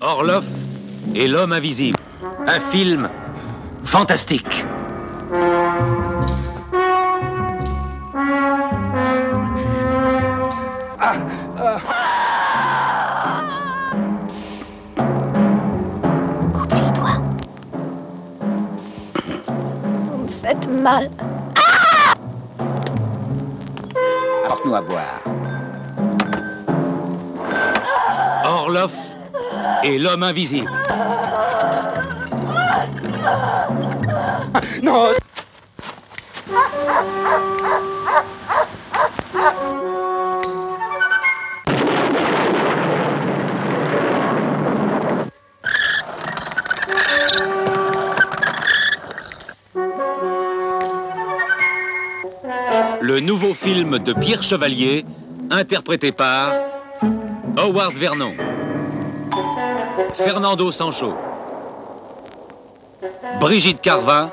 Orloff et l'homme invisible. Un film fantastique. Coupez le doigt. Vous me faites mal. Apporte-nous à boire. Orloff et l'homme invisible. Non Le nouveau film de Pierre Chevalier, interprété par Howard Vernon, Fernando Sancho, Brigitte Carvin,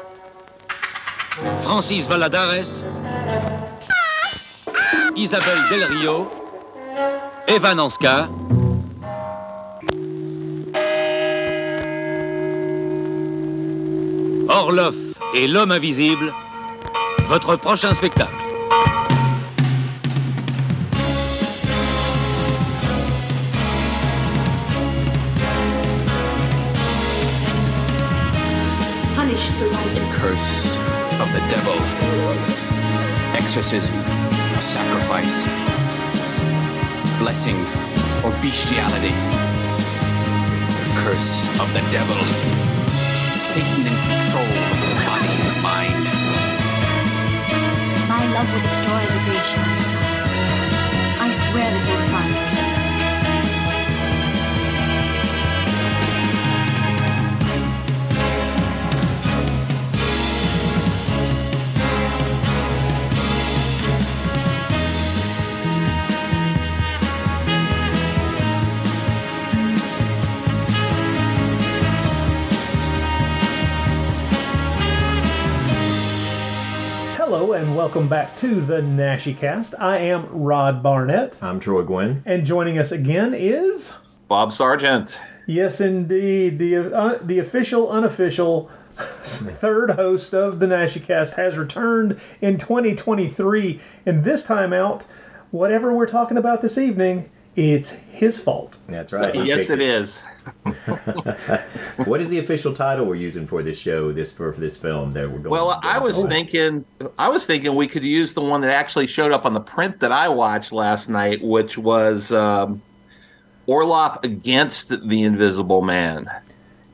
Francis Valadares, Isabelle Del Rio, Evan Anska, Orloff et l'homme invisible, votre prochain spectacle. Curse of the devil. Exorcism, a sacrifice. Blessing or bestiality. Curse of the devil. Satan in control of the body and mind. My love will destroy the creation. I swear that you'll find and welcome back to the Naschy Cast. I am Rod Barnett, I'm Troy Gwynn. and joining us again is Bob Sargent. yes, indeed, the uh, the official, unofficial third host of the Naschy Cast has returned in 2023, and this time out, whatever we're talking about this evening, it's his fault. That's right. he Yes, picked it is. What is the official title we're using for this show? This for, for this film that we're going. Well, I was going- thinking, I was thinking we could use the one that actually showed up on the print that I watched last night, which was um, Orloff against the Invisible Man.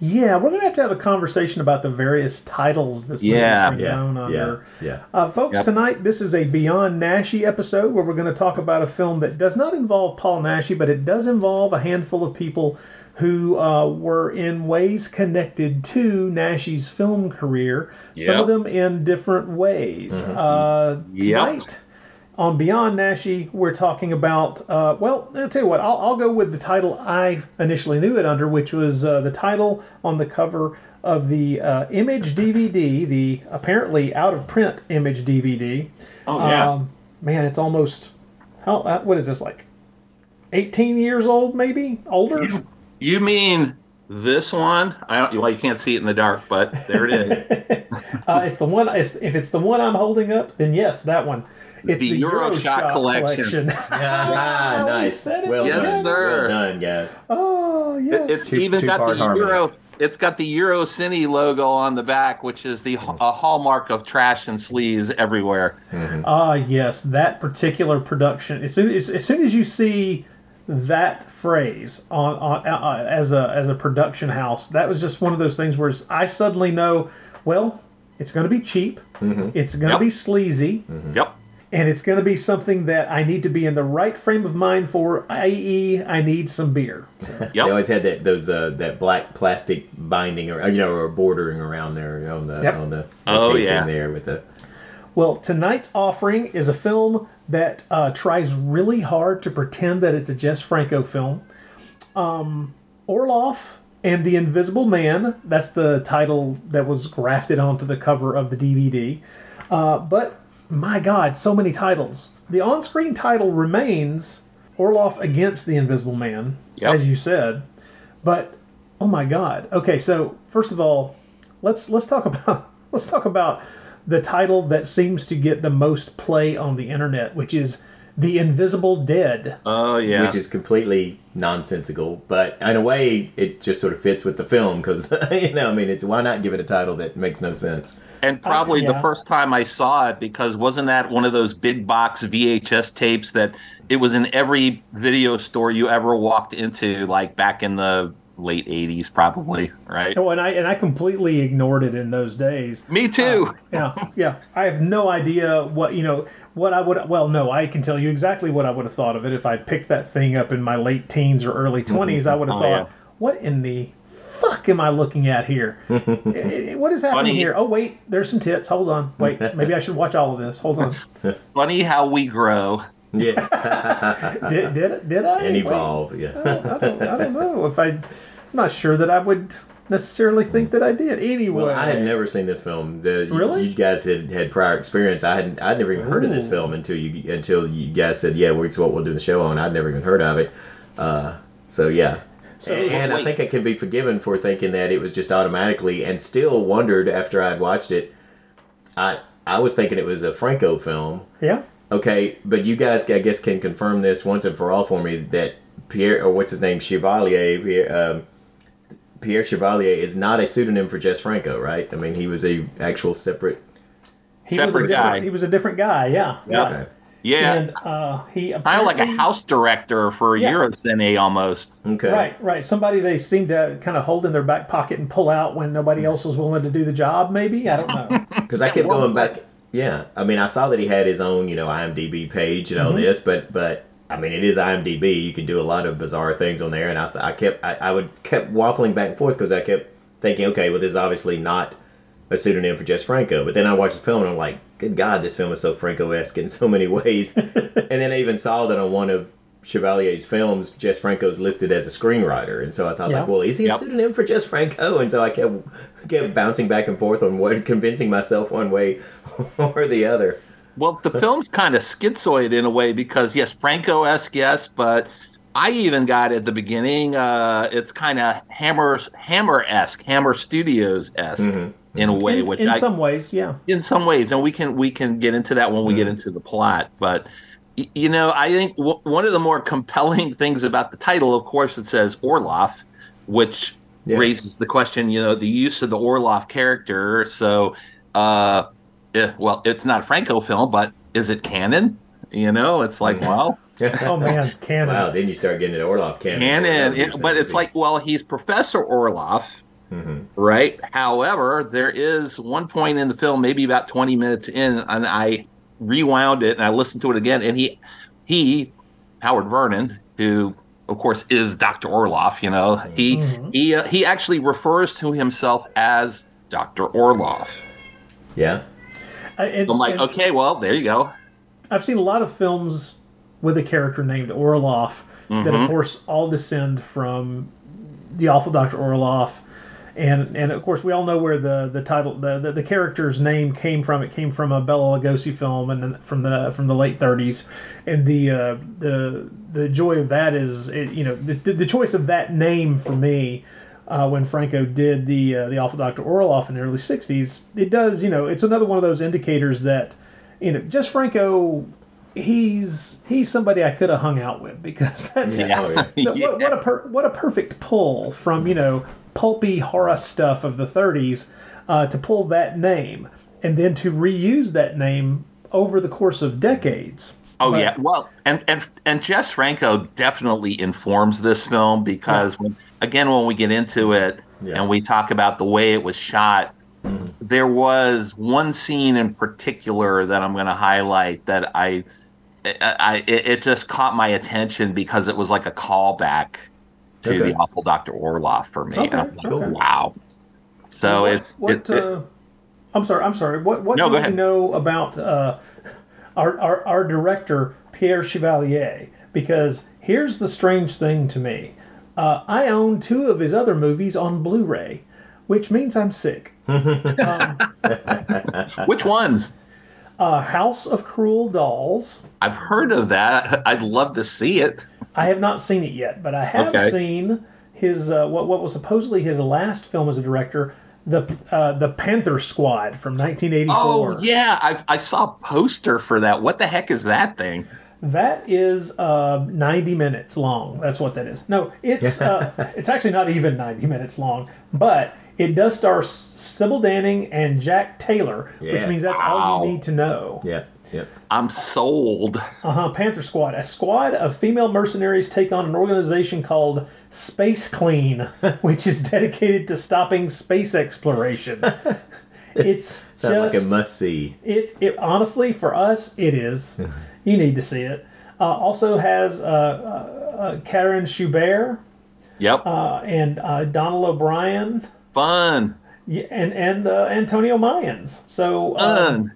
Yeah, we're gonna have to have a conversation about the various titles this Yeah. movie's been Yeah, known yeah, under. yeah. Uh, folks, Yep. tonight this is a Beyond Naschy episode where we're going to talk about a film that does not involve Paul Naschy, but it does involve a handful of people who uh, were in ways connected to Naschy's film career. Some of them in different ways. Uh, Yep. On Beyond Naschy, we're talking about. Uh, well, I'll tell you what. I'll, I'll go with the title I initially knew it under, which was uh, the title on the cover of the uh, Image DVD, the apparently out of print Image DVD. Oh yeah, Um, man, it's almost how. Uh, what is this like? Eighteen years old, maybe older. you mean this one? I don't. Well, you can't see it in the dark, but there it is. Uh, it's the one. It's, if it's the one I'm holding up, then yes, that one. It's The the, EuroShock collection. Ah, we nice. said it Well Yes, done. sir. Well done, guys. oh yes. It's Two- even got two-part the harmony. Euro. It's got the Euro Cine logo on the back, which is the a hallmark of trash and sleaze everywhere. Ah, yes, that particular production. As soon as, as soon as you see that phrase on, on uh, as a as a production house, that was just one of those things where I suddenly know, well, it's going to be cheap, it's going to Yep. be sleazy, Yep. And it's going to be something that I need to be in the right frame of mind for. I.e., I need some beer. Yep. They always had that those uh, that black plastic binding or you know or bordering around there on the Yep. on the, the Oh, casing yeah. there with the Well, tonight's offering is a film that uh, tries really hard to pretend that it's a Jess Franco film. Um, Orloff and the Invisible Man, that's the title that was grafted onto the cover of the DVD. Uh, but my God, so many titles. The on screen title remains Orloff against the Invisible Man, Yep. as you said. But Oh my God. Okay, so first of all, let's let's talk about let's talk about the title that seems to get the most play on the internet, which is The Invisible Dead. Oh yeah. which is completely nonsensical. But in a way, it just sort of fits with the film because you know, I mean, it's why not give it a title that makes no sense? And probably the yeah. first time I saw it, because wasn't that one of those big box VHS tapes that it was in every video store you ever walked into, like back in the late 80s, probably, right? Oh, and I and I completely ignored it in those days. Me too. Um, yeah, yeah. I have no idea what you know what I would. Well, no, I can tell you exactly what I would have thought of it if I picked that thing up in my late teens or early mm-hmm. 20s I would have Oh, thought, yeah. "What in the fuck am I looking at here? What is happening Funny. here? Oh wait, there's some tits. Hold on. Wait, maybe I should watch all of this. Hold on. Funny how we grow. Yes, Did did did I and Wait. evolve. Yeah. I don't, I don't know if I. I'm not sure that I would necessarily think that I did. Anyway, Well, I had never seen this film. The, you, Really? You guys had had prior experience. I hadn't. I'd never even heard of this film until you until you guys said, "Yeah, it's what we'll do the show on." I'd never even heard of it. Uh, so yeah. So- and and I think I can be forgiven for thinking that it was just automatically, and still wondered after I'd watched it. I I was thinking it was a Franco film. yeah. Okay, but you guys, I guess, can confirm this once and for all for me that Pierre, or what's his name, Chevalier, Pierre, um, Pierre Chevalier is not a pseudonym for Jess Franco, right? I mean, he was a actual separate. He was a Separate guy. He was a different guy. Yeah. Yeah. Okay. Yeah. And uh, he kind of like a house director for Yeah. Eurocine almost. Okay. Right, right. Somebody they seem to kind of hold in their back pocket and pull out when nobody else was willing to do the job. Maybe I don't know. Because I kept going back. Yeah, I mean, I saw that he had his own, you know, IMDb page and all Mm-hmm. this, but but I mean, it is IMDb. You can do a lot of bizarre things on there, and I th- I kept I, I would kept waffling back and forth because I kept thinking, okay, well, this is obviously not a pseudonym for Jess Franco. But then I watched the film and I'm like, good God, this film is so Franco-esque in so many ways. and then I even saw that on one of Chevalier's films, Jess Franco's listed as a screenwriter, and so I thought, Yeah. like, well, is he a Yep. pseudonym for Jess Franco? And so I kept kept bouncing back and forth on what, convincing myself one way or the other. Well, the film's kind of schizoid in a way because yes, Franco esque, yes, but I even got at the beginning. Uh, it's kind of Hammer Hammer esque, Hammer Studios esque in a way, in which in I, some ways, yeah. in some ways, and we can we can get into that when we get into the plot. But you know, I think w- one of the more compelling things about the title, of course, it says Orloff, which Yeah. raises the question. You know, the use of the Orloff character. So, uh, yeah, well, it's not a Franco film, but is it canon? You know, it's like well. Oh man, canon. Wow, then you start getting into Orloff canon. Canon, These it, but it's like, well, he's Professor Orloff, Mm-hmm. right? However, there is one point in the film, maybe about twenty minutes in, and I rewound it and I listened to it again, and he, he, Howard Vernon, who of course is Doctor Orloff, you know, he he uh, he actually refers to himself as Doctor Orloff. yeah. So I'm like, okay, well, there you go. I've seen a lot of films with a character named Orloff that, Mm-hmm. of course, all descend from the awful Doctor Orloff. And, and of course we all know where the, the title the, the, the character's name came from. It came from a Bela Lugosi film and then from the from the late 30s, and the uh, the the joy of that is it, you know the, the choice of that name for me uh, when Franco did the uh, the awful Doctor Orloff in the early '60s. It does, you know, it's another one of those indicators that, you know, just Franco. He's he's somebody I could have hung out with because that's Yeah. no, what, what a per, what a perfect pull from you know pulpy horror stuff of the 30s uh, to pull that name and then to reuse that name over the course of decades. Oh But- yeah, well, and and and Jess Franco definitely informs this film because when, again, when we get into it Yeah. and we talk about the way it was shot, there was one scene in particular that I'm going to highlight that I, I, I it, it just caught my attention because it was like a callback to Okay. the awful Doctor Orloff for me. Okay, I was like, okay. wow. So What- it's what. it- it- uh, I'm sorry. I'm sorry. What what No, do we ahead. know about uh, our, our our director Pierre Chevalier? Because here's the strange thing to me. Uh, I own two of his other movies on Blu-ray, which means I'm sick. which ones? Uh, House of Cruel Dolls. I've heard of that. I'd love to see it. I have not seen it yet, but I have Okay. seen his uh, what what was supposedly his last film as a director, the uh, the Panther Squad from 1984. Oh yeah, I, I saw a poster for that. What the heck is that thing? That is uh, 90 minutes long. That's what that is. No, it's uh, it's actually not even 90 minutes long, but it does star Sybil Danning and Jack Taylor, which means that's all you need to know. Yeah. Yep. I'm sold. Uh huh. Panther Squad. A squad of female mercenaries take on an organization called Space Clean, which is dedicated to stopping space exploration. it's Sounds like a must see. It, it honestly for us it is. You need to see it. Uh, also has uh, uh, uh, Karin Schubert Yep, uh, and uh, Donald O'Brien fun, yeah, and and uh, Antonio Mayans. So fun.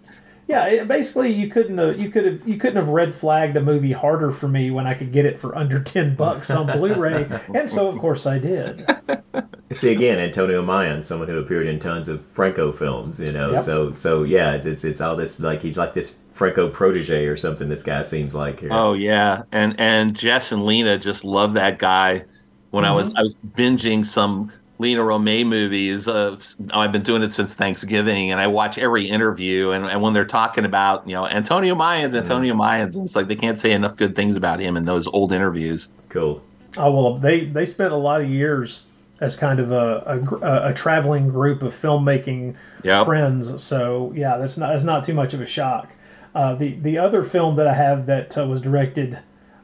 Yeah, it, basically you couldn't have, you could have you couldn't have red flagged a movie harder for me when I could get it for under ten bucks on Blu-ray, and so of course I did. See again, Antonio Mayan, someone who appeared in tons of Franco films, you know. Yep. So so yeah, it's, it's it's all this like he's like this Franco protege or something. This guy seems like here. Oh yeah, and and Jess and Lina just love that guy. When I mm-hmm. was I was binging some Lina Romay movies. Uh, I've been doing it since Thanksgiving, and I watch every interview. And, and when they're talking about you know Antonio Mayans, Antonio Mayans, it's like they can't say enough good things about him in those old interviews. Cool. Oh well, they they spent a lot of years as kind of a a, a, a traveling group of filmmaking Yep. friends. So yeah, that's not that's not too much of a shock. Uh, the the other film that I have that uh, was directed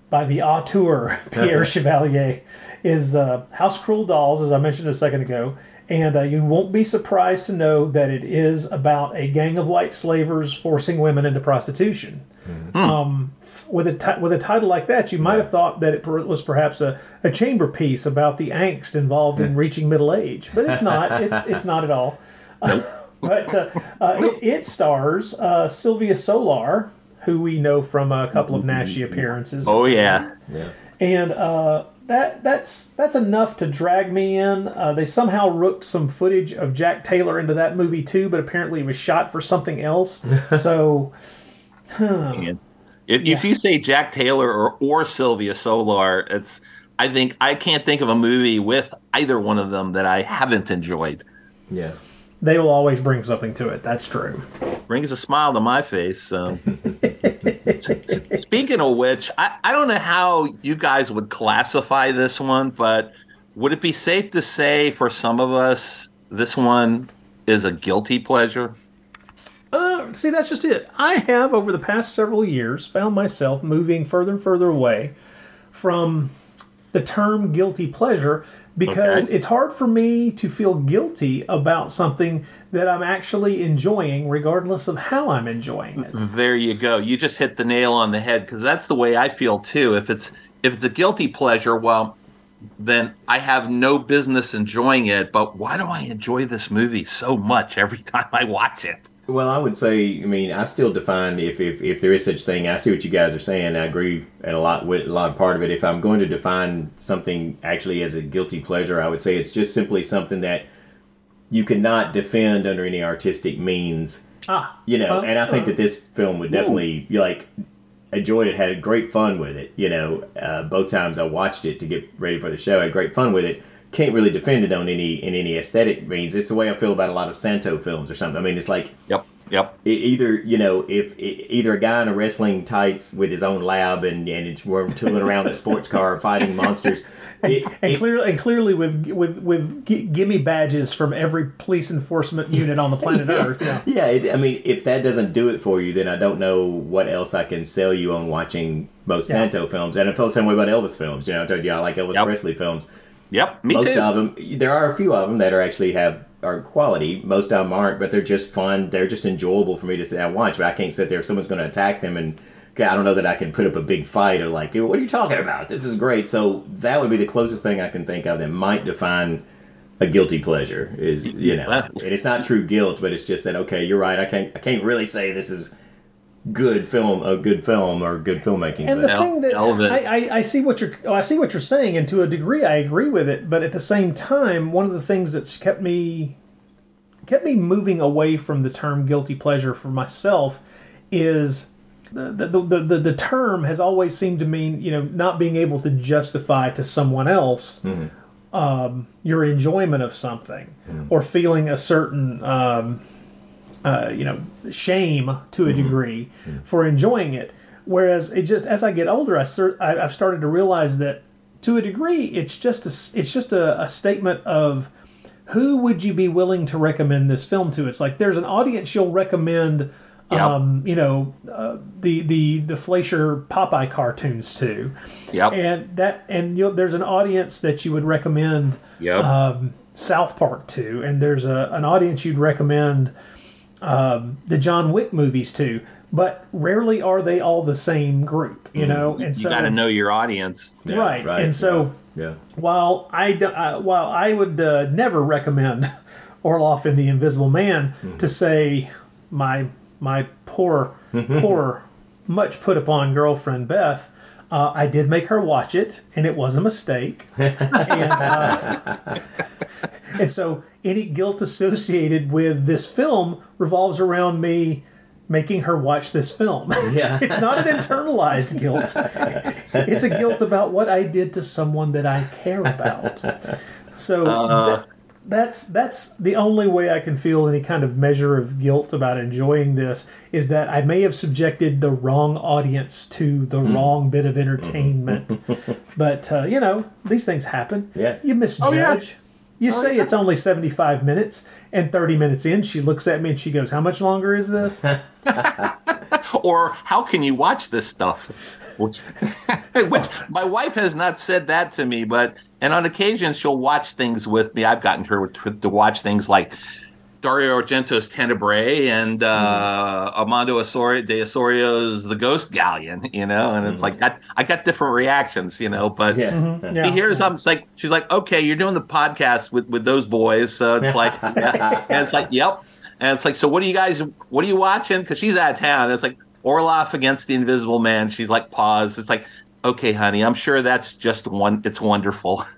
by the auteur Pierre Chevalier is uh, House Cruel Dolls, as I mentioned a second ago. And uh, you won't be surprised to know that it is about a gang of white slavers forcing women into prostitution with a ti- with a title like that, you might have thought that it per- was perhaps a, a chamber piece about the angst involved in reaching middle age, but it's not. It's it's not at all. but uh, uh, it, it stars uh, Silvia Solar, who we know from a couple of Naschy appearances. Oh yeah, Yeah. and uh, that that's that's enough to drag me in. Uh, they somehow rooked some footage of Jack Taylor into that movie too, but apparently it was shot for something else. so. Man. If, if you say Jack Taylor or, or Silvia Solar, it's I think I can't think of a movie with either one of them that I haven't enjoyed. Yeah. They will always bring something to it. That's true. brings a smile to my face. So, speaking of which, I, I don't know how you guys would classify this one, but would it be safe to say for some of us this one is a guilty pleasure? Uh, see, that's just it. I have, over the past several years, found myself moving further and further away from the term guilty pleasure because Okay. it's hard for me to feel guilty about something that I'm actually enjoying, regardless of how I'm enjoying it. There you go. You just hit the nail on the head because that's the way I feel too. If it's if it's a guilty pleasure, well, then I have no business enjoying it. But why do I enjoy this movie so much every time I watch it? Well, I would say, I mean, I still define if, if, if there is such thing. I see what you guys are saying. I agree at a lot with a lot of part of it. If I'm going to define something actually as a guilty pleasure, I would say it's just simply something that you cannot defend under any artistic means. Ah, You know, Uh, and I think uh, that this film would definitely you like enjoyed it, had great fun with it. You know, uh, both times I watched it to get ready for the show, I had great fun with it. Can't really defend it on any in any aesthetic means. It's the way I feel about a lot of Santo films or something. I mean, it's like Yep. Yep. it either you know if i either a guy in a wrestling tights with his own lab and and it's we're tooling around a sports car fighting monsters. It, and it- clearly, and clearly, with with with gi- gimme badges from every police enforcement unit on the planet Earth. Yeah. yeah, it, I mean, if that doesn't do it for you, then I don't know what else I can sell you on watching most Yeah. Santo films. And I feel the same way about Elvis films. You know, I told you I like Elvis Yep. Presley films. Yep. Me most too. of them, there are a few of them that are actually have are quality. Most of them aren't, but they're just fun. They're just enjoyable for me to sit down and watch. But I can't sit there if someone's going to attack them and. okay, I don't know that I can put up a big fight or like, what are you talking about? This is great. So that would be the closest thing I can think of that might define a guilty pleasure. Is you know, and it's not true guilt, but it's just that okay, you're right. I can't I can't really say this is good film, a good film or good filmmaking. And the but El- thing that I, I, I see what you're oh, I see what you're saying, and to a degree I agree with it. But at the same time, one of the things that's kept me kept me moving away from the term guilty pleasure for myself is the the, the, the, the term has always seemed to mean you know not being able to justify to someone else um, your enjoyment of something or feeling a certain um, uh, you know shame to a degree for enjoying it whereas it just as i get older I, i've started to realize that to a degree it's just a, it's just a, a statement of who would you be willing to recommend this film to it's like there's an audience you'll recommend Yep. um, you know uh, the the the Fleischer Popeye cartoons to Yep. and that and there's an audience that you would recommend Yep. um, South Park to, and there's a, an audience you'd recommend um, the John Wick movies too, but rarely are they all the same group, you know. And you so, you got to know your audience. Yeah, right. and so, yeah. while I do, uh, while I would uh, never recommend Orloff and the Invisible Man to say my my poor poor much put upon girlfriend Beth. Uh, I did make her watch it, and it was a mistake. and, uh, and so, any guilt associated with this film revolves around me making her watch this film. Yeah. it's not an internalized guilt. it's a guilt about what I did to someone that I care about. So th- that's that's the only way I can feel any kind of measure of guilt about enjoying this is that I may have subjected the wrong audience to the wrong bit of entertainment. but uh, you know, these things happen. Yeah. You misjudge. You oh, say it's only 75 minutes, and 30 minutes in, she looks at me and she goes, How much longer is this? Or how can you watch this stuff? Which, which my wife has not said that to me, but and on occasion she'll watch things with me. I've gotten her to, to watch things like Dario Argento's Tenebrae and uh, mm-hmm. Armando Ossorio, de Ossorio's The Ghost Galleon. You know, and it's mm-hmm. like that. I got different reactions. You know, but Yeah. Mm-hmm. Yeah. he hears something. It's like she's like, "Okay, you're doing the podcast with with those boys." So it's like, yeah. and it's like, "Yep." And it's like, "So what are you guys? What are you watching?" Because she's out of town. And it's like Orloff against the Invisible Man. She's like, "Pause." It's like, "Okay, honey, I'm sure that's just one. It's wonderful."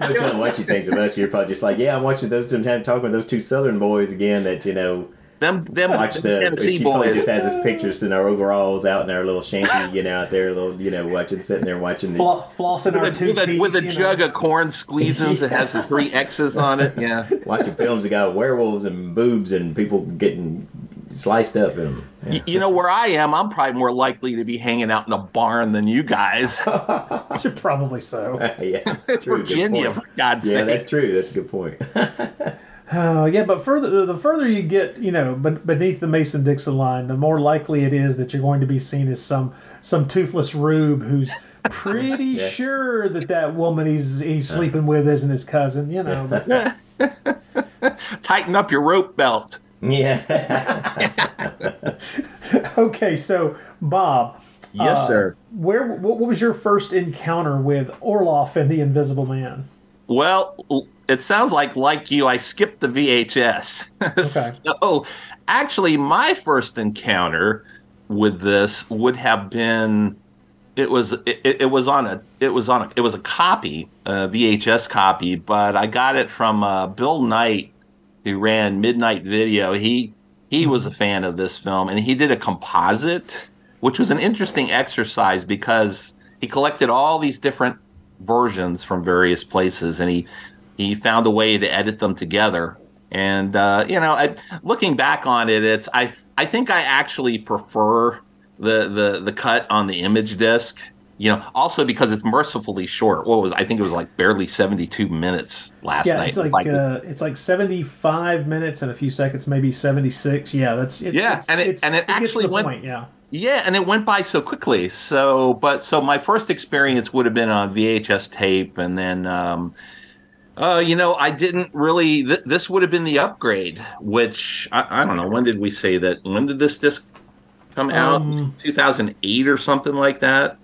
No telling what you thinks of us. You're probably just like, yeah, I'm watching those two, talking with those two Southern boys again. That you know, them, them, watch the. Tennessee She probably boys. just has us pictures in our overalls out in our little shanty, you know, out there, little, you know, watching, sitting there watching the. Fla- flossing our with two a, with a, teeth, with a you know. jug of corn squeezins that has the three X's on it. Yeah. watching films that got werewolves and boobs and people getting sliced up in them. Y- You know where I am, I'm probably more likely to be hanging out in a barn than you guys. Should probably so. yeah, It's true, Virginia, point. for God's Yeah, sake. that's true. That's a good point. Oh yeah, but further the further you get, you know, ben- beneath the Mason Dixon line, the more likely it is that you're going to be seen as some some toothless rube who's pretty sure that that woman he's he's sleeping with isn't his cousin. You know, but, Tighten up your rope belt. Yeah. okay. So Bob, Yes, uh, sir. Where what, what was your first encounter with Orloff and the Invisible Man? Well, it sounds like like you, I skipped the VHS. Okay. so, actually, my first encounter with this would have been it was it, it it was on a it was on a it was a copy a VHS copy, but I got it from uh, Bill Knight, who ran Midnight Video. He he was a fan of this film, and he did a composite, which was an interesting exercise because he collected all these different versions from various places, and he he found a way to edit them together. And uh, you know, I, looking back on it, it's I I think I actually prefer the the the cut on the image disc. You know, also because it's mercifully short. What was I think it was like barely seventy two minutes last Yeah, night. it's like, uh, it's like seventy five minutes and a few seconds, maybe seventy six. Yeah, that's it's, Yeah, it's- and it- it's- and it to actually went- point, yeah. Yeah, and it went by so quickly. So, but so my first experience would have been on VHS tape, and then, um, uh, you know, I didn't really. Th- this would have been the upgrade, which I, I don't know. When did we say that? When did this disc come out? Um, 2008 or something like that,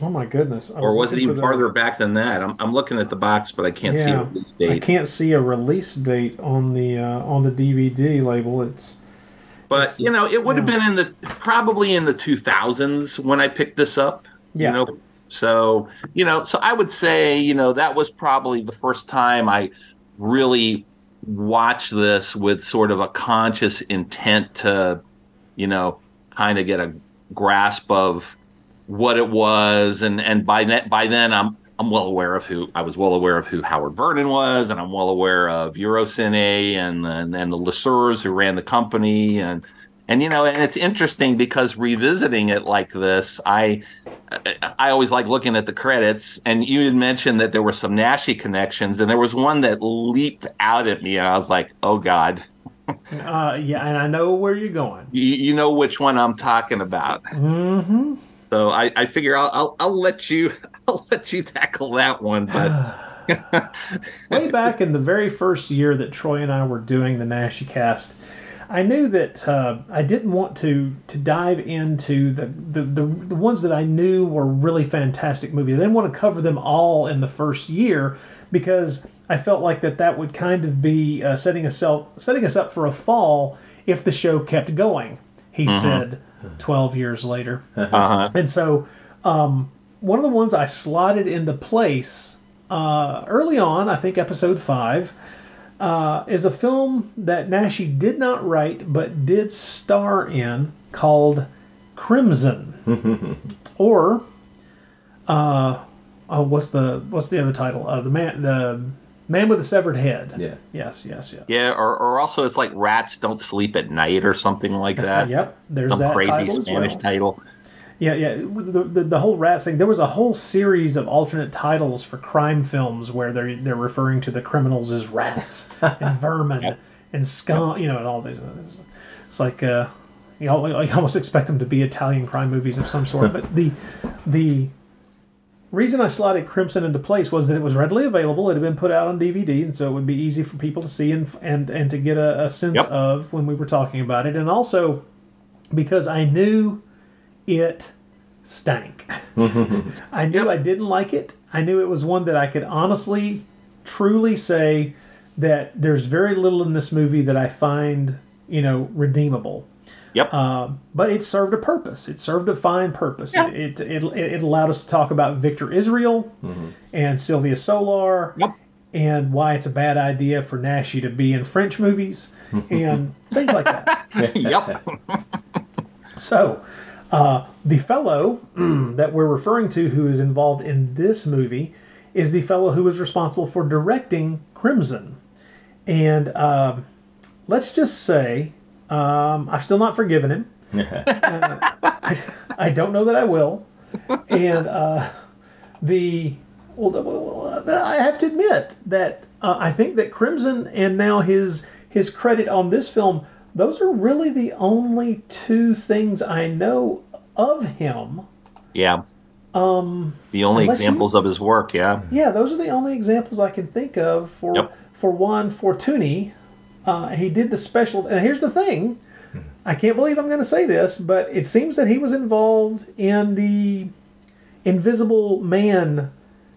Oh my goodness! I or was it even the- farther back than that? I'm, I'm looking at the box, but I can't see Yeah, a release I date. can't see a release date on the uh, on the DVD label. It's But you know, it would have been in the probably in the 2000s when I picked this up. Yeah. You know, so you know, so I would say you know that was probably the first time I really watched this with sort of a conscious intent to, you know, kind of get a grasp of what it was, and and by that by then I'm I'm well aware of who I was well aware of who Howard Vernon was, and I'm well aware of Eurocine and and, and the Lesoeurs who ran the company, and and you know, and it's interesting because revisiting it like this, I I always like looking at the credits, and you had mentioned that there were some Naschy connections, and there was one that leaped out at me, and I was like, oh god. Uh, yeah, and I know where you're going. You, you know which one I'm talking about. Mm-hmm. So I, I figure I'll, I'll I'll let you I'll let you tackle that one. But Way back in the very first year that Troy and I were doing the Naschy cast, I knew that uh, I didn't want to to dive into the, the, the, the ones that I knew were really fantastic movies. I didn't want to cover them all in the first year because I felt like that that would kind of be uh, setting us up setting us up for a fall if the show kept going. He said twelve years later. uh-huh. And so, um, one of the ones I slotted into place uh, early on, I think episode five, uh, is a film that Naschy did not write but did star in called Crimson, or uh, oh, what's the what's the other title? Uh, the man the man with a severed head. Yeah. Yes. Yes. Yes. yeah, or, or also it's like rats don't sleep at night or something like that. Yep. There's Some that crazy title as Spanish well. title. Yeah, yeah. The, the, the whole rat thing. There was a whole series of alternate titles for crime films where they're they're referring to the criminals as rats and vermin Yep. and scum. You know, and all these. It's like uh, you, al- you almost expect them to be Italian crime movies of some sort. but the the reason I slotted Crimson into place was that it was readily available. It had been put out on DVD, and so it would be easy for people to see and and and to get a, a sense Yep. of when we were talking about it, and also because I knew it stank. I knew Yep. I didn't like it. I knew it was one that I could honestly, truly say that there's very little in this movie that I find, you know, redeemable. Yep. Um, but it served a purpose. It served a fine purpose. Yeah. It, it, it, it allowed us to talk about Victor Israel and Silvia Solar Yep. and why it's a bad idea for Naschy to be in French movies and things like that. yep. So, uh, the fellow that we're referring to who is involved in this movie is the fellow who was responsible for directing Crimson. And um, let's just say, um, I've still not forgiven him. Uh, I, I don't know that I will. And uh, the. Well, well, I have to admit that uh, I think that Crimson and now his his credit on this film, those are really the only two things I know of him. Yeah. Um. The only unless you- examples of his work. Yeah. Yeah, those are the only examples I can think of for Yep. for Juan Fortuny. Uh, he did the special, and here's the thing: I can't believe I'm going to say this, but it seems that he was involved in the Invisible Man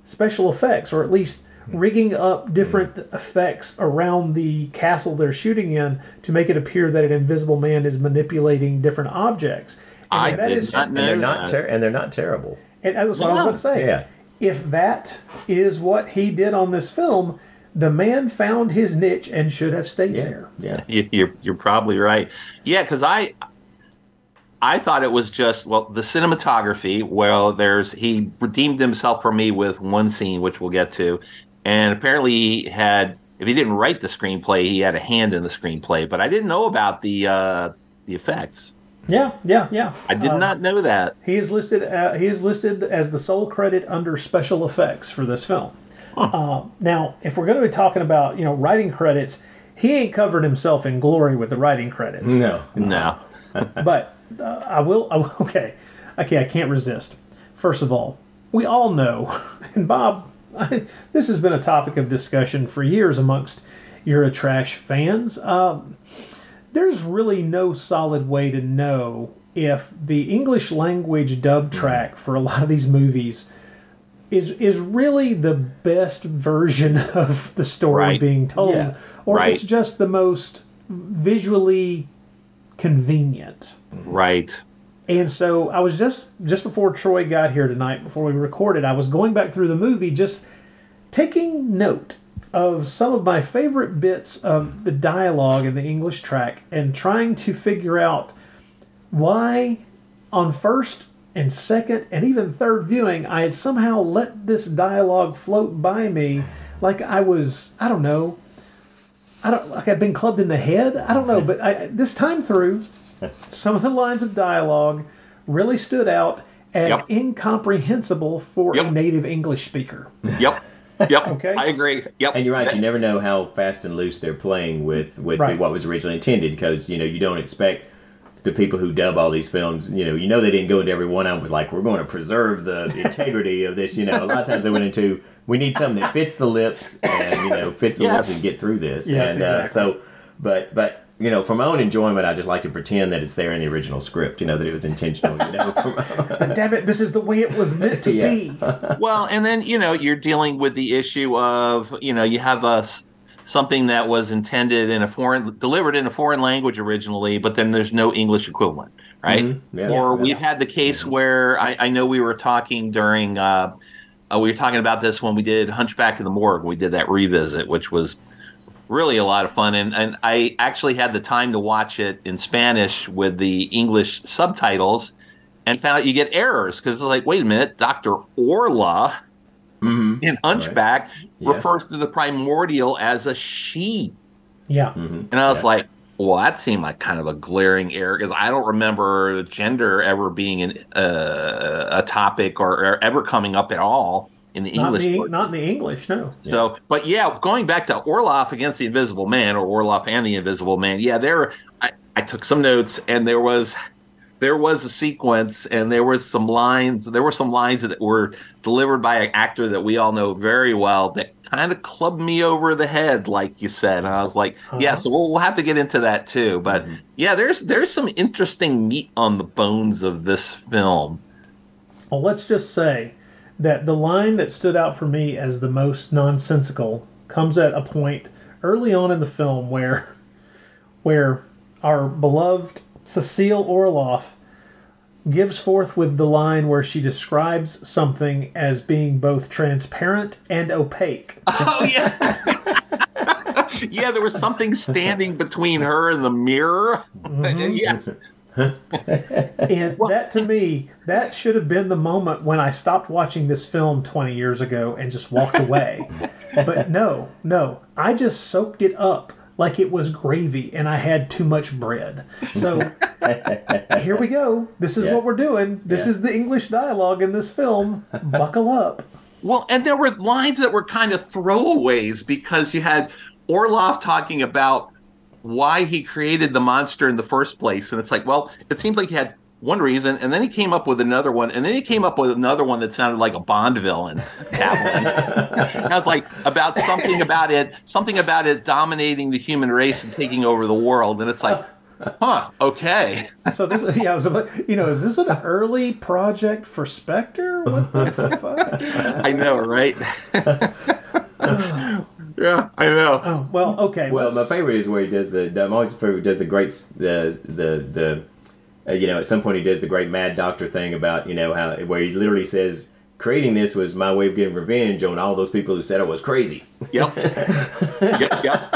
special effects, or at least rigging up different effects around the castle they're shooting in to make it appear that an invisible man is manipulating different objects. And I that did is- not know And they're not that. ter- and they're not terrible. and that's what I was Yeah. about to say. Yeah. If that is what he did on this film, the man found his niche and should have stayed there. Yeah. You- You're you're probably right. Yeah, because I I thought it was just well the cinematography. Well, there's he redeemed himself for me with one scene, which we'll get to, and apparently he had if he didn't write the screenplay, he had a hand in the screenplay. But I didn't know about the uh, the effects. Yeah, yeah, yeah. I did Um, not know that. He is listed. Uh, he is listed as the sole credit under special effects for this film. Uh, now, if we're going to be talking about you know writing credits, he ain't covered himself in glory with the writing credits. No. No. but uh, I will. I Okay, okay. I can't resist. First of all, we all know, and Bob, I, this has been a topic of discussion for years amongst Eurotrash fans. Um, there's really no solid way to know if the English language dub track for a lot of these movies is is really the best version of the story Right. being told, Yeah. or Right. if it's just the most visually convenient. Right. And so I was just just before Troy got here tonight, before we recorded, I was going back through the movie, just taking note of some of my favorite bits of the dialogue in the English track, and trying to figure out why, on first and second and even third viewing, I had somehow let this dialogue float by me like I was, I don't know, I don't like I'd been clubbed in the head. I don't know, but I, this time through, some of the lines of dialogue really stood out as Yep. incomprehensible for a native English speaker. Yep. Yep. Okay. I agree. Yep. And you're right. You never know how fast and loose they're playing with with Right. what was originally intended because you know you don't expect the people who dub all these films. You know, you know they didn't go into every one of them with like we're going to preserve the integrity of this. You know, a lot of times they went into we need something that fits the lips and you know fits the lips and get through this. Yes, and uh, exactly. so, but but. You know, for my own enjoyment, I just like to pretend that it's there in the original script. You know that it was intentional. You know, from, But damn it, this is the way it was meant to Yeah. be. Well, and then you know you're dealing with the issue of you know you have a s- something that was intended in a foreign delivered in a foreign language originally, but then there's no English equivalent, right? Mhm. Yeah. Or Yeah. we've had the case where I, I know we were talking during uh, uh, we were talking about this when we did Hunchback of the Morgue. We did that revisit, which was really a lot of fun, and and I actually had the time to watch it in Spanish with the English subtitles. And found out you get errors because it's like, wait a minute, Doctor Orla Mhm. in Hunchback Yeah. refers to the primordial as a she. Yeah. And I was Yeah. like, well, that seemed like kind of a glaring error because I don't remember gender ever being an, uh, a topic or, or ever coming up at all in the Not English. the, not in the English, no. So, but yeah, going back to Orloff against the Invisible Man or Orloff and the Invisible Man, yeah, there. I, I took some notes and there was there was a sequence and there was some lines. There were some lines that were delivered by an actor that we all know very well that kind of clubbed me over the head, like you said. And I was like, yeah, Uh-huh. so we'll, we'll have to get into that too. But yeah, there's there's some interesting meat on the bones of this film. Well, let's just say that the line that stood out for me as the most nonsensical comes at a point early on in the film where where our beloved Cecile Orloff gives forth with the line where she describes something as being both transparent and opaque. Oh yeah. yeah, there was something standing between her and the mirror. Mm-hmm. yes. And that to me, that should have been the moment when I stopped watching this film 20 years ago and just walked away. but no, no, I just soaked it up like it was gravy and I had too much bread. So here we go. This is Yeah. what we're doing. This Yeah. is the English dialogue in this film. Buckle up. Well, and there were lines that were kind of throwaways because you had Orloff talking about why he created the monster in the first place. And it's like, well, it seems like he had one reason, and then he came up with another one, and then he came up with another one that sounded like a Bond villain. That one. I was like, about something about it, something about it dominating the human race and taking over the world. And it's like, huh, okay. So this, yeah, I was about, you know, is this an early project for Spectre? What the fuck? I know, right? yeah, I know. Oh, well, okay. Well, let's- my favorite is where he does the. the I'm always favorite. Does the great the the the. Uh, you know, at some point he does the great Mad Doctor thing about you know how where he literally says creating this was my way of getting revenge on all those people who said I was crazy. Yep. yep, yep.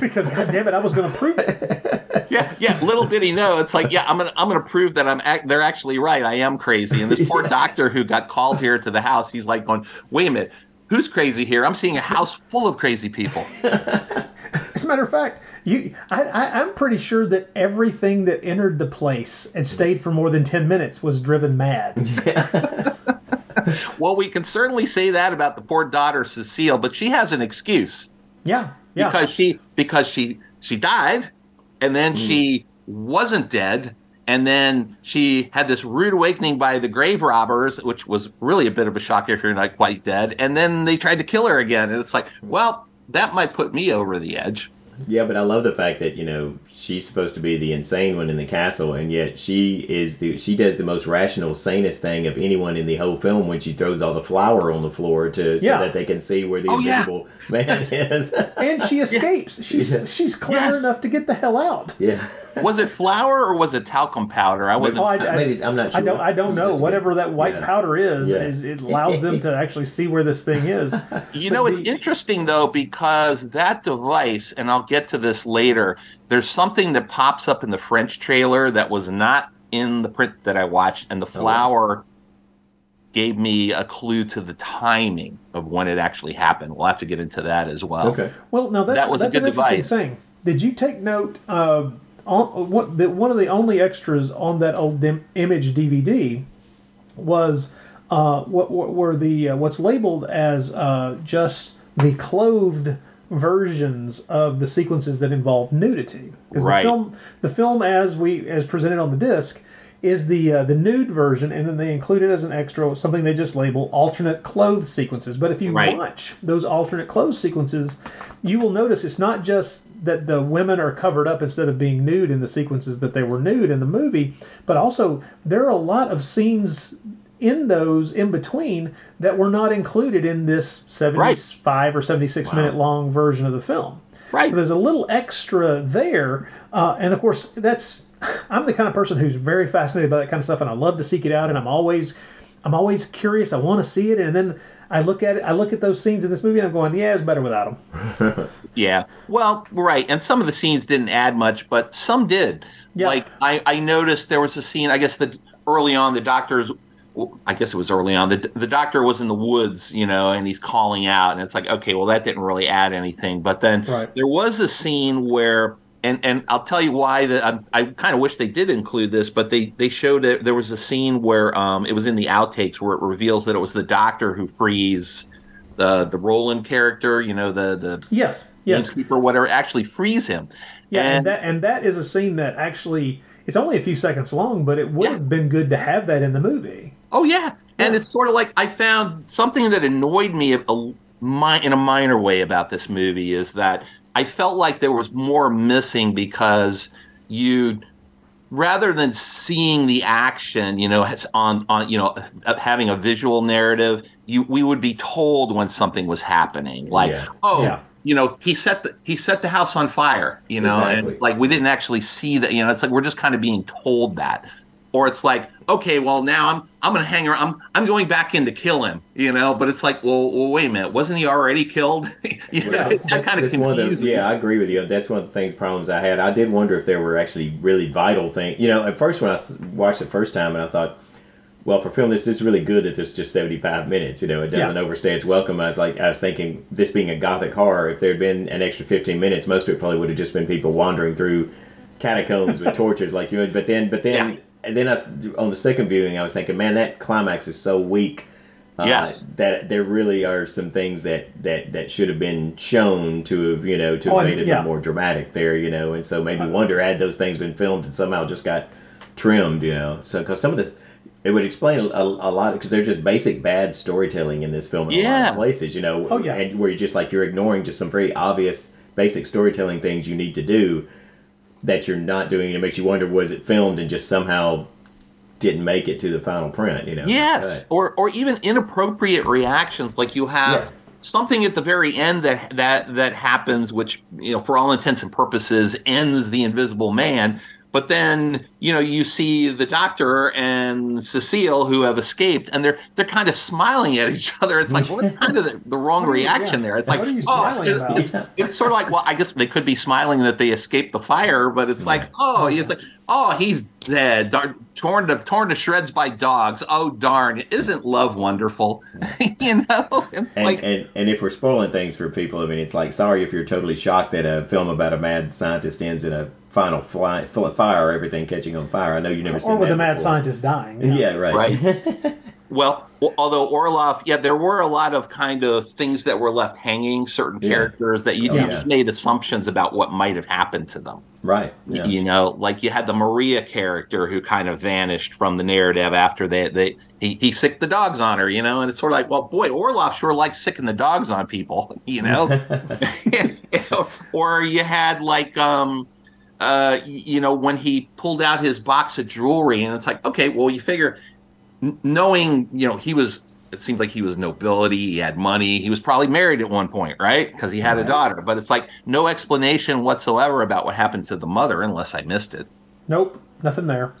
because God damn it, I was going to prove it. Yeah, yeah. Little did he know, it's like, yeah, I'm gonna, I'm gonna prove that I'm, act- they're actually right. I am crazy. And this poor doctor who got called here to the house, he's like, going, wait a minute, who's crazy here? I'm seeing a house full of crazy people. As a matter of fact, you, I, I, I'm pretty sure that everything that entered the place and stayed for more than ten minutes was driven mad. Well, we can certainly say that about the poor daughter Cecile, but she has an excuse Yeah, yeah. because she, because she, she died, and then hmm. she wasn't dead. And then she had this rude awakening by the grave robbers, which was really a bit of a shock if you're not quite dead. And then they tried to kill her again. And it's like, well, that might put me over the edge. Yeah, but I love the fact that you know she's supposed to be the insane one in the castle, and yet she is the she does the most rational, sanest thing of anyone in the whole film when she throws all the flour on the floor to so Yeah. that they can see where the Oh, yeah. invisible man is. and she escapes. She's Yeah. she's clever Yes. enough to get the hell out. yeah, Was it flour or was it talcum powder? I wasn't. Oh, I, I, maybe it's- I'm not sure. I don't. I don't know. That's good. Whatever that white Yeah. powder is, Yeah. is it allows them to actually see where this thing is. You But know, it's interesting though because that device, and I'll get to this later. There's something that pops up in the French trailer that was not in the print that I watched, and the flower gave me a clue to the timing of when it actually happened. We'll have to get into that as well. Okay. Well, now that's, That was a that's an good interesting device. thing. Did you take note? Uh, on what the, one of the only extras on that old dim, image DVD was uh, what, what were the uh, what's labeled as uh, just the clothed versions of the sequences that involve nudity. Because Right. the film, the film as we as presented on the disc, is the uh, the nude version, and then they include it as an extra something they just label alternate clothes sequences. But if you Right. watch those alternate clothes sequences, you will notice it's not just that the women are covered up instead of being nude in the sequences that they were nude in the movie, but also there are a lot of scenes in those in between that were not included in this 75 or 76 minute long version of the film. Right. So there's a little extra there, uh, and of course that's I'm the kind of person who's very fascinated by that kind of stuff, and I love to seek it out, and I'm always I'm always curious. I want to see it, and then I look at it. I look at those scenes in this movie, and I'm going, yeah, it's better without them. Yeah. Well, right. And some of the scenes didn't add much, but some did. Yeah. Like I, I noticed there was a scene. I guess that early on, the doctor's. I guess it was early on. The the doctor was in the woods, you know, and he's calling out, and it's like, okay, well, that didn't really add anything. But then Right. there was a scene where. And, and I'll tell you why that I, I kind of wish they did include this, but they, they showed it. There was a scene where um, it was in the outtakes where it reveals that it was the doctor who frees the the Roland character, you know, the the Yes, yes, Keeper, whatever, actually frees him. yeah, and, and, that and that is a scene that actually it's only a few seconds long, but it would Yeah. have been good to have that in the movie. Oh yeah, and Yeah. it's sort of like I found something that annoyed me a, a, in a minor way about this movie is that I felt like there was more missing because you rather than seeing the action, you know, on on you know having a visual narrative, you we would be told when something was happening, like Yeah. oh. Yeah. You know, he set the he set the house on fire. You know, and Exactly. it's like we didn't actually see that. You know, it's like we're just kind of being told that, or it's like, okay, well now I'm I'm gonna hang around. I'm I'm going back in to kill him. You know, but it's like, well, well wait a minute, wasn't he already killed? you know, it's that's, kind of that's one of the, yeah, I agree with you. That's one of the things problems I had. I did wonder if there were actually really vital things. You know, at first when i watched it first time, and I thought, well, for film this, this is really good that there's just 75 minutes. You know, it doesn't Yeah. overstay its welcome. I was like, I was thinking, this being a gothic horror, if there had been an extra 15 minutes, most of it probably would have just been people wandering through catacombs with torches, like you. would. But then, but then, Yeah. And then I, on the second viewing, I was thinking, man, that climax is so weak. Uh, Yes. that there really are some things that, that, that should have been shown to have you know to have Oh, made it yeah. more dramatic there you know and so made me wonder had those things been filmed and somehow just got trimmed you know so because some of this it would explain a, a, a lot because there's just basic bad storytelling in this film in a lot Yeah. of places you know Oh, yeah. and where you're just like you're ignoring just some very obvious basic storytelling things you need to do that you're not doing and it makes you wonder was it filmed and just somehow didn't make it to the final print you know Yes, But- or or even inappropriate reactions, like you have Yeah. something at the very end that that that happens, which you know, for all intents and purposes, ends the Invisible Man. But then you know you see the Doctor and Cecile who have escaped, and they're they're kind of smiling at each other. It's like, what's kind of the, the wrong What are you- reaction yeah. there? It's What like, are you oh, it- about? it's, it's sort of like, well, I guess they could be smiling that they escaped the fire, but it's like, oh, it's like, oh, he's dead, dar- torn to torn to shreds by dogs. Oh darn! Isn't love wonderful? you know, it's And, like, and and if we're spoiling things for people, I mean, it's like sorry if you're totally shocked that a film about a mad scientist ends in a final fly, full fire, everything catching on fire. I know you've never seen Or with that a mad before. scientist dying. Yeah, right. right. Well, well, although Orloff, yeah, there were a lot of kind of things that were left hanging. Certain Yeah. characters that you, Oh, you yeah. just made assumptions about what might have happened to them. Right. Yeah. You know, like you had the Maria character who kind of vanished from the narrative after they, they he, he sicked the dogs on her, you know, and it's sort of like, well, boy, Orloff sure likes sicking the dogs on people, you know. or you had like um uh you know when he pulled out his box of jewelry and it's like okay well you figure n- knowing you know he was it seems like he was nobility he had money he was probably married at one point right? Because he had a daughter. But it's like no explanation whatsoever about what happened to the mother unless i missed it. Nope, nothing there.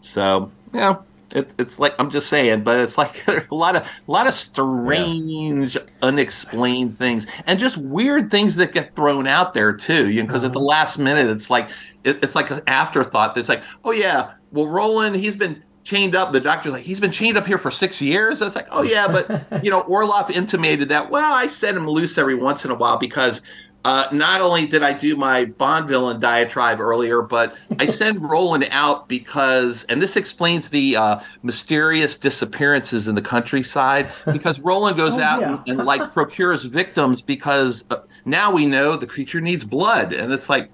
so yeah it's it's like i'm just saying but it's like a lot of a lot of strange unexplained things and just weird things that get thrown out there too you know because at the uh-huh. last minute it's like it, it's like an afterthought that's like oh yeah well, Roland, he's been chained up. The doctor's like, he's been chained up here for six years. I was like, oh yeah, but you know, Orloff intimated that. Well, I set him loose every once in a while because uh, not only did I do my Bond villain diatribe earlier, but I send Roland out because, and this explains the uh, mysterious disappearances in the countryside, because Roland goes Oh, out yeah. and, and like procures victims because uh, now we know the creature needs blood, and it's like,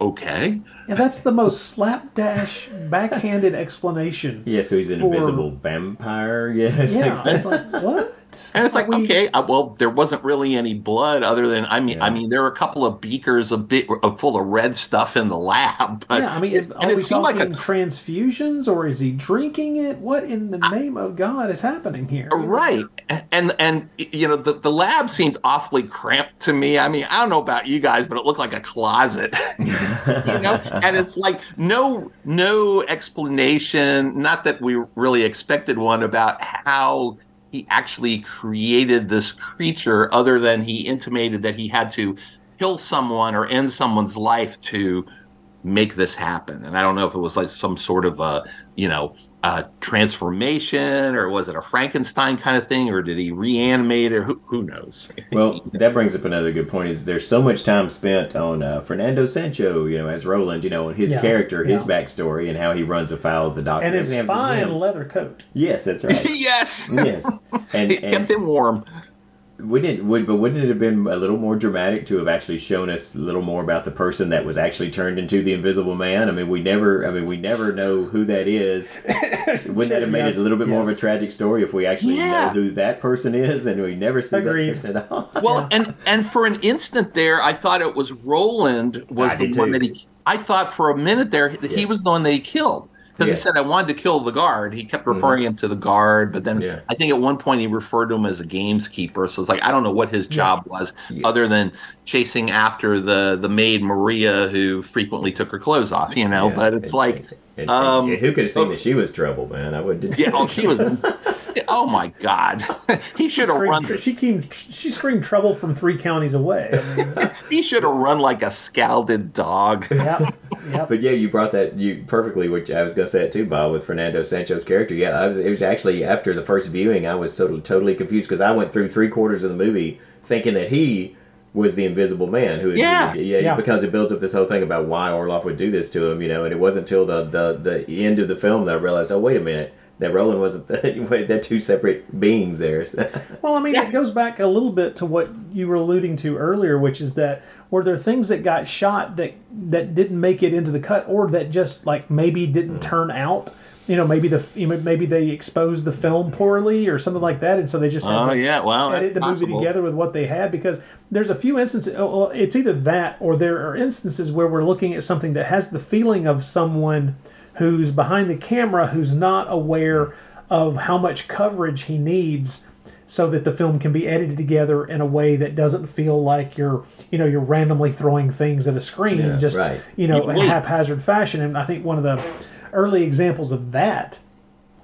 okay, Yeah, that's the most slapdash, backhanded explanation. Yeah, so he's an For- invisible vampire. Yeah, it's Yeah, like- it's like what? And it's like, We- okay, uh, well, there wasn't really any blood other than I mean, I mean, there were a couple of beakers of bit of full of red stuff in the lab. But Yeah, I mean, it, are and we it seemed like a transfusions or is he drinking it? What in the name of God is happening here? right, and and you know, the the lab seemed awfully cramped to me. I mean, I don't know about you guys, but it looked like a closet, you know. And it's like no no explanation. Not that we really expected one about how he actually created this creature, other than he intimated that he had to kill someone or end someone's life to make this happen. And I don't know if it was like some sort of a, you know, a transformation or was it a Frankenstein kind of thing or did he reanimate or who, who knows? Well, that brings up another good point. Is there's so much time spent on uh, Fernando Sancho, you know, as Roland, you know, and his Yeah, character, his yeah. backstory, and how he runs afoul of the doctor. and his Everything happens to fine leather coat. Yes, that's right. yes. yes, and, It kept and him warm. Wouldn't it, would but wouldn't it have been a little more dramatic to have actually shown us a little more about the person that was actually turned into the Invisible Man? I mean, we never, I mean, we never know who that is. wouldn't that have made Yes, it a little bit more of a tragic story if we actually Yeah. know who that person is and we never see Agreed. that person at all? Well, and and for an instant there, I thought it was Roland was I the one too. that he. I thought for a minute there that he was the one that he killed because Yes. he said I wanted to kill the guard. He kept referring him to the guard, but then Yeah. I think at one point he referred to him as a gameskeeper. So it's like I don't know what his job was Yeah. other than chasing after the the maid Maria who frequently took her clothes off. You know, Yeah, but it's and- like. and, and- um, and who could have seen oh. that she was trouble, man? I would. Yeah, oh, she was. Oh my God, he should have run. Screamed, she came. She screamed trouble from three counties away. He should have run like a scalded dog. yep, yep. But yeah, you brought that you perfectly. Which I was going to say it too, Bob, with Fernando Sancho's character. Yeah, I was. It was actually after the first viewing, I was so totally confused because I went through three quarters of the movie thinking that he was the Invisible Man. Who, Yeah. yeah, Yeah. because it builds up this whole thing about why Orloff would do this to him, you know. And it wasn't until the the the end of the film that I realized, oh wait a minute, that Roland wasn't the, they're two separate beings there. Well, I mean, Yeah. it goes back a little bit to what you were alluding to earlier, which is that were there things that got shot that that didn't make it into the cut, or that just like maybe didn't mm. turn out? You know, maybe the maybe they exposed the film poorly or something like that, and so they just had Oh to yeah, well, edit that's the movie together with what they had because there's a few instances. oh, Well, it's either that or there are instances where we're looking at something that has the feeling of someone who's behind the camera who's not aware of how much coverage he needs so that the film can be edited together in a way that doesn't feel like you're you know you're randomly throwing things at a screen Yeah, just right. you know in haphazard fashion and i think one of the early examples of that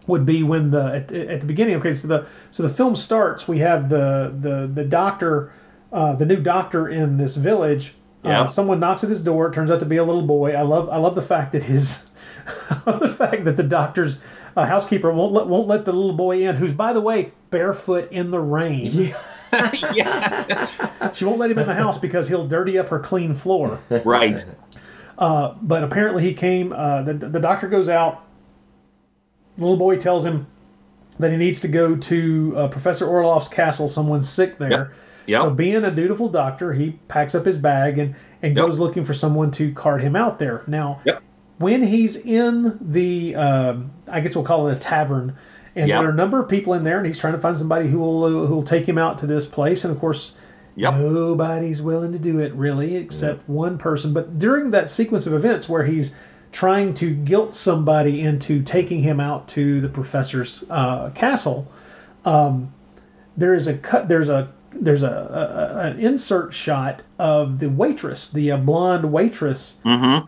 would be when the at, at the beginning. Okay, so the so the film starts. We have the the the doctor, uh, the new doctor in this village. Yeah. Uh, someone knocks at his door. It turns out to be a little boy. I love I love the fact that his the fact that the doctor's uh, housekeeper won't let won't let the little boy in. Who's by the way barefoot in the rain. yeah, She won't let him in the house because he'll dirty up her clean floor. right. but apparently he came. Uh, the the doctor goes out. The little boy tells him that he needs to go to uh, Professor Orloff's castle. Someone's sick there. Yep. Yep. So being a dutiful doctor, he packs up his bag and and Yep. goes looking for someone to cart him out there. Now, Yep. When he's in the, um, I guess we'll call it a tavern, and Yep. there are a number of people in there, and he's trying to find somebody who will who will take him out to this place, and of course. Yep. Nobody's willing to do it really, except one person. But during that sequence of events where he's trying to guilt somebody into taking him out to the professor's uh, castle, um, there is a cut. There's a there's a, a, an insert shot of the waitress, the uh, blonde waitress,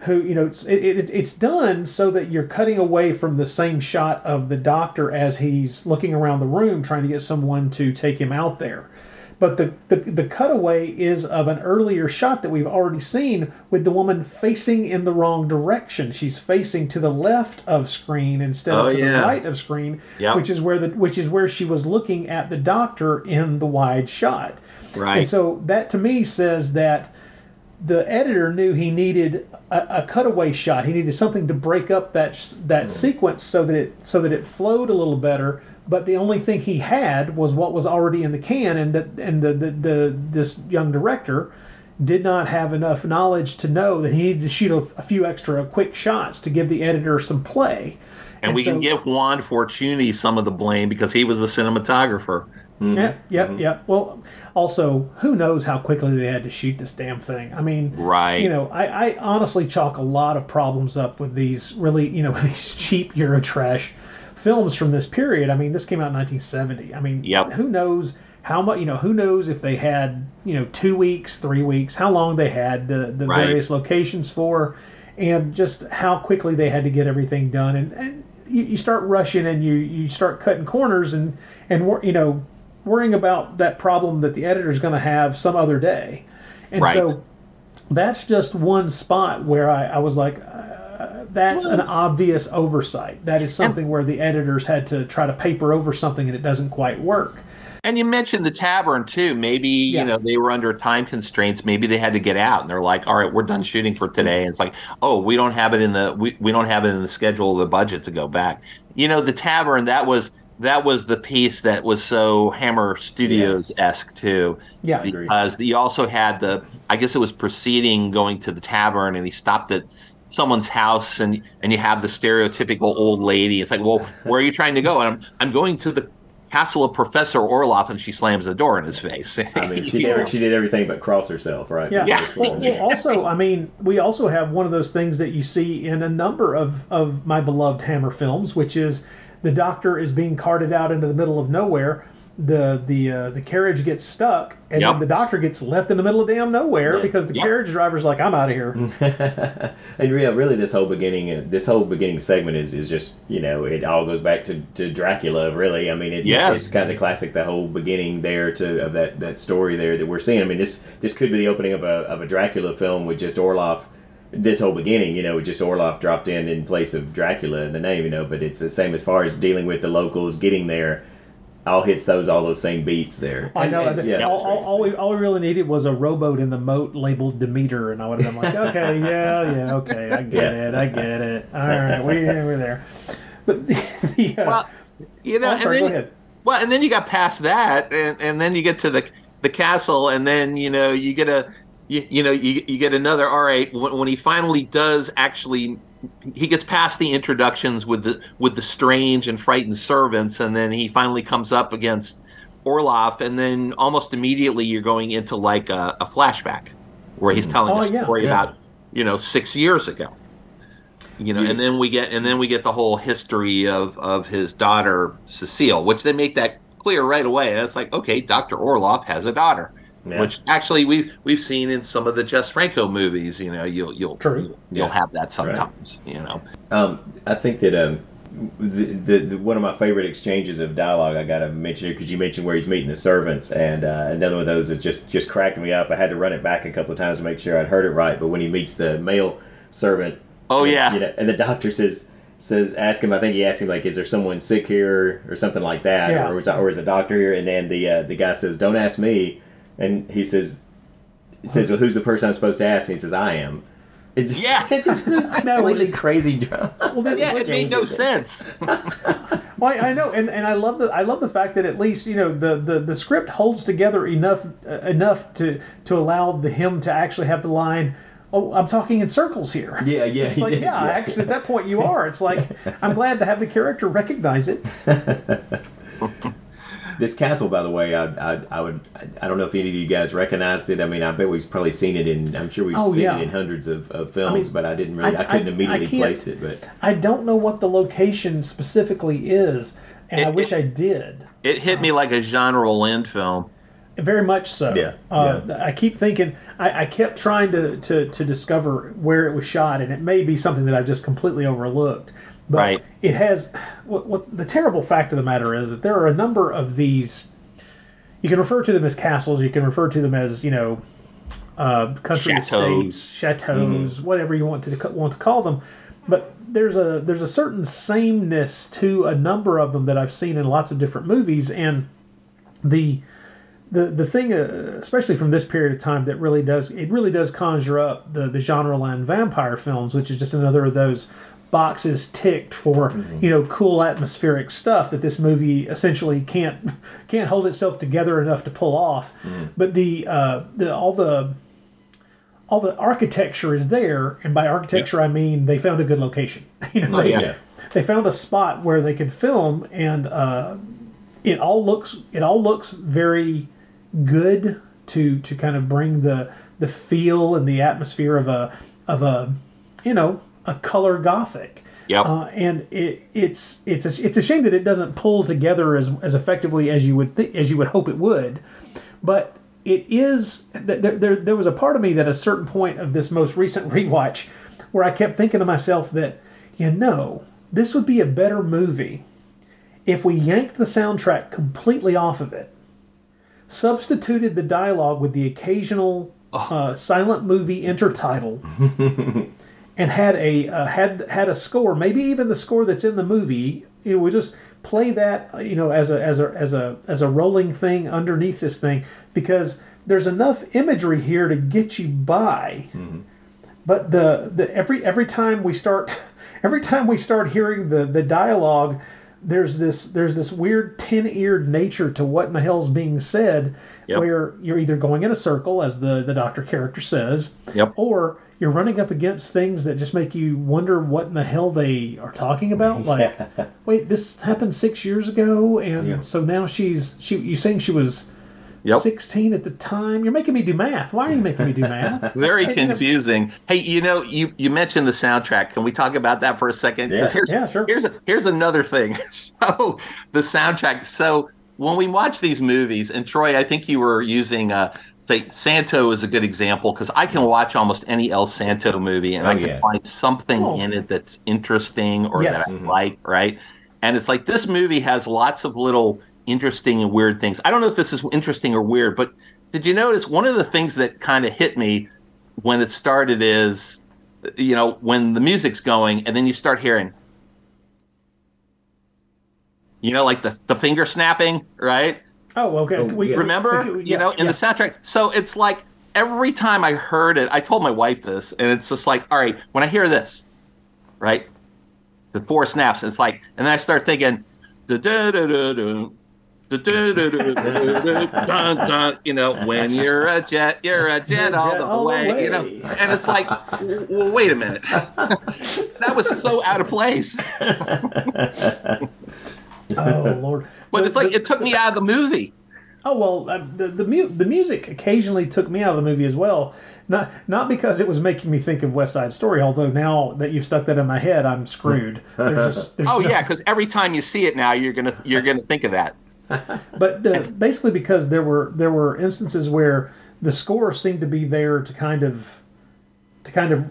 who you know it's, it, it, it's done so that you're cutting away from the same shot of the doctor as he's looking around the room trying to get someone to take him out there But the, the the cutaway is of an earlier shot that we've already seen with the woman facing in the wrong direction. She's facing to the left of screen instead Oh, of to yeah. the right of screen, Yep. which is where the which is where she was looking at the doctor in the wide shot. Right. And so that to me says that the editor knew he needed a, a cutaway shot. He needed something to break up that that hmm. sequence so that it so that it flowed a little better. But the only thing he had was what was already in the can, and that and the, the, the this young director did not have enough knowledge to know that he needed to shoot a, a few extra quick shots to give the editor some play. And, we so- can give Juan Fortuny some of the blame because he was the cinematographer. Yeah, yep, Mm-hmm. yep. Well, also, who knows how quickly they had to shoot this damn thing? I mean, Right. You know, I, I honestly chalk a lot of problems up with these really, you know, these cheap Eurotrash films from this period. I mean, this came out in 1970. I mean, Yep. who knows how much? You know, who knows if they had, you know, two weeks, three weeks, how long they had the the Right. various locations for, and just how quickly they had to get everything done. And and you, you start rushing and you you start cutting corners and and you know worrying about that problem that the editor's going to have some other day. And Right. so that's just one spot where I, I was like, uh, that's an obvious oversight. That is something where the editors had to try to paper over something and it doesn't quite work. And you mentioned the tavern too. Maybe Yeah. you know they were under time constraints. Maybe they had to get out, and they're like, "All right, we're done shooting for today." And it's like, "Oh, we don't have it in the we, we don't have it in the schedule, of the budget to go back." You know, the tavern that was that was the piece that was so Hammer Studios esque too. Yeah. Because you also had the I guess it was proceeding going to the tavern, and he stopped at someone's house, and and you have the stereotypical old lady. It's like, well, where are you trying to go? And I'm I'm going to the castle of Professor Orloff, and she slams the door in his face. I mean, she did she did everything but cross herself, right? Yeah. Yeah. Well, well, also, I mean, we also have one of those things that you see in a number of, of my beloved Hammer films, which is the doctor is being carted out into the middle of nowhere. The the uh, the carriage gets stuck, and Yep. then the doctor gets left in the middle of damn nowhere Yeah. because the Yep. carriage driver's like, "I'm out of here." And yeah, really, this whole beginning, uh, this whole beginning segment is, is just you know it all goes back to, to Dracula. Really, I mean, it's, Yes. it's, kind of the classic, the whole beginning there to of that, that story there that we're seeing. I mean, this this could be the opening of a of a Dracula film with just Orloff. This whole beginning, you know, with just Orloff dropped in in place of Dracula in the name, you know. But it's the same as far as dealing with the locals, getting there. All hits those all those same beats there. I And- know. and, yeah, all, all, all, we, all we really needed was a rowboat in the moat labeled Demeter, and I would have been like, okay, yeah, yeah, okay, I get Yeah. it, I get it. All right, we, we're there. But the, uh, well, you know, oh, and sorry, then, go ahead. Well, and then you got past that, and, and then you get to the the castle, and then you know you get a you, you know you, you get another. All right, when, when he finally does actually, he gets past the introductions with the with the strange and frightened servants, and then he finally comes up against Orloff, and then almost immediately you're going into like a, a flashback where he's mm-hmm. telling Oh, a yeah. story Yeah. about you know six years ago you know, Yeah. and then we get and then we get the whole history of of his daughter Cecile, which they make that clear right away. And it's like, okay, Doctor Orloff has a daughter, Yeah. which actually we we've seen in some of the Jess Franco movies. You know, you'll you'll True. you'll, you'll Yeah. have that sometimes. You know, Um, I think that um, the, the, the one of my favorite exchanges of dialogue I got to mention here because you mentioned where he's meeting the servants, and uh, another one of those that just just cracked me up. I had to run it back a couple of times to make sure I'd heard it right. But when he meets the male servant, Oh, and, yeah. you know, and the doctor says says ask him. I think he asked him like, "Is there someone sick here or something like that, Yeah. or is or is a doctor here?" And then the uh, the guy says, "Don't ask me," and he says. He says, "Well, who's the person I'm supposed to ask?" And he says, "I am." It just, Yeah. it's just this completely crazy drama. Well, that, yeah, it made no it. sense. Well, I I know, and, and I love the I love the fact that at least you know the, the, the script holds together enough uh, enough to to allow the him to actually have the line. Oh, I'm talking in circles here. Yeah, yeah, It's he like did, yeah, yeah. actually at that point you are. It's like I'm glad to have the character recognize it. This castle, by the way, I, I, I would, I don't know if any of you guys recognized it. I mean, I bet we've probably seen it in, I'm sure we've Oh, seen yeah. it in hundreds of, of films, mean, but I didn't really, I, I- couldn't I- I immediately can't- place it. But I don't know what the location specifically is, and I wish it- I did. It hit me like a Jean Rollin film. Very much so. Yeah, Uh, yeah. I keep thinking. I, I kept trying to, to to discover where it was shot, and it may be something that I've just completely overlooked. But Right. it has. What, what the terrible fact of the matter is that there are a number of these, you can refer to them as castles. You can refer to them as you know, uh, country Chateaus. estates, chateaus, whatever you want to want to call them. But there's a there's a certain sameness to a number of them that I've seen in lots of different movies, and the the the thing, uh, especially from this period of time, that really does it really does conjure up the the Jean Rollin vampire films, which is just another of those boxes ticked for you know cool atmospheric stuff that this movie essentially can't can't hold itself together enough to pull off. But the uh, the all the all the architecture is there, and by architecture I mean they found a good location. you know, they, yeah. they found a spot where they could film, and uh, it all looks it all looks very good to to kind of bring the the feel and the atmosphere of a of a you know a color gothic. Yep. Uh, and it, it's it's a, it's a shame that it doesn't pull together as, as effectively as you would th- as you would hope it would, but it is th- there, there there was a part of me that at a certain point of this most recent rewatch where I kept thinking to myself that you know this would be a better movie if we yanked the soundtrack completely off of it, substituted the dialogue with the occasional uh, silent movie intertitle, and had a uh, had had a score, maybe even the score that's in the movie. You know, we just play that, you know, as a as a as a as a rolling thing underneath this thing because there's enough imagery here to get you by. But the the every every time we start every time we start hearing the the dialogue, there's this there's this weird tin eared nature to what in the hell's being said, Yep. where you're either going in a circle, as the the doctor character says, Yep. or you're running up against things that just make you wonder what in the hell they are talking about. Like, wait, this happened six years ago, and Yeah. so now she's she. You saying she was Yep. 16 at the time? You're making me do math. Why are you making me do math? Very confusing. Hey, you know, you you mentioned the soundtrack. Can we talk about that for a second? Yeah. here's, Yeah, sure. Here's here's another thing. So the soundtrack. So when we watch these movies, and Troy, I think you were using, uh, say, Santo is a good example because I can watch almost any El Santo movie and Oh, I can yeah. find something Oh. in it that's interesting or Yes. that I like, right? And it's like this movie has lots of little interesting and weird things. I don't know if this is interesting or weird, but did you notice one of the things that kind of hit me when it started is, you know, when the music's going and then you start hearing, you know, like the, the finger snapping, right? Oh, okay. Oh, we. Remember, we- we- you know, in yeah. the soundtrack. So it's like every time I heard it, I told my wife this, and it's just like, all right, when I hear this, right, the four snaps, it's like, and then I start thinking, you know, when you're a jet, you're a jet all the way, you know, and it's like, well, wait a minute, that was so out of place. Oh Lord! But The- it's like the- it took me out of the movie. Oh well, uh, the the, mu- the music occasionally took me out of the movie as well. Not not because it was making me think of West Side Story. Although now that you've stuck that in my head, I'm screwed. There's just, there's Oh no- yeah, because every time you see it now, you're gonna you're gonna think of that. But the, basically, because there were there were instances where the score seemed to be there to kind of to kind of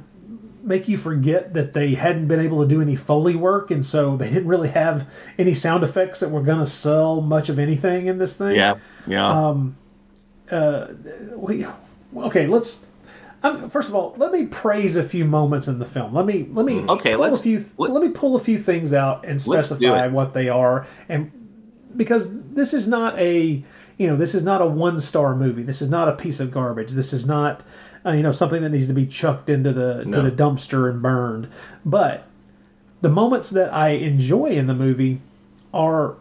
make you forget that they hadn't been able to do any foley work, and so they didn't really have any sound effects that were going to sell much of anything in this thing. Yeah, yeah. we okay let's um, first of all let me praise a few moments in the film. Let me let me Okay, pull let's- a few let- let, me pull a few things out and specify what they are and because this is not a you know this is not a one star movie. This is not a piece of garbage. This is not uh, you know something that needs to be chucked into the to the dumpster and burned but the moments that I enjoy in the movie are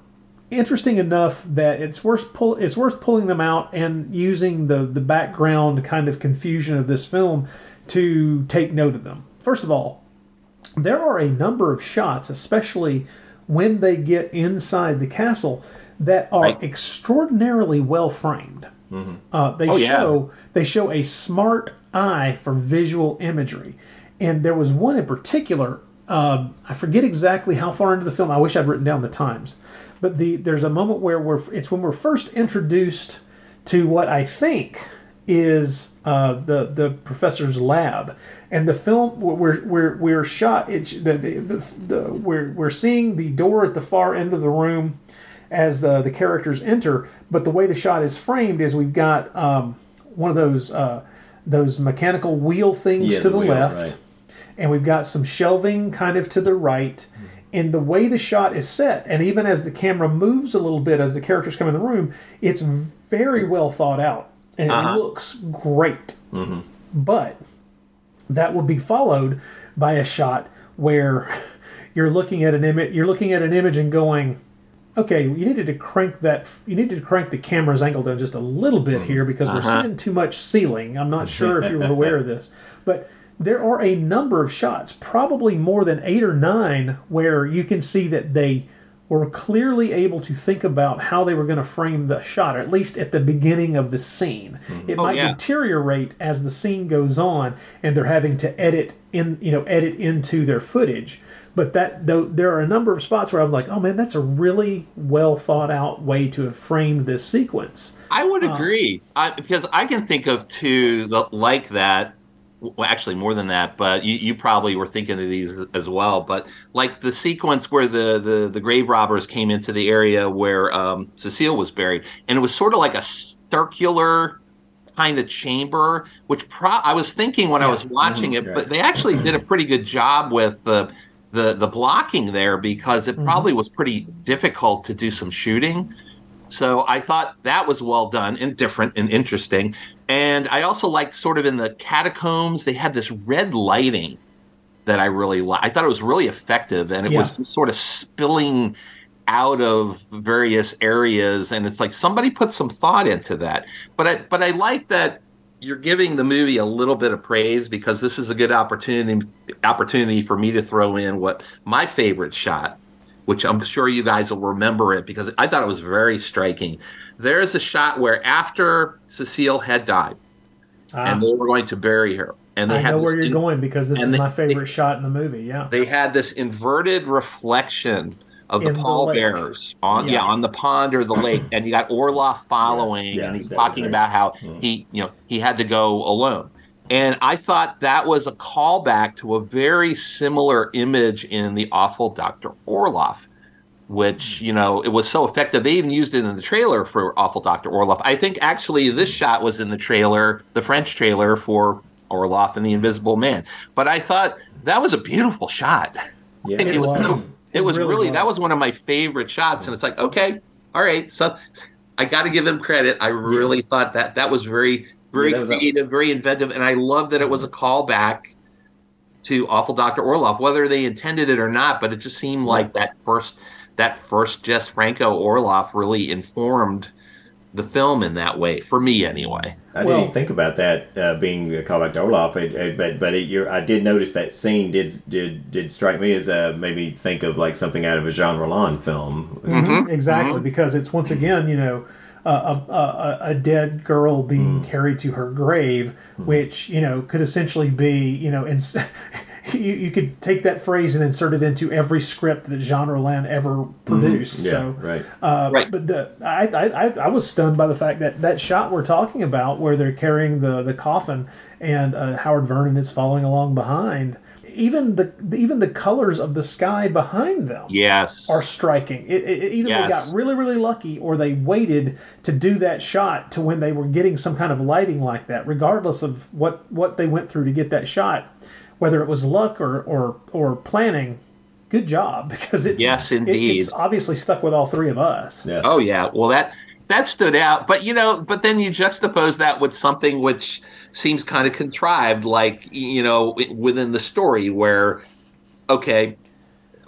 interesting enough that it's worth pull it's worth pulling them out and using the the background kind of confusion of this film to take note of them. First of all, there are a number of shots, especially when they get inside the castle, that are Right. extraordinarily well framed. Uh, they Oh, yeah. show they show a smart eye for visual imagery, and there was one in particular. Um, I forget exactly how far into the film. I wish I'd written down the times, but the there's a moment where we're it's when we're first introduced to what I think is uh, the the professor's lab, and the film we're we're we're shot. It's the, the, the, the we're we're seeing the door at the far end of the room, as uh, the characters enter. But the way the shot is framed is we've got um, one of those uh, those mechanical wheel things Yeah, to the the, wheel, left, right. and we've got some shelving kind of to the right. And the way the shot is set, and even as the camera moves a little bit as the characters come in the room, it's very well thought out, and it looks great. But that would be followed by a shot where you're looking at an image you're looking at an image and going okay you needed to crank that you needed to crank the camera's angle down just a little bit mm-hmm. here because we're uh-huh. seeing too much ceiling. I'm not sure if you were aware of this but there are a number of shots probably more than eight or nine where you can see that they were clearly able to think about how they were going to frame the shot or at least at the beginning of the scene. Mm-hmm. It Oh, might yeah. deteriorate as the scene goes on and they're having to edit in you know edit into their footage but that though there are a number of spots where i'm like oh man that's a really well thought out way to have framed this sequence I would agree I, because I can think of two that, like that. Well, actually, more than that, but you, you probably were thinking of these as well. But like the sequence where the, the, the grave robbers came into the area where um, Cecile was buried, and it was sort of like a circular kind of chamber, which pro- I was thinking when I was watching it, but they actually did a pretty good job with the the the blocking there because it mm-hmm. probably was pretty difficult to do some shooting. So I thought that was well done and different and interesting. And I also liked sort of in the catacombs, they had this red lighting that I really liked. I thought it was really effective and it Yeah. was just sort of spilling out of various areas and it's like somebody put some thought into that. But I but I like that you're giving the movie a little bit of praise because this is a good opportunity opportunity for me to throw in what my favorite shot which I'm sure you guys will remember it because I thought it was very striking. There's a shot where after Cecile had died, and they were going to bury her, and they Ah. i know where you're in- going because this is they- my favorite shot in the movie yeah They had this inverted reflection of the pallbearers on yeah. Yeah. on the pond or the lake, and you got Orloff following, Yeah, and he's talking very- about how Hmm. he you know he had to go alone. And I thought that was a callback to a very similar image in the awful Dr. Orloff, which, you know, it was so effective. They even used it in the trailer for Awful Dr. Orloff. I think actually this shot was in the trailer, the French trailer for Orloff and the Invisible Man. But I thought that was a beautiful shot. Yeah, It was. so- it It was really really, that was. one of my favorite shots. And it's like, okay, all right. So I got to give them credit. I really thought that that was very, very Yeah, was a- creative, very inventive. And I love that it was a callback to Awful Dr. Orloff, whether they intended it or not. But it just seemed like that first, that first Jess Franco Orloff really informed the film in that way, for me anyway. I Well- didn't think about that uh, being a callback to Orloff, it, it, but but it, you're, I did notice that scene did did did strike me as uh, made me think of like something out of a Jean Rollin film. Mm-hmm. exactly because it's once again you know a, a, a, a dead girl being carried to her grave which you know could essentially be you know ins- you, you could take that phrase and insert it into every script that Jean Rollin ever produced Yeah, so right. uh, Right. But the I, I I- I was stunned by the fact that that shot we're talking about, where they're carrying the the coffin and uh, Howard Vernon is following along behind. Even the even the colors of the sky behind them Yes. are striking. It, it, it- either they got really really lucky or they waited to do that shot to when they were getting some kind of lighting like that. Regardless of what what they went through to get that shot, whether it was luck or or or planning. Good job because it's Yes, it- indeed. it's obviously stuck with all three of us. Yeah. Oh yeah, well that that stood out. But you know, but then you juxtapose that with something which seems kind of contrived, like you know, within the story where, okay,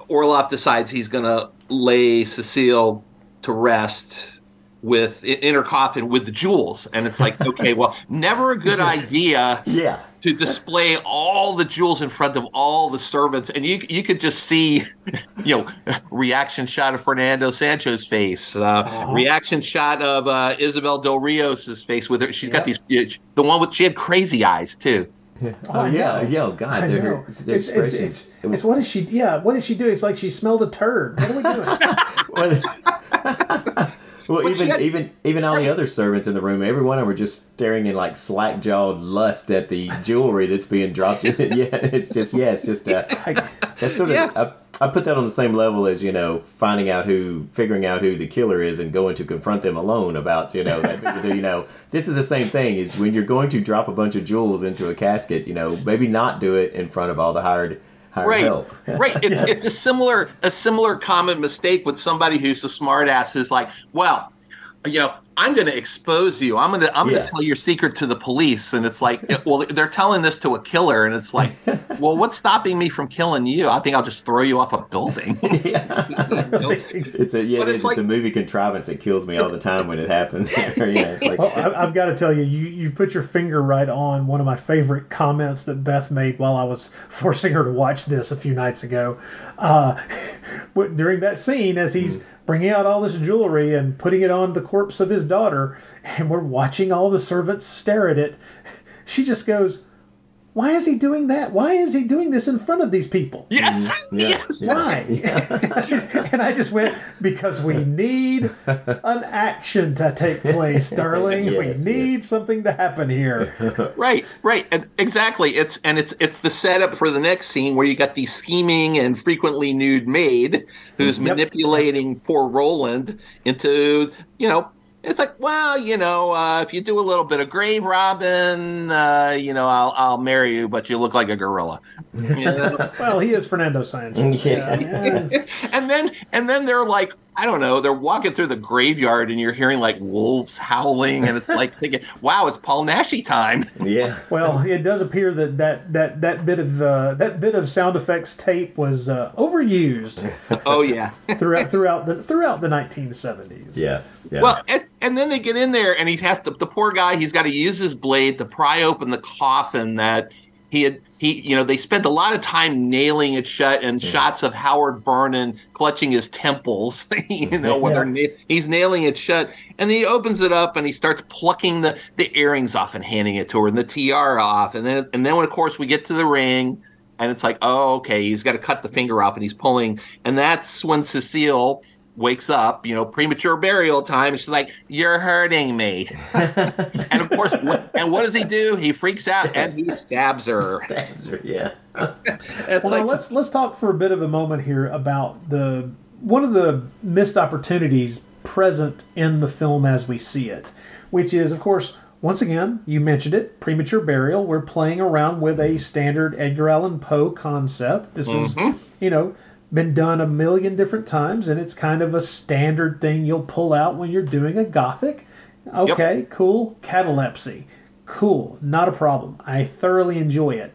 Orloff decides he's going to lay Cecile to rest with in her coffin with the jewels, and it's like, okay, well, never a good idea Yeah. To display all the jewels in front of all the servants, and you you could just see, you know, reaction shot of Fernando Sancho's face, uh, reaction shot of uh, Isabel Del Rios's face with her. She's got these the one with she had crazy eyes too. Oh I yeah, know. yeah. Oh, God, I their, know. their It's, it's, expressions. it's, It was- it's what is she? Yeah, what did she do? It's like she smelled a turd. What are we doing? well, even had- even even all the other servants in the room, every one of them were just staring in like slack jawed lust at the jewelry that's being dropped in. yeah, it's just yeah, it's just uh, that's sort of. Yeah. Uh, I put that on the same level as you know finding out who, figuring out who the killer is, and going to confront them alone about you know that you know this is the same thing. Is when you're going to drop a bunch of jewels into a casket, you know maybe not do it in front of all the hired hired right. help. right. It's, it's a similar a similar common mistake with somebody who's a smart ass who's like well you know i'm going to expose you i'm going to i'm Yeah. going to tell your secret to the police and it's like well they're telling this to a killer and it's like well what's stopping me from killing you i think i'll just throw you off a building It's a yeah, But it it's is. like- a movie contrivance that kills me all the time when it happens. yeah, it's like Well, I, I've got to tell you, you you put your finger right on one of my favorite comments that Beth made while I was forcing her to watch this a few nights ago. Uh, during that scene, as he's bringing out all this jewelry and putting it on the corpse of his daughter, and we're watching all the servants stare at it, she just goes, "Why is he doing that? Why is he doing this in front of these people?" yes yeah, mm-hmm. yes yeah. Why? and I just went, because we need an action to take place, darling. Yes, we need yes. something to happen here. right right and exactly it's and it's it's the setup for the next scene where you got the scheming and frequently nude maid who's mm-hmm. Yep. manipulating poor roland into you know it's like well you know uh, if you do a little bit of grave robbing uh, you know I'll, I'll marry you but you look like a gorilla You know? Well, he is Fernando Sancho. Yeah. yes. and then and then they're like I don't know. They're walking through the graveyard, and you're hearing like wolves howling, and it's like thinking, "Wow, it's Paul Naschy time." yeah. Well, it does appear that that that, that bit of uh, that bit of sound effects tape was uh, overused oh yeah. throughout throughout the throughout the 1970s. Yeah. Yeah. Well, and, and then they get in there, and he has to. The poor guy, he's got to use his blade to pry open the coffin that he had. He, you know, they spent a lot of time nailing it shut, and shots of Howard Vernon clutching his temples. you mm-hmm. know, when they're na- he's nailing it shut, and then he opens it up and he starts plucking the the earrings off and handing it to her, and the tiara off, and then and then when of course we get to the ring, and it's like, oh, okay, he's got to cut the finger off, and he's pulling, and that's when Cecile wakes up, you know, premature burial time. And she's like, "You're hurting me," and of course, what, and what does he do? He freaks out and he stabs her. Stabs her, yeah. Well, like, now let's let's talk for a bit of a moment here about the one of the missed opportunities present in the film as we see it, which is, of course, once again you mentioned it, premature burial. We're playing around with a standard Edgar Allan Poe concept. This is, mm-hmm. you know, been done a million different times, and it's kind of a standard thing you'll pull out when you're doing a gothic. Okay, cool. Catalepsy, cool, not a problem. I thoroughly enjoy it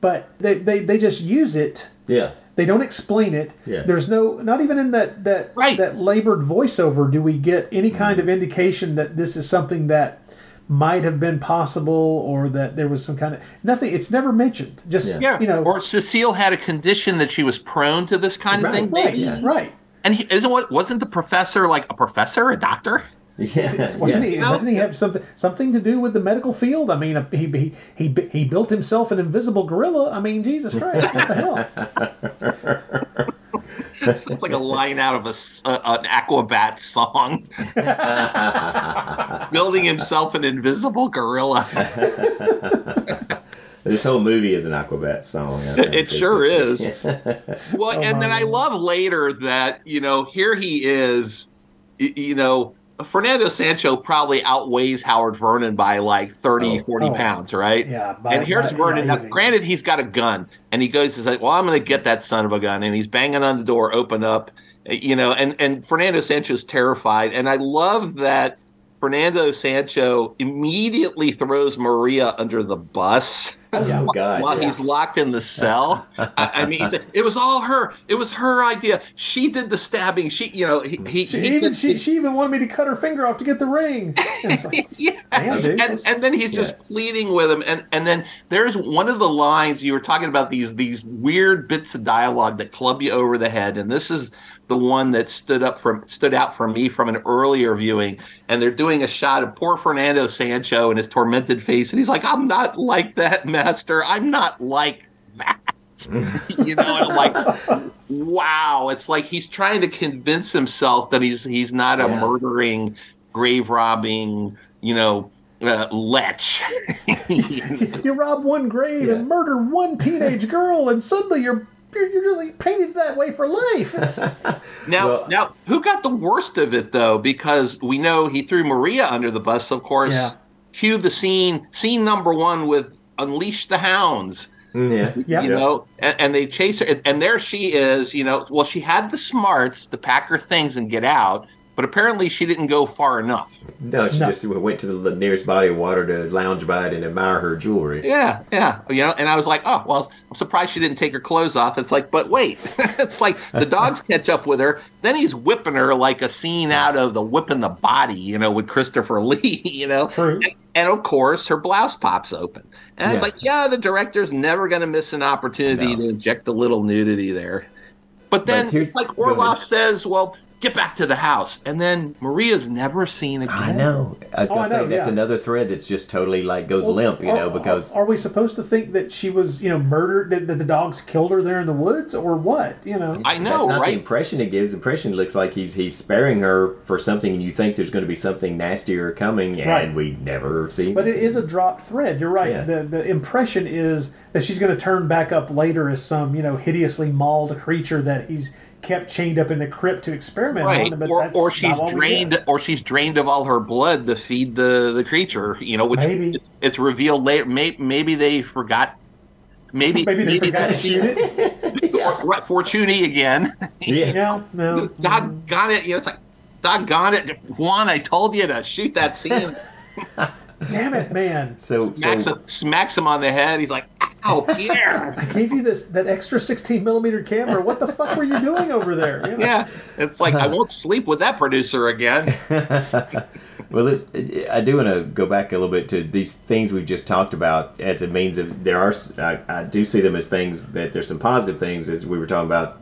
but they, they, they just use it. Yeah. They don't explain it. Yes. There's no not even in that that Right. that labored voiceover do we get any kind mm-hmm. of indication that this is something that might have been possible or that there was some kind of nothing. It's never mentioned. Just yeah, you know, or Cecile had a condition that she was prone to this kind of thing. right, Maybe, right. and he, isn't what wasn't the professor like a professor, a doctor? Yeah. Wasn't yeah. he? Doesn't he have something something to do with the medical field? I mean, he he he, he built himself an invisible gorilla. I mean, Jesus Christ, what the hell? It's like a line out of a, s- a- an Aquabat song. Building himself an invisible gorilla. This whole movie is an Aquabat song. I think. It sure is. it's- Well, oh and then I love later that, you know, here he is, you know, Fernando Sancho probably outweighs Howard Vernon by like 30, Oh. 40 Oh. pounds, right? Yeah, by- and here's by- Vernon. now, granted, he's got a gun, and he goes, he's like, well, I'm going to get that son of a gun. And he's banging on the door, open up, you know, and, and Fernando Sancho's terrified. And I love that Fernando Sancho immediately throws Maria under the bus Oh, oh God. while yeah. he's locked in the cell. I, I mean, it was all her. It was her idea. She did the stabbing. She, you know, he, he, She he even did- she, she even wanted me to cut her finger off to get the ring. And like, yeah. Damn, dude, and, and then he's just pleading with him, and and then there's one of the lines you were talking about these these weird bits of dialogue that club you over the head, and this is the one that stood up from stood out for me from an earlier viewing, and they're doing a shot of poor Fernando Sancho and his tormented face, and he's like, "I'm not like that, Master. I'm not like that." you know, and I'm like, wow, it's like he's trying to convince himself that he's he's not a Yeah. murdering, grave robbing, you know, uh, lech. you rob one grave Yeah. and murder one teenage girl, and suddenly you're you're, you're really painted that way for life. It's, Now, Well- now, who got the worst of it though? Because we know he threw Maria under the bus. Of course, Yeah. cue the scene. Scene number one with Unleash the Hounds. Yeah. Yeah. You know, and, and they chase her, and, and there she is. You know, well, she had the smarts to pack her things and get out, but apparently she didn't go far enough. No, she No. just went to the nearest body of water to lounge by it and admire her jewelry. Yeah, yeah. You know, and I was like, oh, well, I'm surprised she didn't take her clothes off. It's like, but wait, it's like the dogs catch up with her. Then he's whipping her like a scene out of the Whip and the Body, you know, with Christopher Lee, you know. True. And, and of course, her blouse pops open. And it's like, yeah, the director's never going to miss an opportunity No. to inject a little nudity there. But then But here- it's like go. Orloff says, well, get back to the house. And then Maria's never seen again. I know. I was Oh, gonna I say know, that's yeah. another thread that's just totally like goes limp, you know, because are, we supposed to think that she was, you know, murdered? That, that the dogs killed her there in the woods, or what? You know, I know, that's not right? the impression it gives. The impression looks like he's he's sparing her for something, and you think there's going to be something nastier coming, and Right. we never see. But it is a dropped thread. You're right. Yeah. The the impression is that she's going to turn back up later as some you know hideously mauled creature that he's kept chained up in the crypt to experiment right on. But or, that's or she's drained or she's drained of all her blood to feed the the creature you know which Maybe. It's, it's revealed later may, maybe they forgot maybe Maybe they forgot to shoot it. or, right, Fortuny again yeah, Yeah, no. doggone it you know it's like doggone it Juan I told you to shoot that scene Damn it, man! so smacks, so him, smacks him on the head he's like ow Pierre I gave you this that extra 16 millimeter camera. What the fuck were you doing over there? You know? yeah it's like I won't sleep with that producer again Well, this, I do want to go back a little bit to these things we've just talked about as a means of there are. I, I do see them as things that there's some positive things as we were talking about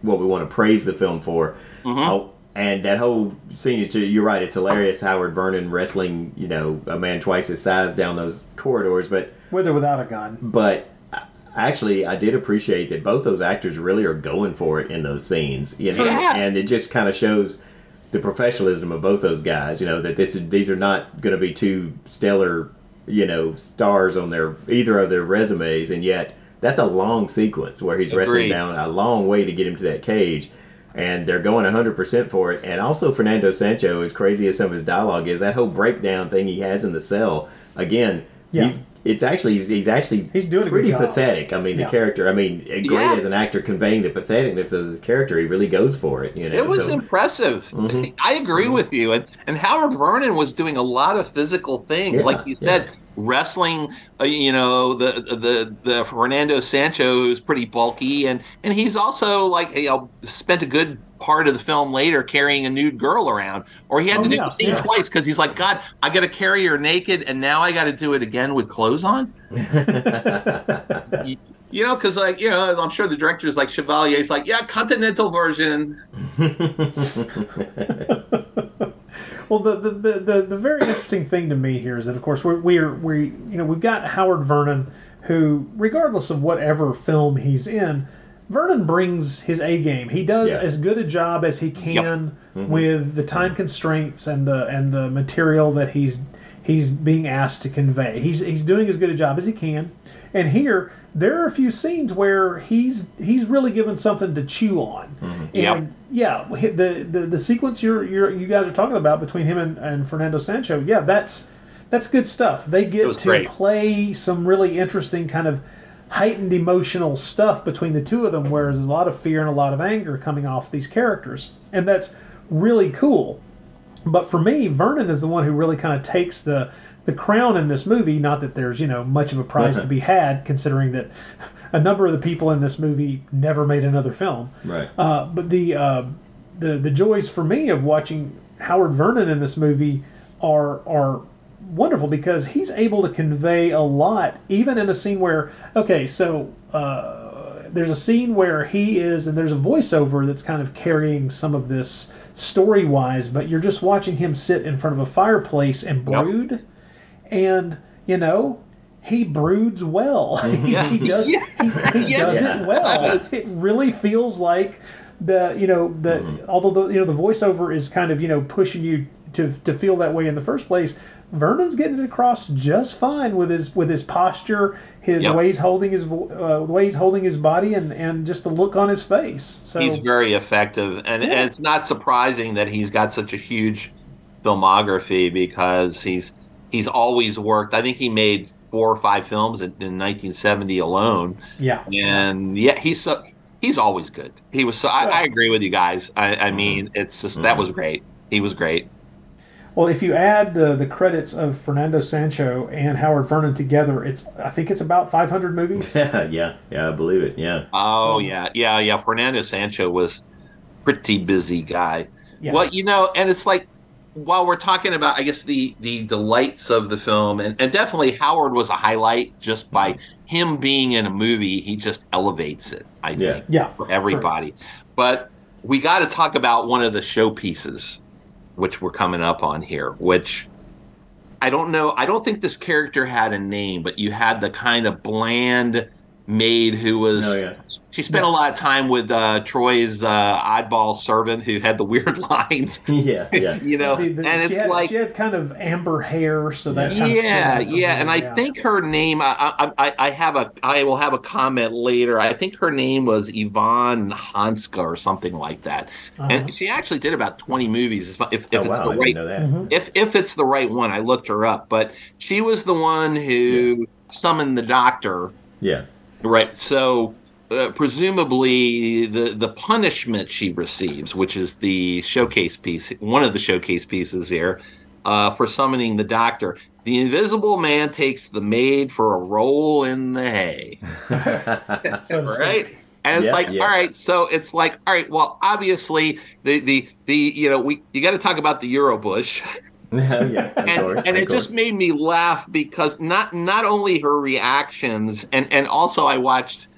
what we want to praise the film for. Oh, and that whole scene, it's- you're right. It's hilarious. Howard Vernon wrestling, you know, a man twice his size down those corridors, but With or without a gun. but uh, actually i did appreciate that both those actors really are going for it in those scenes you know Yeah. and it just kind of shows the professionalism of both those guys you know that this is these are not going to be two stellar you know stars on their either of their resumes and yet that's a long sequence where he's wrestling down a long way to get him to that cage and they're going 100% for it and also fernando sancho as crazy as some of his dialogue is that whole breakdown thing he has in the cell again Yeah. he's it's actually he's, he's actually He's doing pretty pathetic. I mean, Yeah. the character. I mean, great Yeah. as an actor conveying the patheticness of his character. He really goes for it. You know, It was so- impressive. Mhm. I agree with you. And and Howard Vernon was doing a lot of physical things, Yeah, like you said, yeah. Wrestling. Uh, you know, the the the Fernando Sancho is pretty bulky, and and he's also like you know spent a good part of the film later carrying a nude girl around, or he had Oh, to do yeah, the scene yeah. twice because he's like, God, I got to carry her naked, and now I got to do it again with clothes on. you, you know, because like you know, I'm sure the director's like Chevalier's like, yeah, continental version. Well, the, the, the, the, very interesting thing to me here is that, of course, we're, we're we you know we've got Howard Vernon, who, regardless of whatever film he's in, Vernon brings his A game. He does Yeah. as good a job as he can Mm-hmm. with the time constraints and the and the material that he's he's being asked to convey. He's he's doing as good a job as he can. And here there are a few scenes where he's he's really given something to chew on. Mm-hmm. Yep. And yeah, the, the the sequence you're, you're you guys are talking about between him and, and Fernando Sancho, yeah, that's that's good stuff. They get to great. play some really interesting kind of heightened emotional stuff between the two of them, where there's a lot of fear and a lot of anger coming off these characters, and that's really cool. But for me, Vernon is the one who really kind of takes the the crown in this movie. Not that there's you know much of a prize to be had, considering that a number of the people in this movie never made another film. right. Uh, but the uh, the the joys for me of watching Howard Vernon in this movie are are wonderful because he's able to convey a lot, even in a scene where okay, so. Uh, there's a scene where he is, and there's a voiceover that's kind of carrying some of this story wise, but you're just watching him sit in front of a fireplace and Yep. Brood. And, you know, he broods well. Yeah. he does, he, he Yes. does it well. It really feels like the you know the although the you know the voiceover is kind of you know pushing you to to feel that way in the first place. Vernon's getting it across just fine with his with his posture, his Yep. the way he's holding his uh, the way he's holding his body, and and just the look on his face. So He's very effective, and, Yeah. and it's not surprising that he's got such a huge filmography because he's he's always worked. I think he made four or five films in, in 1970 alone, yeah, and yeah, he's so he's always good. He was so. I, I agree with you guys. I, I mm-hmm. mean, it's just that mm-hmm. was great. He was great. Well, if you add the the credits of Fernando Sancho and Howard Vernon together, it's I think it's about 500 movies. yeah, yeah, yeah, I believe it. Yeah. Oh So- yeah, yeah, yeah. Fernando Sancho was pretty busy guy. Yeah. Well, you know, and it's like while we're talking about, I guess the the delights of the film, and, and definitely Howard was a highlight just by him being in a movie. He just elevates it. I Yeah. think Yeah, for everybody. But we got to talk about one of the showpieces, which we're coming up on here, which. I don't know. I don't think this character had a name, but you had the kind of bland maid who was. Oh, yeah. She spent a lot of time with uh, Troy's uh, oddball servant who had the weird lines. yeah, yeah. you know, The- the- and she it's had, like she had kind of amber hair, so that kind of yeah, stood out from yeah, and I think her name. I, I, I, I have a. I will have a comment later. I think her name was Yvonne Hanska or something like that. Uh-huh. And she actually did about twenty movies. If, if, if oh it's wow, the I right, didn't know that. Mm-hmm. if if it's the right one, I looked her up. But she was the one who summoned the doctor. Yeah. Right. So. Uh, presumably, the the punishment she receives, which is the showcase piece, one of the showcase pieces here, uh, for summoning the doctor. The Invisible Man takes the maid for a roll in the hay. so to speak. right? And it's Yeah, like, yeah. all right, so it's like, all right, well, obviously the the the you know we you got to talk about the Eurobush, yeah, of and, course. and it just made me laugh because not not only her reactions and and also I watched,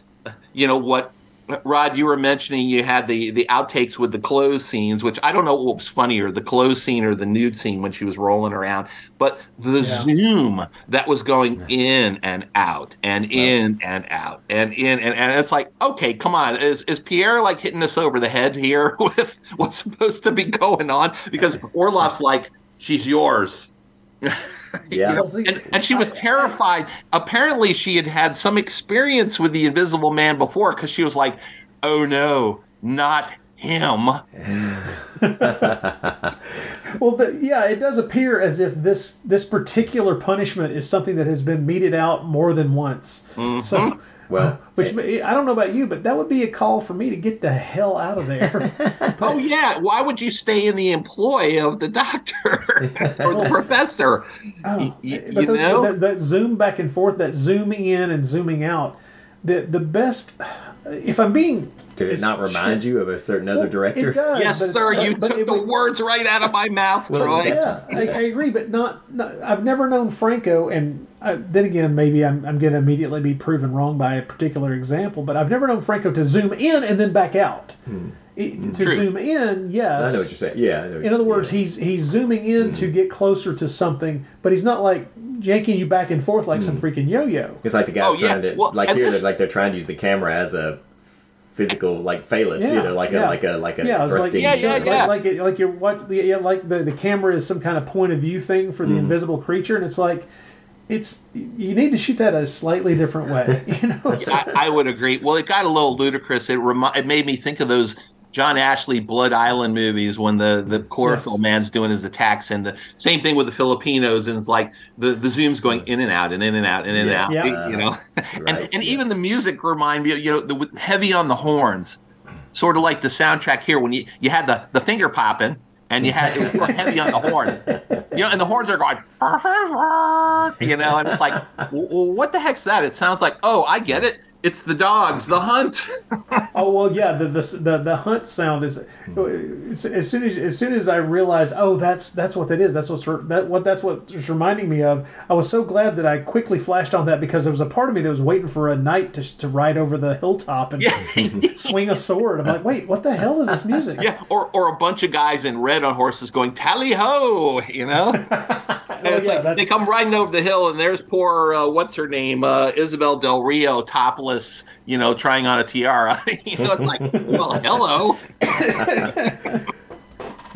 you know what. Rod, you were mentioning you had the the outtakes with the clothes scenes, which I don't know what was funnier, the clothes scene or the nude scene when she was rolling around. But the Yeah. zoom that was going in and out and in and out and in and, and it's like, okay, come on, is is Pierre like hitting us over the head here with what's supposed to be going on? Because Orloff's like, she's yours. Yeah. Well, see, And, and she was terrified. Apparently, she had had some experience with the Invisible Man before because she was like, "Oh no, not him." Well, the, yeah, it does appear as if this this particular punishment is something that has been meted out more than once. Mm-hmm. So, Well, which eh, I don't know about you, but that would be a call for me to get the hell out of there. Oh yeah, why would you stay in the employ of the doctor or the professor? Oh, y- y- you those- know, that, that zoom back and forth, that zooming in and zooming out, the the best. If I'm being, did it it's- not remind you of a certain other director? It does. yes, sir. but- You took it the words right out of my mouth, Well, Troy. Yeah, I, I agree, but not, not. I've never known Franco, and uh, then again, maybe I'm, I'm going to immediately be proven wrong by a particular example. But I've never known Franco to zoom in and then back out. Hmm. It- to hmm. True. zoom in, yes. I know what you're saying. Yeah. I know what In other words, yeah. he's he's zooming in to hmm. get closer to something, but he's not like yanking you back and forth like some freaking yo-yo. It's like the guys Oh, yeah. trying to Well, like here, this- they're like they're trying to use the camera as a physical like phallus, Yeah, you know, like yeah. a like a like a Yeah, it's like thrusting. Yeah, yeah, like, yeah. like it, like you're what the yeah, like the the camera is some kind of point of view thing for the invisible creature, and it's like it's you need to shoot that a slightly different way, you know. So- I, I would agree. Well, it got a little ludicrous. It remi- it made me think of those John Ashley Blood Island movies when the the chlorophyll Yes. man's doing his attacks, and the same thing with the Filipinos, and it's like the the zoom's going in and out and in and out and in Yeah. and out. Yeah. You know, and Right, and yeah. even the music remind me, you know, the with- heavy on the horns, sort of like the soundtrack here when you you had the the finger popping. And you had it was heavy on the horns, you know, and the horns are going, you know, and it's like, what the heck's that? It sounds like, oh, I get it. It's the dogs, the hunt. Oh well, yeah. The the the, the hunt sound is as soon as as soon as I realized, oh, that's that's what that is. That's what's that what that's what it's reminding me of. I was so glad that I quickly flashed on that because there was a part of me that was waiting for a knight to to ride over the hilltop and swing a sword. I'm like, wait, what the hell is this music? Yeah, or or a bunch of guys in red on horses going tally ho, you know. And well, it's yeah, like that's- they come riding over the hill, and there's poor uh, what's her name, uh, Isabel Del Rio, topless, you know, trying on a tiara. you know, it's like, well, hello.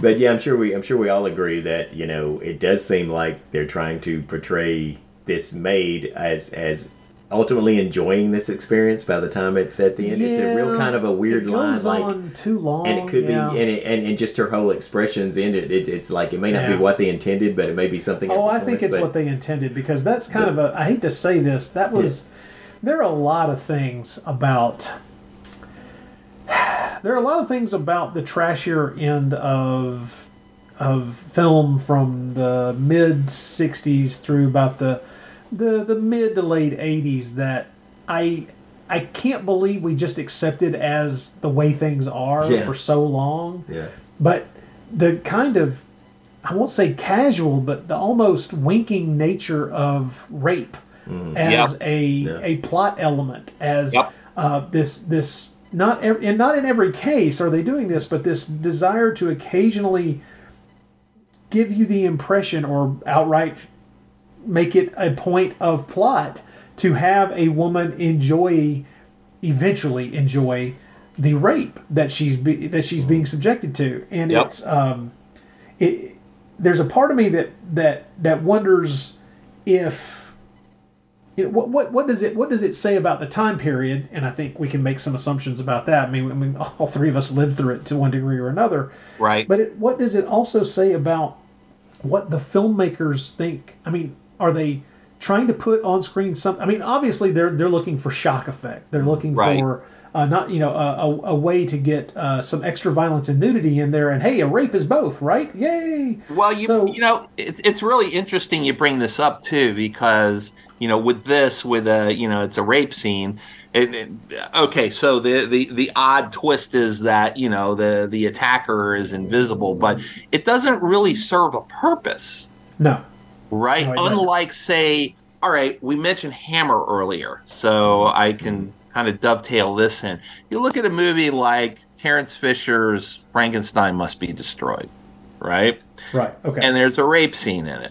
But yeah, I'm sure we I'm sure we all agree that you know it does seem like they're trying to portray this maid as as ultimately enjoying this experience by the time it's at the end. it's a real kind of a weird it line, goes like too long, and it could yeah. be and, it, and and just her whole expressions in it, it it's like it may not Yeah. be what they intended, but it may be something. Oh, I think it's but- what they intended because that's kind of a. I hate to say this. That was. There are a lot of things about. There are a lot of things about the trashier end of of film from the mid '60s through about the the the mid to late '80s that I I can't believe we just accepted as the way things are Yeah. for so long yeah. but the kind of I won't say casual, but the almost winking nature of rape as Yep. a Yeah. a plot element, as Yep. uh, this this not ev- and not in every case are they doing this, but this desire to occasionally give you the impression or outright make it a point of plot to have a woman enjoy eventually enjoy the rape that she's be, that she's being subjected to and Yep. it's um it there's a part of me that that that wonders if you know, what, what what does it what does it say about the time period and i think we can make some assumptions about that i mean, I mean all three of us lived through it to one degree or another Right. but it, what does it also say about what the filmmakers think? I mean, are they trying to put on screen something? I mean, obviously they're they're looking for shock effect. They're looking Right. for uh, not you know a, a, a way to get uh, some extra violence and nudity in there. And hey, a rape is both, right? Yay! Well, you So- you know, it's it's really interesting you bring this up too because you know with this with a you know it's a rape scene. It, it- okay, so the, the the odd twist is that you know the the attacker is invisible, but it doesn't really serve a purpose, No, right? No, it doesn't. Unlike say, all right, we mentioned Hammer earlier, so I can kind of dovetail this in. You look at a movie like Terrence Fisher's Frankenstein Must Be Destroyed, right? right? Okay. and there's a rape scene in it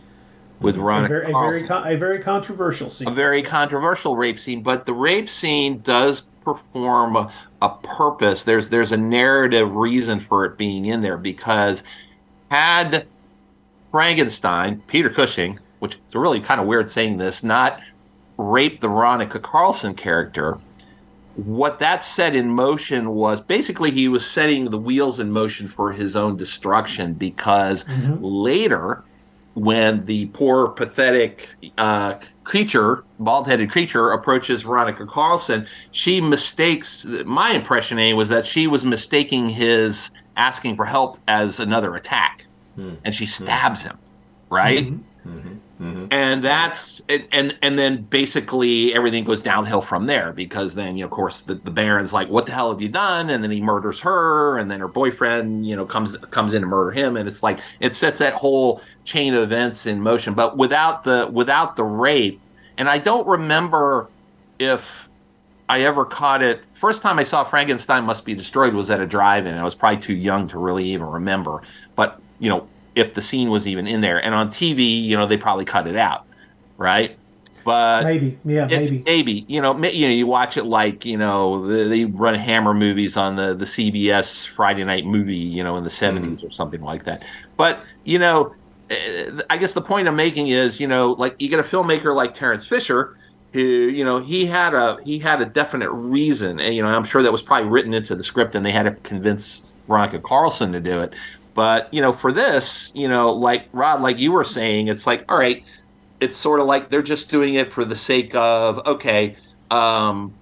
with a Veronica very, a very Carlson. con- a very controversial scene. a very controversial rape scene, but the rape scene does perform a, a purpose. There's there's a narrative reason for it being in there because had Frankenstein, Peter Cushing, which is really kind of weird saying this, not raped the Veronica Carlson character, what that set in motion was basically he was setting the wheels in motion for his own destruction because mm-hmm. later when the poor pathetic uh, creature bald-headed creature approaches veronica carlson she mistakes my impression a was that she was mistaking his asking for help as another attack. Hmm. And she hmm. stabs him right mm-hmm. Mm-hmm. Mm-hmm. and that's and and then basically everything goes downhill from there because then you know, of course the, the baron's like what the hell have you done? And then he murders her and then her boyfriend you know comes comes in to murder him. And it's like it sets that whole chain of events in motion. But without the without the rape and i don't remember if i ever caught it. First time i saw frankenstein must be destroyed was at a drive-in. I was probably too young to really even remember. But you know if the scene was even in there and on tv you know they probably cut it out right but maybe, yeah, maybe. maybe you know you know you watch it like you know they run Hammer movies on the the CBS Friday night movie you know in the 70s or something like that. But you know, eh, I guess the point I'm making is you know like you get a filmmaker like Terrence Fisher who you know he had a he had a definite reason and you know I'm sure that was probably written into the script and they had to convince Veronica Carlson to do it. But you know for this you know like Rod like you were saying it's like all right it's sort of like they're just doing it for the sake of okay um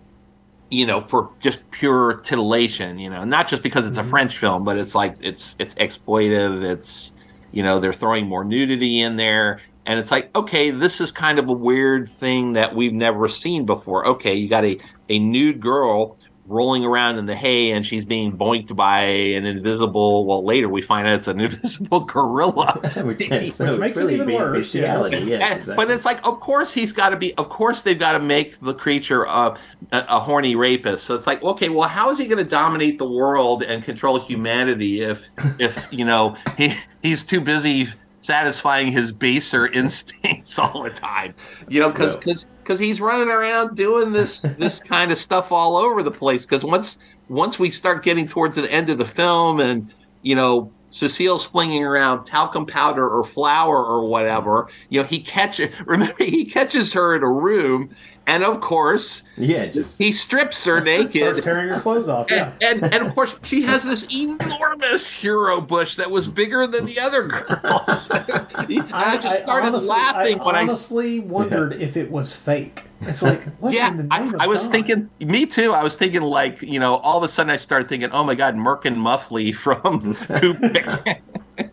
you know for just pure titillation you know not just because it's a french film but it's like it's it's exploitive it's you know they're throwing more nudity in there. And it's like okay this is kind of a weird thing that we've never seen before. Okay you got a a nude girl rolling around in the hay and she's being boinked by an invisible well later we find out it's an invisible gorilla which, is, so Which it's makes it even worse, bestiality. yes. Yes, And- exactly. But it's like, of course, he's got to be. Of course, they've got to make the creature a, a, a horny rapist. So it's like, okay, well, how is he going to dominate the world and control humanity if, if you know, he he's too busy satisfying his baser instincts all the time. You know, because because because he's running around doing this this kind of stuff all over the place. Because once once we start getting towards the end of the film, and you know. Cecile's flinging around talcum powder or flour or whatever. You know, he catches. Remember, he catches her in a room, and of course, Yeah, just he strips her Starts naked. tearing her clothes off. Yeah. And, and and of course she has this enormous hero bush that was bigger than the other girls. I, just started honestly, laughing I when I honestly wondered if it was fake. It's like, what yeah, in the I, of I was God? thinking, me too. I was thinking, like, you know, all of a sudden I started thinking, oh my God, Merkin and Muffley from Coop.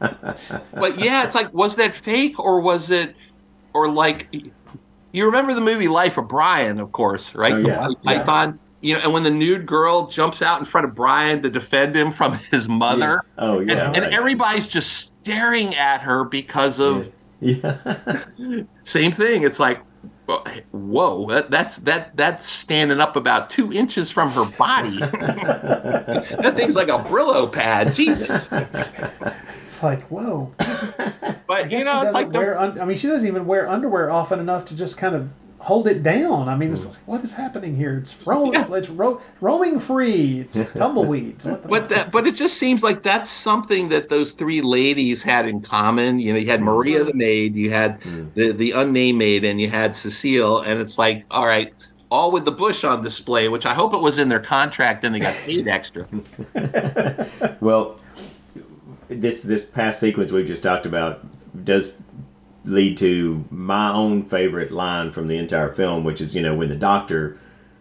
but yeah, it's like, was that fake or was it, or like, you remember the movie Life of Brian, of course, right? Oh, yeah, The yeah. Python. You know, and when the nude girl jumps out in front of Brian to defend him from his mother, oh yeah, and, and everybody's just staring at her because of yeah. same thing. It's like, whoa, that, that's that that's standing up about two inches from her body. that thing's like a Brillo pad. Jesus. It's like, whoa. But you know, it's doesn't like the. Un- I mean, she doesn't even wear underwear often enough to just kind of hold it down. I mean, it's mm. like, what is happening here? It's ro- it's ro- roaming free. It's tumbleweeds. What the but that, but it just seems like that's something that those three ladies had in common. You know, you had Maria the mm-hmm. maid, you had mm. the the unnamed maid, and you had Cecile, and it's like, all right, all with the bush on display, which I hope it was in their contract and they got paid extra. Well, this this past sequence we've just talked about does lead to my own favorite line from the entire film, which is you know when the doctor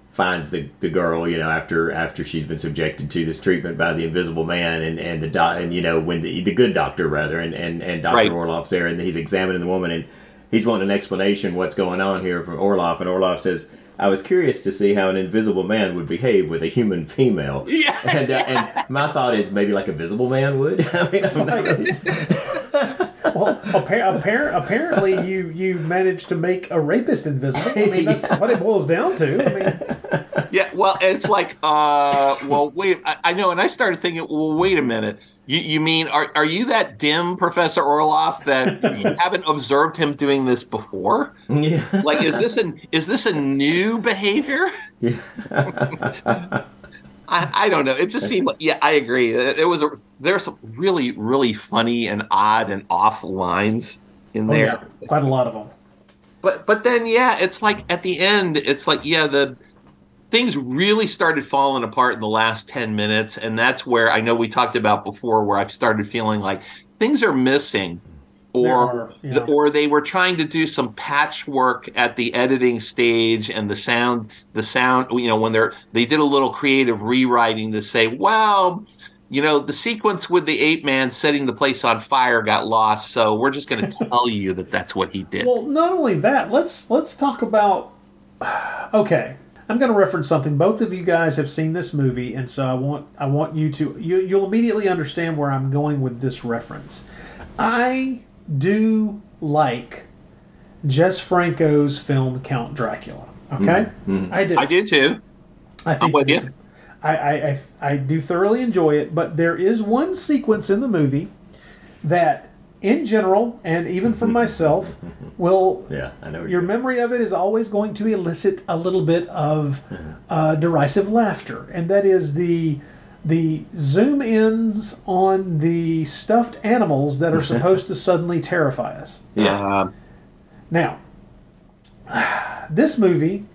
finds the, the girl you know after after she's been subjected to this treatment by the invisible man and and the doc and you know when the the good doctor rather and and and Dr. Right. Orloff's there and he's examining the woman and he's wanting an explanation what's going on here from Orloff and Orloff says. I was curious to see how an invisible man would behave with a human female. Yeah. And, uh, and my thought is maybe like a visible man would. I mean, I'm not really- well, appar- appar- apparently you you managed to make a rapist invisible. I mean, that's what it boils down to. I mean, Yeah, well, it's like, uh, well, wait, I, I know, and I started thinking, well, wait a minute. You, you mean, are, are you that dim Professor Orloff that you haven't observed him doing this before? yeah. Like, is this an is this a new behavior? I, I don't know. It just seemed like, yeah, I agree. It, it was a there's some really really funny and odd and off lines in oh, there yeah, quite a lot of them. but but then yeah it's like at the end it's like yeah the things really started falling apart in the last 10 minutes and that's where i know we talked about before where i've started feeling like things are missing or are, yeah. or they were trying to do some patchwork at the editing stage and the sound the sound you know when they're they did a little creative rewriting to say well you know the sequence with the ape man setting the place on fire got lost so we're just going to tell you that that's what he did Well, not only that, let's let's talk about. Okay, I'm going to reference something. Both of you guys have seen this movie, and so I want I want you to you you'll immediately understand where I'm going with this reference. I do like Jess Franco's film Count Dracula. Okay, mm-hmm. Mm-hmm. I do. i do too I I'm with it's- you. I, I, I, I do thoroughly enjoy it, but there is one sequence in the movie that, in general, and even from mm-hmm. myself, will Yeah, I know. your memory of it is always going to elicit a little bit of uh, derisive laughter, and that is the the zoom ins on the stuffed animals that are supposed to suddenly terrify us. Yeah. Um, Now, this movie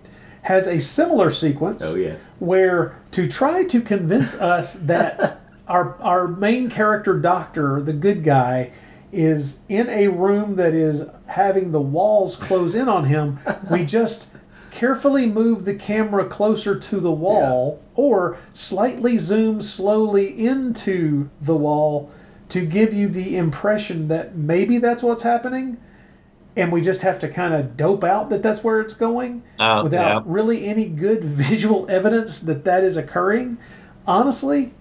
has a similar sequence Oh yes. where to try to convince us that our our main character doctor, the good guy, is in a room that is having the walls close in on him, we just carefully move the camera closer to the wall or slightly zoom slowly into the wall to give you the impression that maybe that's what's happening and we just have to kind of dope out that that's where it's going Oh, without yeah. really any good visual evidence that that is occurring. Honestly,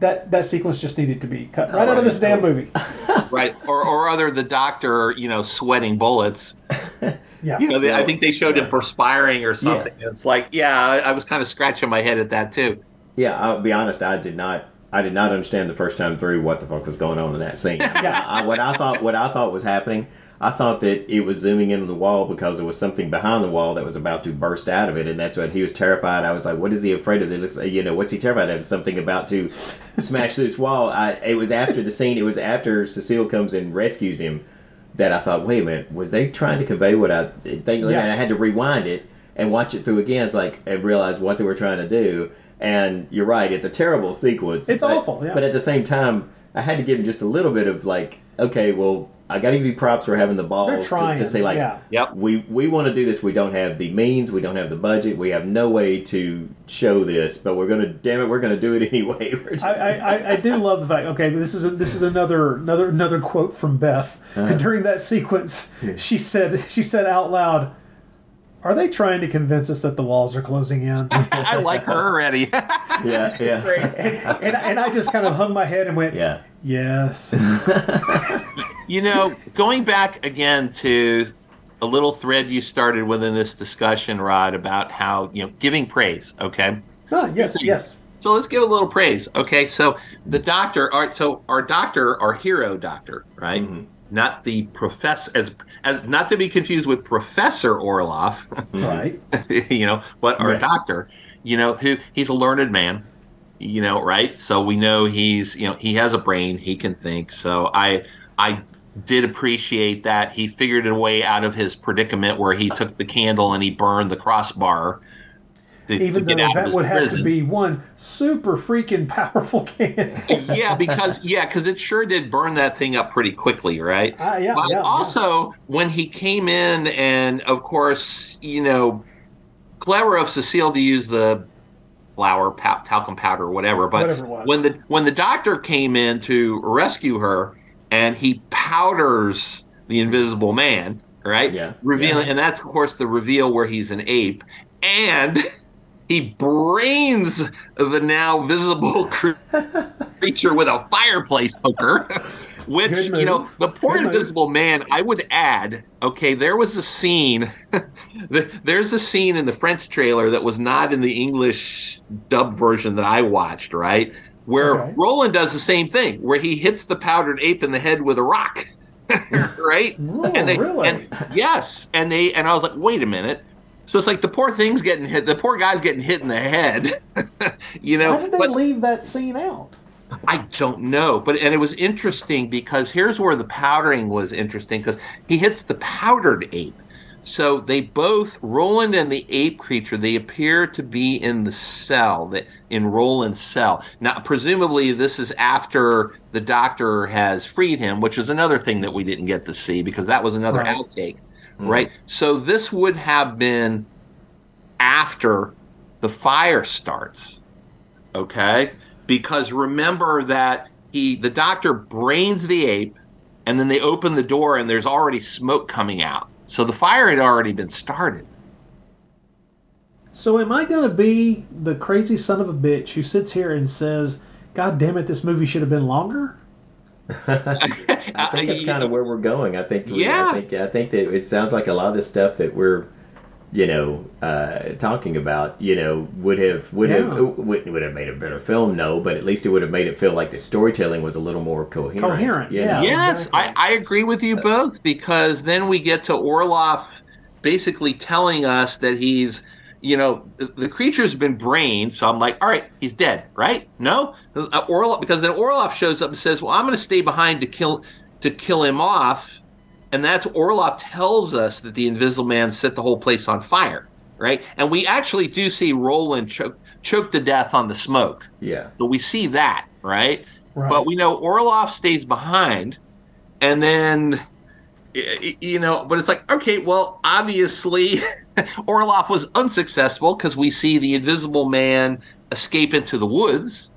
that that sequence just needed to be cut right out of this damn movie. right or or other the doctor you know sweating bullets Yeah, you know they, i think they showed him perspiring or something it's like yeah I, I was kind of scratching my head at that too Yeah, I'll be honest. I did not I did not understand the first time through what the fuck was going on in that scene. Yeah. I, what I thought, what I thought was happening, I thought that it was zooming in on the wall because there was something behind the wall that was about to burst out of it, and that's what he was terrified. I was like, "What is he afraid of? It looks, like, you know, what's he terrified of? Something about to smash through this wall." I, it was after the scene. It was after Cecile comes and rescues him that I thought, "Wait a minute, was they trying to convey what I think?" Yeah. And I had to rewind it and watch it through again. It's like and realize what they were trying to do. And you're right, it's a terrible sequence. It's but- awful, yeah. But at the same time, I had to give him just a little bit of like, okay, well, I got to give you props for having the balls to, to say like, yeah. Yep. we we want to do this. We don't have the means. We don't have the budget. We have no way to show this, but we're gonna. Damn it, we're gonna do it anyway. We're just, I, I, I do love the fact. Okay, this is a, this is another another another quote from Beth Uh-huh. during that sequence. She said she said out loud, "Are they trying to convince us that the walls are closing in?" I like her already. yeah, yeah, and, and I just kind of hung my head and went, yeah. "Yes." you know, going back again to a little thread you started within this discussion, Rod, about how you know giving praise. Okay, Ah, yes, yes. so let's give a little praise. Okay, so the doctor, our, so our doctor, our hero doctor, right? Not the professor, as as not to be confused with Professor Orloff. Right. you know, but our Right. doctor, you know, who he's a learned man, you know, right? So we know he's, you know, he has a brain, he can think. So I, I did appreciate that he figured a way out of his predicament where he took the candle and he burned the crossbar. To, Even to though get out of that would have to be one super freaking powerful can. yeah, because yeah, because it sure did burn that thing up pretty quickly, right? Ah, yeah, But yeah, yeah. also, when he came in, and of course, you know, clever of Cecile to use the flour, pow- talcum powder, or whatever. But Whatever it was. when the when the doctor came in to rescue her, and he powders the Invisible Man, right? Yeah. Revealing, and that's of course the reveal where he's an ape, and he brains the now visible creature with a fireplace poker. Which you know, the poor Good move. Invisible Man. I would add. Okay, there was a scene. there's a scene in the French trailer that was not in the English dub version that I watched. Right, where Okay. Roland does the same thing, where he hits the powdered ape in the head with a rock. right? And they, really? And, yes, and they and I was like, wait a minute. So it's like the poor thing's getting hit. The poor guy's getting hit in the head. you know, Why did they but leave that scene out? I don't know. But and it was interesting because here's where the powdering was interesting because he hits the powdered ape. So they both Roland and the ape creature they appear to be in the cell that in Roland's cell. Now presumably this is after the doctor has freed him, which is another thing that we didn't get to see because that was another Right. outtake, hmm. right? So this would have been after the fire starts okay because remember that he the doctor brains the ape and then they open the door and there's already smoke coming out so the fire had already been started So am I going to be the crazy son of a bitch who sits here and says, "God damn it, this movie should have been longer"? I think that's kind of where we're going. I think. we- Yeah. I think. I think that it sounds like a lot of the stuff that we're, you know, uh, talking about, you know, would have would Yeah. have would, would have made a better film. No, but at least it would have made it feel like the storytelling was a little more coherent. Coherent, yeah. know? yes exactly. I, I agree with you both because then we get to orloff basically telling us that he's you know the, the creature's been brained so i'm like all right he's dead right no uh, orloff because then orloff shows up and says well i'm going to stay behind to kill to kill him off and that's orloff tells us that the invisible man set the whole place on fire right and we actually do see roland choke choke to death on the smoke Yeah. so we see that, right? Right. But we know Orloff stays behind, and then you know, but it's like, okay, well, obviously Orloff was unsuccessful because we see the Invisible Man escape into the woods.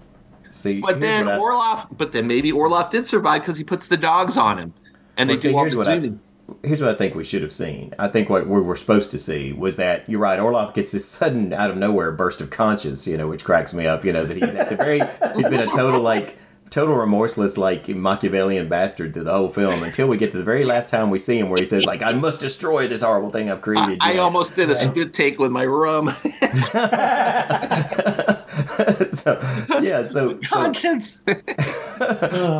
See, But then Orloff, but then maybe Orloff did survive because he puts the dogs on him, and they Well, see, do here's what I- here's what I think we should have seen. I think what we were supposed to see was that you're right. Orloff gets this sudden, out of nowhere burst of conscience, you know, which cracks me up. You know that he's at the very, he's been a total like, total remorseless like Machiavellian bastard through the whole film until we get to the very last time we see him, where he says like, "I must destroy this horrible thing I've created." I know. almost did a spit take with my rum. so yeah, so so, Conscience.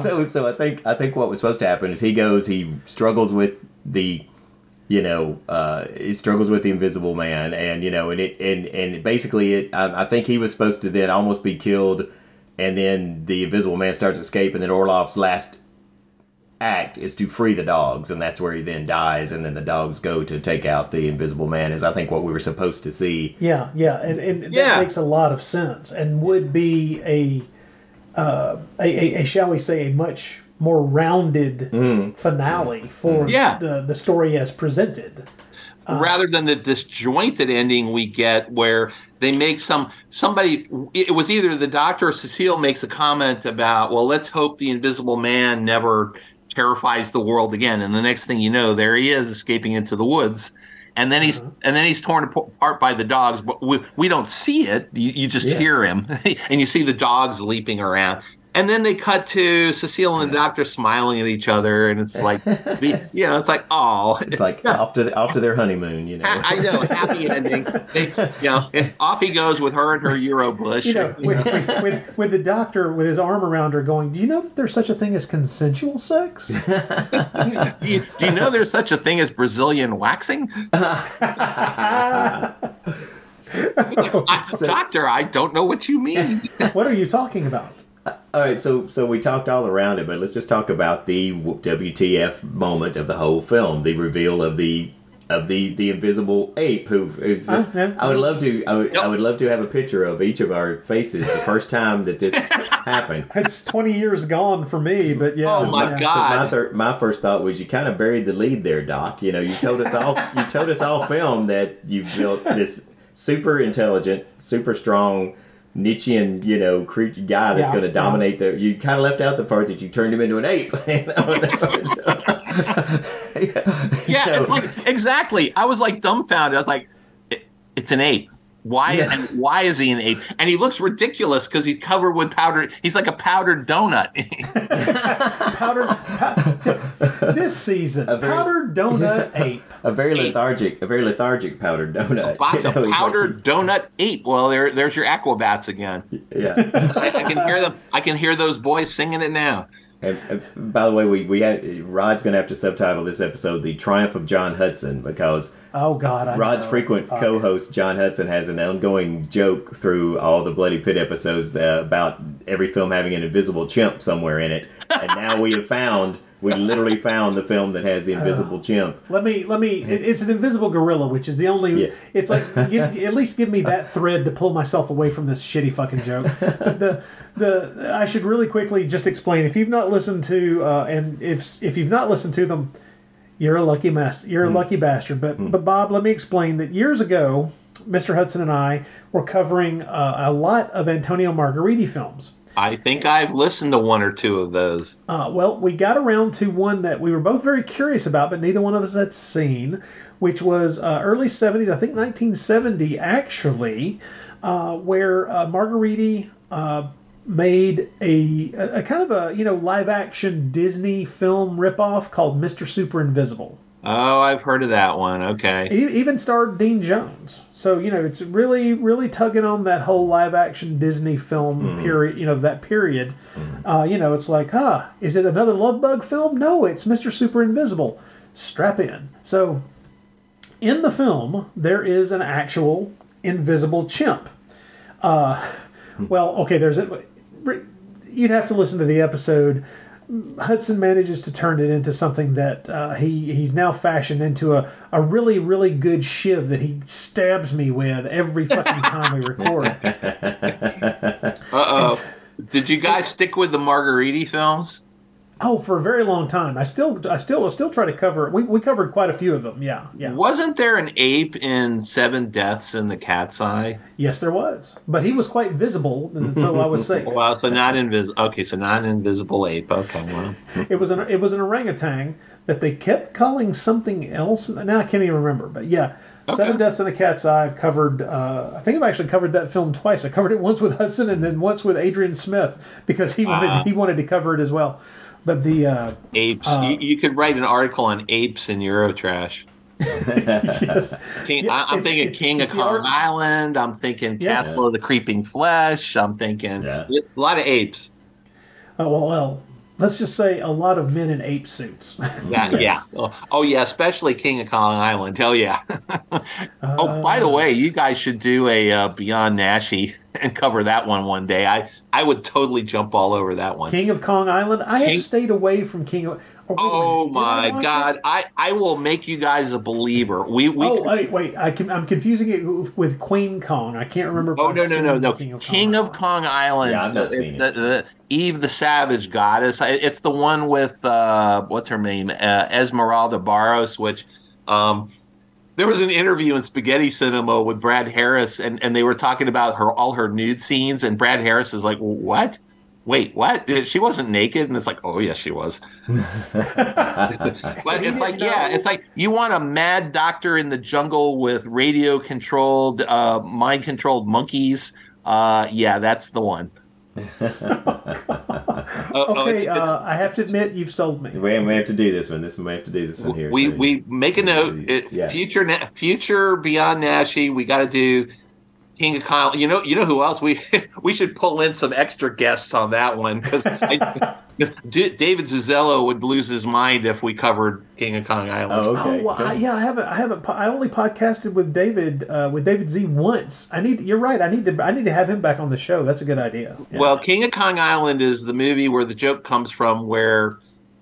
so so I think I think what was supposed to happen is he goes, he struggles with the you know, uh, he struggles with the Invisible Man, and you know, and it and and basically, it. I, I think he was supposed to then almost be killed, and then the Invisible Man starts escaping. and then Orloff's last act is to free the dogs, and that's where he then dies, and then the dogs go to take out the Invisible Man. Is I think what we were supposed to see. Yeah, yeah, and, and that makes a lot of sense, and would be a, uh, a, a, a shall we say, a much more rounded mm-hmm. finale for mm-hmm. Yeah. the the story as presented. Uh, rather than the disjointed ending we get where they make some somebody it was either the doctor or cecile makes a comment about well let's hope the invisible man never terrifies the world again. And the next thing you know there he is escaping into the woods. And then he's mm-hmm. and then he's torn apart by the dogs but we, we don't see it. You, you just Yeah. hear him. And you see the dogs leaping around and then they cut to Cecile and the doctor smiling at each other, and it's like, you know, it's like, oh, It's like off to the, off to their honeymoon, you know. I know, happy ending. They, you know, off he goes with her and her Euro bush. You know, with, with, with with the doctor with his arm around her, going, "Do you know that there's such a thing as consensual sex?" do, you, do you know there's such a thing as Brazilian waxing? I, doctor, I don't know what you mean. what are you talking about? All right, so so we talked all around it, but let's just talk about the WTF moment of the whole film, the reveal of the of the the invisible ape who is just. Uh, yeah. I would love to. I would, I would love to have a picture of each of our faces the first time that this happened. It's twenty years gone for me, but yeah. Oh, my yeah. God. 'Cause my thir- my first thought was you kind of buried the lead there, Doc. You know, you told us all you told us all film that you built this super intelligent, super strong Nietzschean, you know, cre- guy that's Yeah, going to yeah. dominate the. You kind of left out the part that you turned him into an ape. You know, that was- uh, Yeah, You know, it's like exactly. I was like dumbfounded. I was like, it, it's an ape. Why Yeah. and why is he an ape? And he looks ridiculous because he's covered with powder. He's like a powdered donut. powdered pow- this season. A very- powdered donut ape. a very Ape. lethargic, a very lethargic powdered donut. A Box you of know, he's like- powdered donut ape. Well, there, there's your aquabats again. yeah. I, I can hear them. I can hear those boys singing it now. And, and by the way, we we had, Rod's going to have to subtitle this episode "The Triumph of John Hudson" because Oh God! I Rod's know. frequent co-host John Hudson has an ongoing joke through all the Bloody Pit episodes uh, about every film having an invisible chimp somewhere in it, and now we have found we literally found the film that has the invisible chimp. Let me let me. It, it's an invisible gorilla, which is the only. Yeah. It's like give, at least give me that thread to pull myself away from this shitty fucking joke. But the the I should really quickly just explain if you've not listened to uh, and if if you've not listened to them, you're a lucky master. You're a lucky bastard. But but Bob, let me explain that years ago, Mr. Hudson and I were covering uh, a lot of Antonio Margheriti films. I think I've listened to one or two of those. Uh, well, we got around to one that we were both very curious about, but neither one of us had seen, which was uh, early 70s, I think 1970 actually, uh, where uh, Margheriti uh, made a, a, a kind of a, you know, live action Disney film ripoff called Mr. Super Invisible. Oh, I've heard of that one. Okay. It even starred Dean Jones. So, you know, it's really, really tugging on that whole live action Disney film period, you know, that period. Uh, you know, it's like, huh, is it another Love Bug film? No, it's Mr. Super Invisible. Strap in. So, in the film, there is an actual invisible chimp. Uh, well, okay, there's a. You'd have to listen to the episode. Hudson manages to turn it into something that uh, he he's now fashioned into a, a really really good shiv that he stabs me with every fucking time we record. Uh oh. Did you guys stick with the Margheriti films? Oh, for a very long time. I still I still will still try to cover. We, we covered quite a few of them. Yeah, yeah. Wasn't there an ape in Seven Deaths in the Cat's Eye? Yes, there was, but he was quite visible, and so I was safe. Well, so not invisible. Okay, so not an invisible ape. Okay, well, It was an it was an orangutan that they kept calling something else. Now I can't even remember, but yeah, Seven Deaths in a Cat's Eye. I've covered. Uh, I think I've actually covered that film twice. I covered it once with Hudson and then once with Adrian Smith because he wanted he wanted to cover it as well. But the uh, apes. you, you could write an article on apes in Eurotrash. yes. King, Yeah, I, I'm it's- thinking it's- King it's of the Kong Island. I'm thinking Yeah. Castle of the Creeping Flesh. I'm thinking Yeah. a lot of apes. Oh, well, well, let's just say a lot of men in ape suits. Yeah, yeah. Oh, oh, yeah, especially King of Kong Island. Hell yeah. oh, by the way, you guys should do a uh, Beyond Naschy and cover that one one day. I I would totally jump all over that one. King of Kong Island. I have stayed away from King of. oh, Oh minute, did I my God! it? I, I will make you guys a believer. We we Oh wait, wait! I can, I'm confusing it with, with Queen Kong. I can't remember. Oh no no no no! King of King Kong. of Kong Island. Yeah, I've not So seen it's the, the Eve the Savage Goddess. It's the one with uh, what's her name, uh, Esmeralda Barros. Which um, there was an interview in Spaghetti Cinema with Brad Harris, and, and they were talking about her all her nude scenes, and Brad Harris is like, "What? Wait, what? She wasn't naked?" And it's like, "Oh yes, she was." but it's like, yeah, it's like you want a mad doctor in the jungle with radio controlled, uh, mind controlled monkeys. Uh, yeah, that's the one. Oh, oh, Okay, it's- it's- uh, I have to admit you've sold me. We, we have to do this one. This we have to do this one here. we so- we make a note. It, Yeah. Future future beyond Naschy. We got to do King of Kyle. You know, you know who else? We we should pull in some extra guests on that one because David Zuzelo would lose his mind if we covered King of Kong Island. Oh, okay. Oh well. I, yeah, I haven't. I haven't. I only podcasted with David uh, with David Z once. I need. You're right. I need to. I need to have him back on the show. That's a good idea. Yeah. Well, King of Kong Island is the movie where the joke comes from, where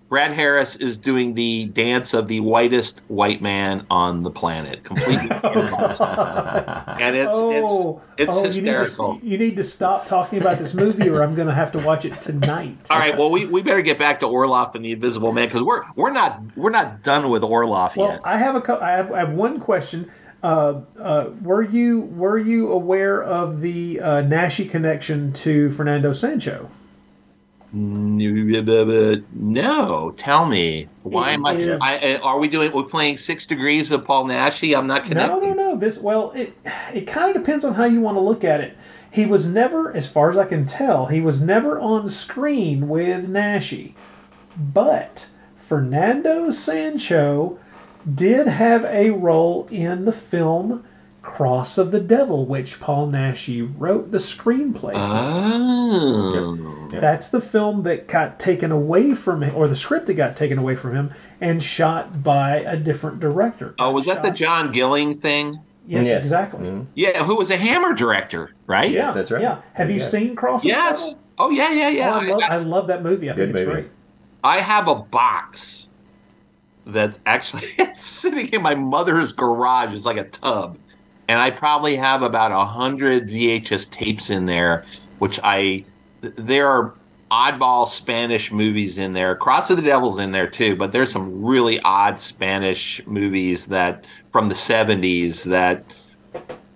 Brad Harris is doing the dance of the whitest white man on the planet, completely, and it's oh, it's it's oh, hysterical. You need, to, you need to stop talking about this movie, or I'm going to have to watch it tonight. All right, well, we, we better get back to Orloff and the Invisible Man because we're we're not we're not done with Orloff Well, yet. I have a. I have, I have one question. Uh, uh, were you were you aware of the uh, Naschy connection to Fernando Sancho? No, tell me why am I, is- I? Are we doing? We're playing Six Degrees of Paul Naschy. I'm not connected. No, no, no. This well, it it kind of depends on how you want to look at it. He was never, as far as I can tell, he was never on screen with Naschy, but Fernando Sancho did have a role in the film Cross of the Devil, which Paul Naschy wrote the screenplay. for. Oh, That's the film that got taken away from him, or the script that got taken away from him, and shot by a different director. oh, was that the John Gilling thing? Yes, Yes. exactly. Mm-hmm. Yeah, who was a Hammer director, right? Yeah, Yes, that's right. Yeah. Have you Yeah. seen Cross? of the Devil? Yes. Oh yeah, yeah, yeah. Oh, I, love, I, I love that movie. I Good think it's movie. great. I have a box that's actually it's sitting in my mother's garage. It's like a tub, and I probably have about a hundred VHS tapes in there, which I there are oddball Spanish movies in there. Cross of the Devil's in there too, but there's some really odd Spanish movies that from the '70s that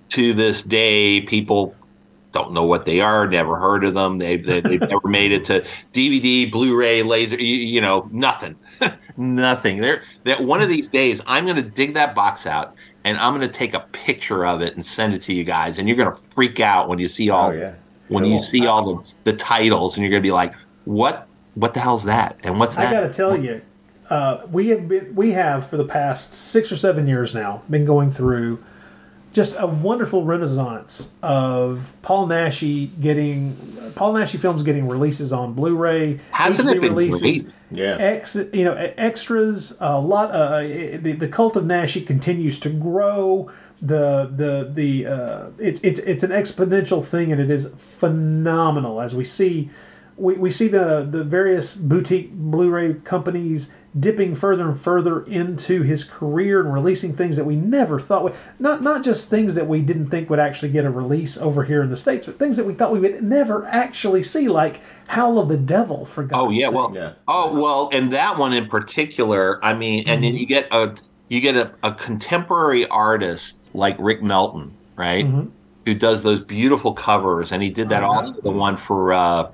to this day people don't know what they are, never heard of them. They've, they, they've never made it to DVD, Blu-ray, laser, you, you know, nothing, nothing. There, that one of these days, I'm going to dig that box out and I'm going to take a picture of it and send it to you guys, and you're going to freak out when you see all, Oh, yeah. when Cool. you see all the, the titles, and you're going to be like, what, what the hell's that? And what's that? I got to tell you, uh, we have been, we have for the past six or seven years now been going through just a wonderful renaissance of Paul Naschy getting Paul Naschy films getting releases on Blu-ray, Hasn't HD it been releases, great? Yeah. ex you know extras. A lot. Uh, the the cult of Naschy continues to grow. The the the uh, it's it's it's an exponential thing, and it is phenomenal as we see. We, we see the, the various boutique Blu-ray companies dipping further and further into his career and releasing things that we never thought would not not just things that we didn't think would actually get a release over here in the states, but things that we thought we would never actually see, like Howl of the Devil. For God's Oh yeah, sake. well, Yeah. oh well, and that one in particular. I mean, and then you get a you get a, a contemporary artist like Rick Melton, right, who does those beautiful covers, and he did that also the one for uh,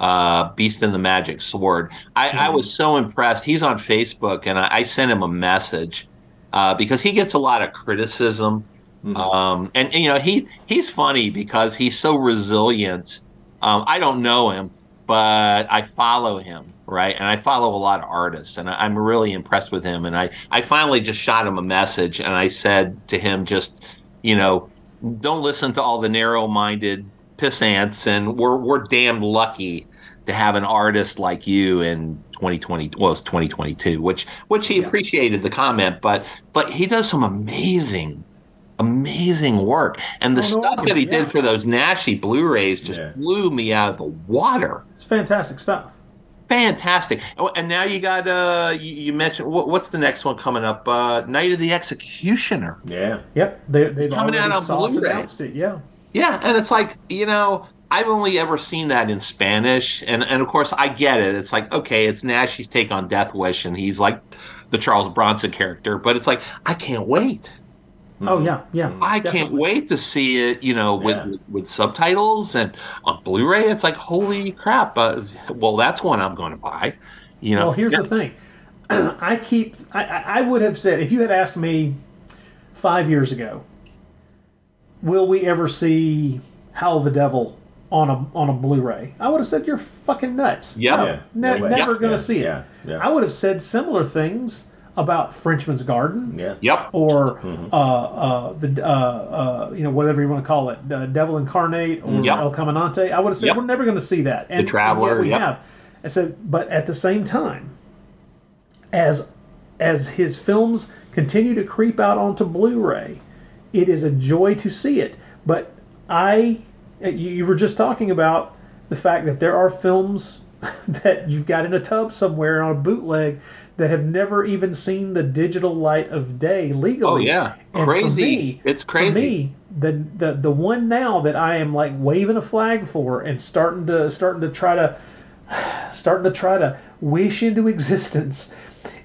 uh, Beast and the Magic Sword. I, I was so impressed. He's on Facebook, and I, I sent him a message uh, because he gets a lot of criticism. Um, and, and, you know he he's funny because he's so resilient. Um, I don't know him, but I follow him, right? And I follow a lot of artists, and I, I'm really impressed with him. And I, I finally just shot him a message, and I said to him, just, you know, don't listen to all the narrow-minded pissants, and we're we're damn lucky to have an artist like you in 2020. Well, it's 2022, which which he appreciated the comment, but but he does some amazing. Amazing work, and the Oh, no, stuff that he yeah. did for those Naschy Blu-rays just Yeah. blew me out of the water It's fantastic stuff. fantastic. Oh, and now you got uh, you, you mentioned what's the next one coming up? Uh, Night of the Executioner. Yeah. Yep, they, they've coming out on soft Blu-ray. it. Yeah, Yeah, and it's like you know I've only ever seen that in Spanish, and and of course I get it. It's like okay, it's Naschy's take on Death Wish, and he's like the Charles Bronson character, but it's like I can't wait. Oh yeah, yeah. I can't wait to see it, you know, with Yeah. with, with subtitles and on Blu-ray. It's like holy crap! Uh, well, that's one I'm going to buy. You know, Well, here's Yeah. the thing. I keep. I, I I would have said if you had asked me five years ago, will we ever see Howl the Devil on a on a Blu-ray? I would have said you're fucking nuts. Yep. No, Yeah. ne- No never Yep. gonna Yeah. see it. Yeah. Yeah. I would have said similar things about Frenchman's Garden. Yeah. Yep. Or Mm-hmm. uh, uh, the uh, uh, you know whatever you want to call it, uh, Devil Incarnate or Yep. El Caminante. I would have said Yep. we're never going to see that. And, the Traveler, and we yep. have. I said, but at the same time, as as his films continue to creep out onto Blu-ray, it is a joy to see it. But I, you, you were just talking about the fact that there are films that you've got in a tub somewhere on a bootleg that have never even seen the digital light of day legally. Oh, yeah. And Crazy. me- It's for crazy. me, the, the the one now that I am like waving a flag for and starting to starting to try to starting to try to wish into existence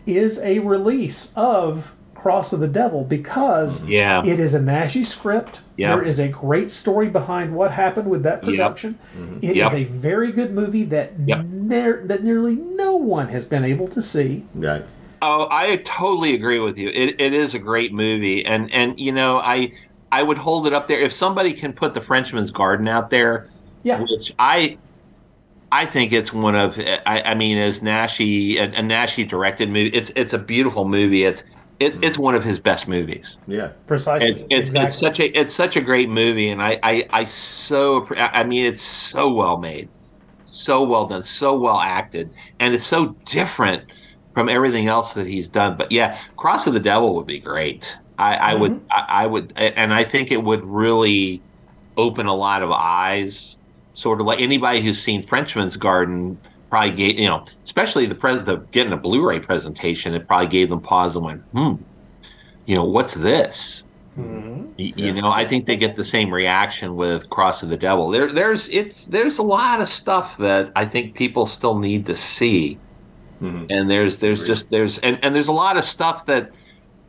is a release of Cross of the Devil because mm-hmm. Yeah. it is a Naschy script. Yeah. There is a great story behind what happened with that production. Mm-hmm. It is Yep. a very good movie that Yep. ne- that nearly no one has been able to see. Right. Oh, I totally agree with you. It, it is a great movie, and and you know, I I would hold it up there if somebody can put the Frenchman's Garden out there, Yeah. which I I think it's one of I, I mean, as Naschy a, a Naschy directed movie, it's it's a beautiful movie. It's it, mm-hmm. it's one of his best movies. Yeah. Precisely. It's it's, exactly. it's such a it's such a great movie, and I I, I so I mean it's so well made, so well done, so well acted, and it's so different from everything else that he's done. But yeah, Cross of the Devil would be great. I, I would mm-hmm. I, I would, and I think it would really open a lot of eyes. Sort of like anybody who's seen Frenchman's Garden probably gave you know, especially the pres the getting a Blu-ray presentation, it probably gave them pause and went, hmm, you know, what's this? Y- You know, I think they get the same reaction with Cross of the Devil. There, there's it's there's a lot of stuff that I think people still need to see, and there's there's just there's and, and there's a lot of stuff that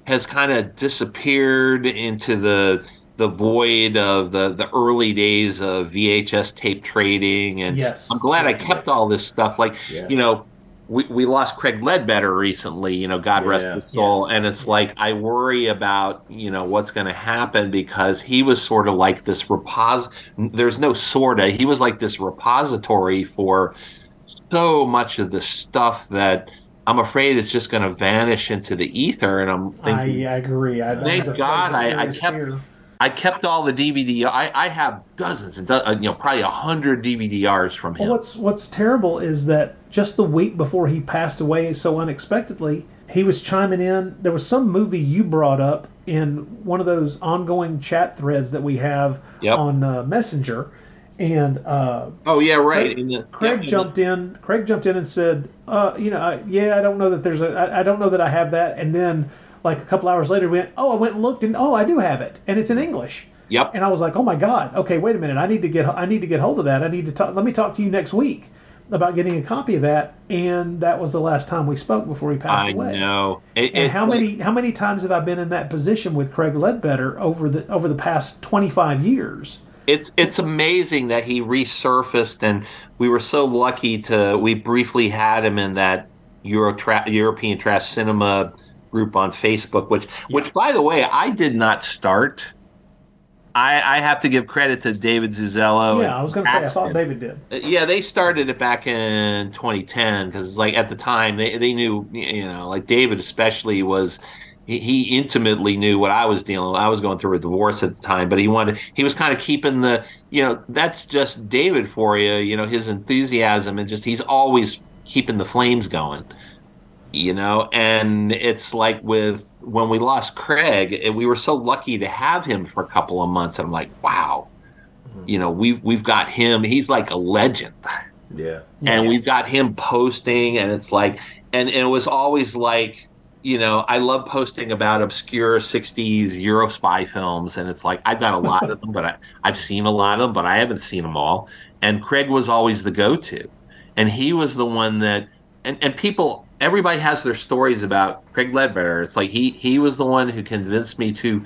has kind of disappeared into the the void of the the early days of VHS tape trading, and Yes. I'm glad I kept all this stuff. Like Yeah. you know, we, we lost Craig Ledbetter recently. You know, God rest his soul. Yes. And it's like I worry about you know what's going to happen because he was sort of like this repos. There's no sorta. He was like this repository for so much of the stuff that I'm afraid it's just going to vanish into the ether. And I'm I, thinking. I agree. I, Thank a- God I, a I, I serious kept fear. I kept all the DVD. I, I have dozens and do, uh, you know probably a hundred DVDRs from him. Well, what's what's terrible is that just the week before he passed away so unexpectedly, he was chiming in. There was some movie you brought up in one of those ongoing chat threads that we have Yep. on uh, Messenger, and uh, oh yeah, right. Craig, In the- Craig yeah, jumped in. Craig jumped in and said, uh, "You know, I, yeah, I don't know that there's a. I, I don't know that I have that." And then, like a couple hours later, we went, "Oh, I went and looked, and oh, I do have it, and it's in English." Yep. And I was like, "Oh my god! Okay, wait a minute. I need to get. I need to get hold of that. I need to talk. Let me talk to you next week about getting a copy of that." And that was the last time we spoke before he passed I away. know. It, And how many how many times have I been in that position with Craig Ledbetter over the over the past twenty five years? It's it's amazing that he resurfaced, and we were so lucky to. We briefly had him in that Euro tra- European Trash Cinema group on Facebook, which which by the way I did not start. I, I have to give credit to David Zuzelo. Yeah, I was going to say, I thought David did. Uh, Yeah, they started it back in 2010 because, like, at the time they, they knew, you know, like David especially was he, he intimately knew what I was dealing with. I was going through a divorce at the time, but he wanted he was kind of keeping the, you know, that's just David for you, you know, his enthusiasm and just he's always keeping the flames going, you know, and it's like with when we lost Craig, eh, we were so lucky to have him for a couple of months, and I'm like, wow. You know, we've we've got him. He's like a legend Yeah. and we've got him posting and it's like and, and it was always like you know i love posting about obscure 60s euro spy films and it's like i've got a lot of them but I, i've seen a lot of them but i haven't seen them all and craig was always the go-to and he was the one that and, and people everybody has their stories about craig ledbetter it's like he he was the one who convinced me to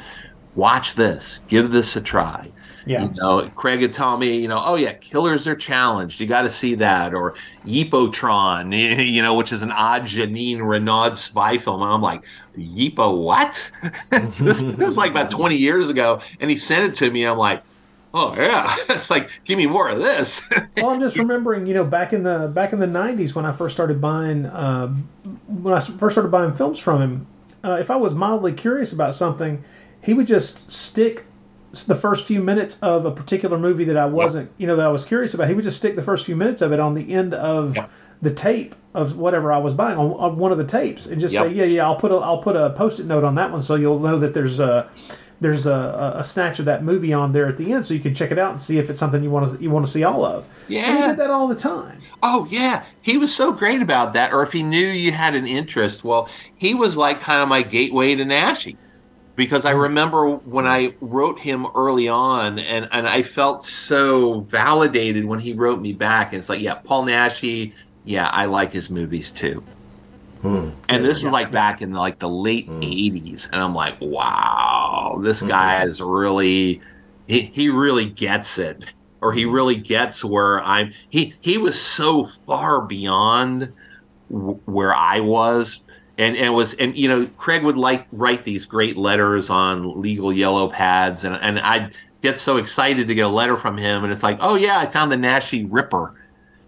watch this give this a try Yeah. you know, Craig had told me, you know, oh yeah, killers are challenged. You got to see that, or Ypotron, you know, which is an odd Janine Reynaud spy film. And I'm like, Yipo, what? this, this is like about 20 years ago, and he sent it to me. And I'm like, oh yeah, it's like, give me more of this. well, I'm just remembering, you know, back in the back in the '90s when I first started buying uh, when i first started buying films from him. Uh, if I was mildly curious about something, he would just stick the first few minutes of a particular movie that I wasn't, you know, that I was curious about. He would just stick the first few minutes of it on the end of Yep. the tape of whatever I was buying on, on one of the tapes, and just say, yeah, yeah, I'll put a I'll put a post-it note on that one so you'll know that there's a there's a, a- snatch of that movie on there at the end, so you can check it out and see if it's something you want to you want to see all of. and he Yeah. did that all the time. Oh yeah, he was so great about that. Or if he knew you had an interest, well, he was like kind of my gateway to Naschy, because I mm-hmm. remember when I wrote him early on, and and I felt so validated when he wrote me back. And it's like, yeah, Paul Nashi, yeah, I like his movies too. And this is like back in like the late hmm. '80s, and I'm like, wow, this guy hmm. is really, he, he really gets it, or he hmm. really gets where I'm. He he was so far beyond w- where I was, and and was and you know Craig would like write these great letters on legal yellow pads, and and I'd get so excited to get a letter from him, and it's like, oh yeah, I found the Naschy Ripper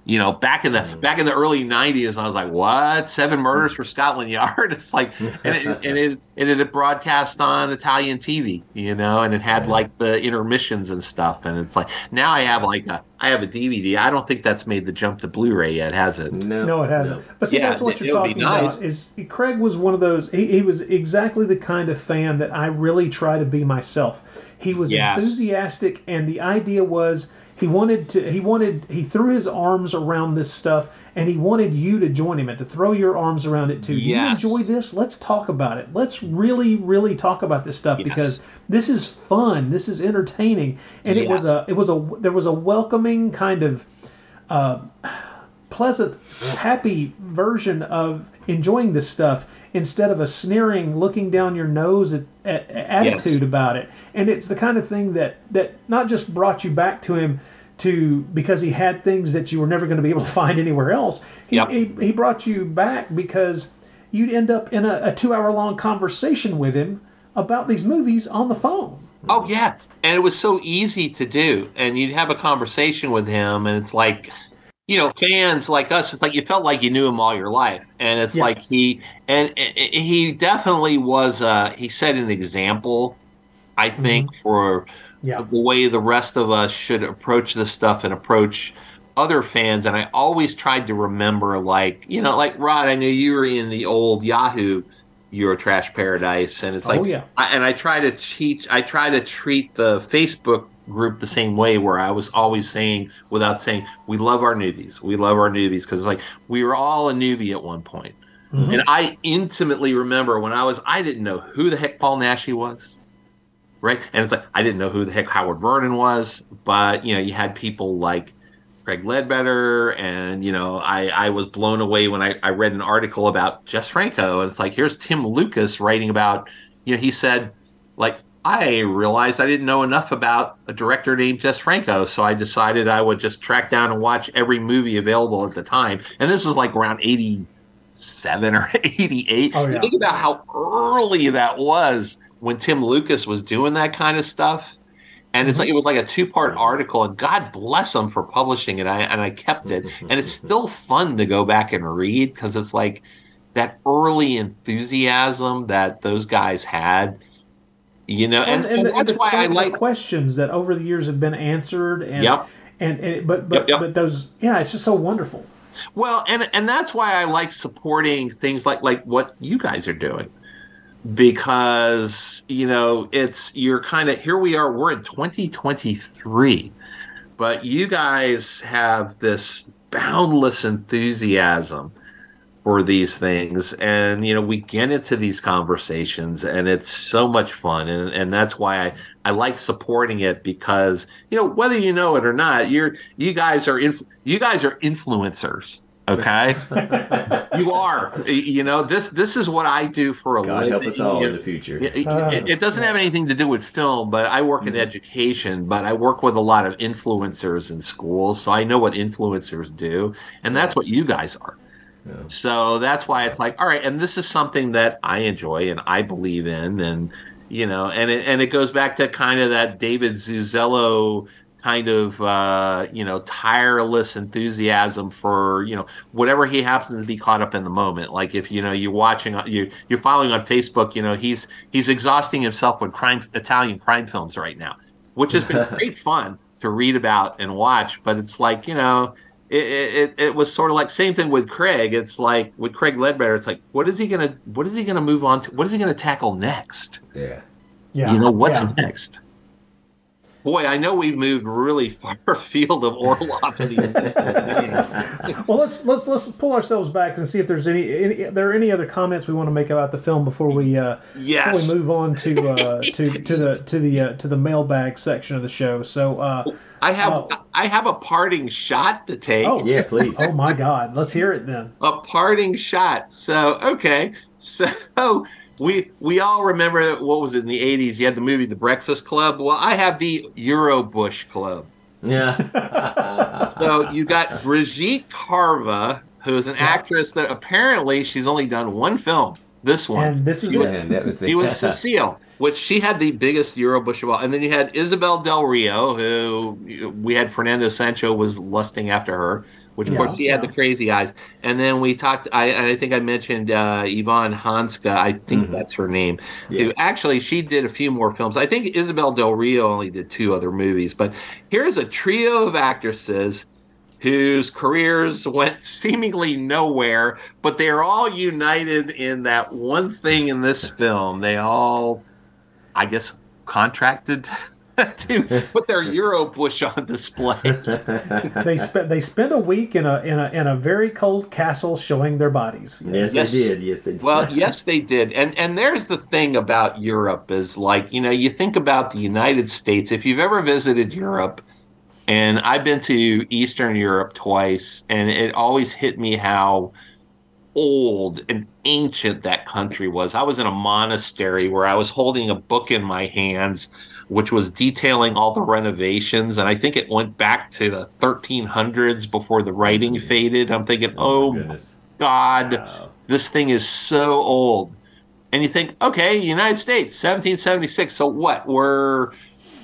you know, back in the mm. back in the early '90s, I was like, "What? Seven mm. murders for Scotland Yard?" It's like, and it, and it and it had broadcast on Italian TV, you know, and it had like the intermissions and stuff. And it's like now I have like a I have a DVD. I don't think that's made the jump to Blu-ray yet, has it? No. No, it hasn't. But see, Yeah, that's what it- you're it would be talking nice. about. Is Craig was one of those. He, he was exactly the kind of fan that I really try to be myself. He was Yes. enthusiastic, and the idea was he wanted to. He wanted. He threw his arms around this stuff, and he wanted you to join him and to throw your arms around it too. Yes. Do you enjoy this? Let's talk about it. Let's really, really talk about this stuff Yes. because this is fun. This is entertaining, and it was a. It was a. There was a welcoming kind of uh, pleasant, happy version of enjoying this stuff instead of a sneering, looking down your nose at, at, attitude Yes. about it. And it's the kind of thing that that not just brought you back to him to because he had things that you were never going to be able to find anywhere else. He, Yep. he, he brought you back because you'd end up in a, a two hour long conversation with him about these movies on the phone. Oh yeah, and it was so easy to do. And you'd have a conversation with him, and it's like, you know, fans like us. It's like you felt like you knew him all your life, and it's Yeah. like he and and he definitely was. Uh, he set an example, I think, for Yeah. the way the rest of us should approach this stuff and approach other fans. And I always tried to remember, like, you know, like Rod, I knew you were in the old Yahoo Eurotrash Paradise, and it's oh, like, Oh, yeah. I, and I try to teach, I try to treat the Facebook group the same way, where I was always saying, without saying, we love our newbies, we love our newbies, because like we were all a newbie at one point. Mm-hmm. And I intimately remember when I was, I didn't know who the heck Paul Naschy was right? And it's like I didn't know who the heck Howard Vernon was, but you know, you had people like Craig Ledbetter, and you know, I I was blown away when I, I read an article about Jess Franco, and it's like here's Tim Lucas writing about, you know, he said like. I realized I didn't know enough about a director named Jess Franco, so I decided I would just track down and watch every movie available at the time. And this was like around 87 or 88. Oh, yeah. Think about how early that was when Tim Lucas was doing that kind of stuff. and it's like it was like a two part mm-hmm. article, and God bless them for publishing it. I, and I kept it, mm-hmm. and it's mm-hmm. still fun to go back and read because it's like that early enthusiasm that those guys had. You know, and, and, the- that's the why I like. questions that over the years have been answered. And, Yep. and, and but but Yep, yep. but those yeah, it's just so wonderful. Well, and and that's why I like supporting things like like what you guys are doing. Because, you know, it's you're kind of here we are, we're in 2023. But you guys have this boundless enthusiasm for these things and you know we get into these conversations and it's so much fun and, and that's why I, I like supporting it because you know whether you know it or not you're you guys are inf- you guys are influencers okay? You are. You know this this is what I do for a God living. help us all You in the future. it, it- it doesn't have anything to do with film, but I work in mm-hmm. education, but I work with a lot of influencers in schools, so I know what influencers do, and that's what you guys are. So that's why it's like, all right, and this is something that I enjoy and I believe in, and you know, and it, and it goes back to kind of that David Zuzelo kind of uh, you know tireless enthusiasm for you know whatever he happens to be caught up in the moment. Like if you know you're watching you you're following on Facebook, you know he's he's exhausting himself with crime Italian crime films right now, which has been great fun to read about and watch. But it's like you know. It, it, it was sort of like same thing with Craig. It's like with Craig Ledbetter. It's like what is he gonna what is he gonna move on to? What is he gonna tackle next? Yeah. Yeah, you know what's yeah. next boy i know we've moved really far afield of orloff and the- Well, let's let's let's pull ourselves back and see if there's any, any there are any other comments we want to make about the film before we uh, Yes. before we move on to uh, to to the to the uh, to the mailbag section of the show. So, uh, i have Oh. i have a parting shot to take oh Yeah, please. oh my God, let's hear it then. a parting shot so okay so we we all remember what was it in the 80s you had the movie the breakfast club well i have the eurobush club Yeah. so you got Brigitte Carva, who's an actress that apparently she's only done one film. This one. And this is He it. was- Man, that was the he was Cecile, which she had the biggest Eurobush of all. And then you had Isabel Del Rio, who we had Fernando Sancho was lusting after her, which of course she had the crazy eyes. And then we talked, I, and I think I mentioned uh, Yvonne Hanska, I think that's her name. Yeah. Actually, she did a few more films. I think Isabel Del Rio only did two other movies. But here's a trio of actresses whose careers went seemingly nowhere, but they're all united in that one thing in this film. They all, I guess, contracted to put their Euro Eurobush on display. They spent they spent a week in a in a in a very cold castle showing their bodies. yes, Yes. they did. Yes, they did. Well, yes, they did, and and there's the thing about Europe is like you know you think about the United States. If you've ever visited Europe, and I've been to Eastern Europe twice, and it always hit me how old and ancient that country was. I was in a monastery where I was holding a book in my hands, which was detailing all the renovations, and I think it went back to the 1300s before the writing faded. I'm thinking, oh, my goodness. God, Wow. this thing is so old. And you think, okay, United States, 1776. So what? We're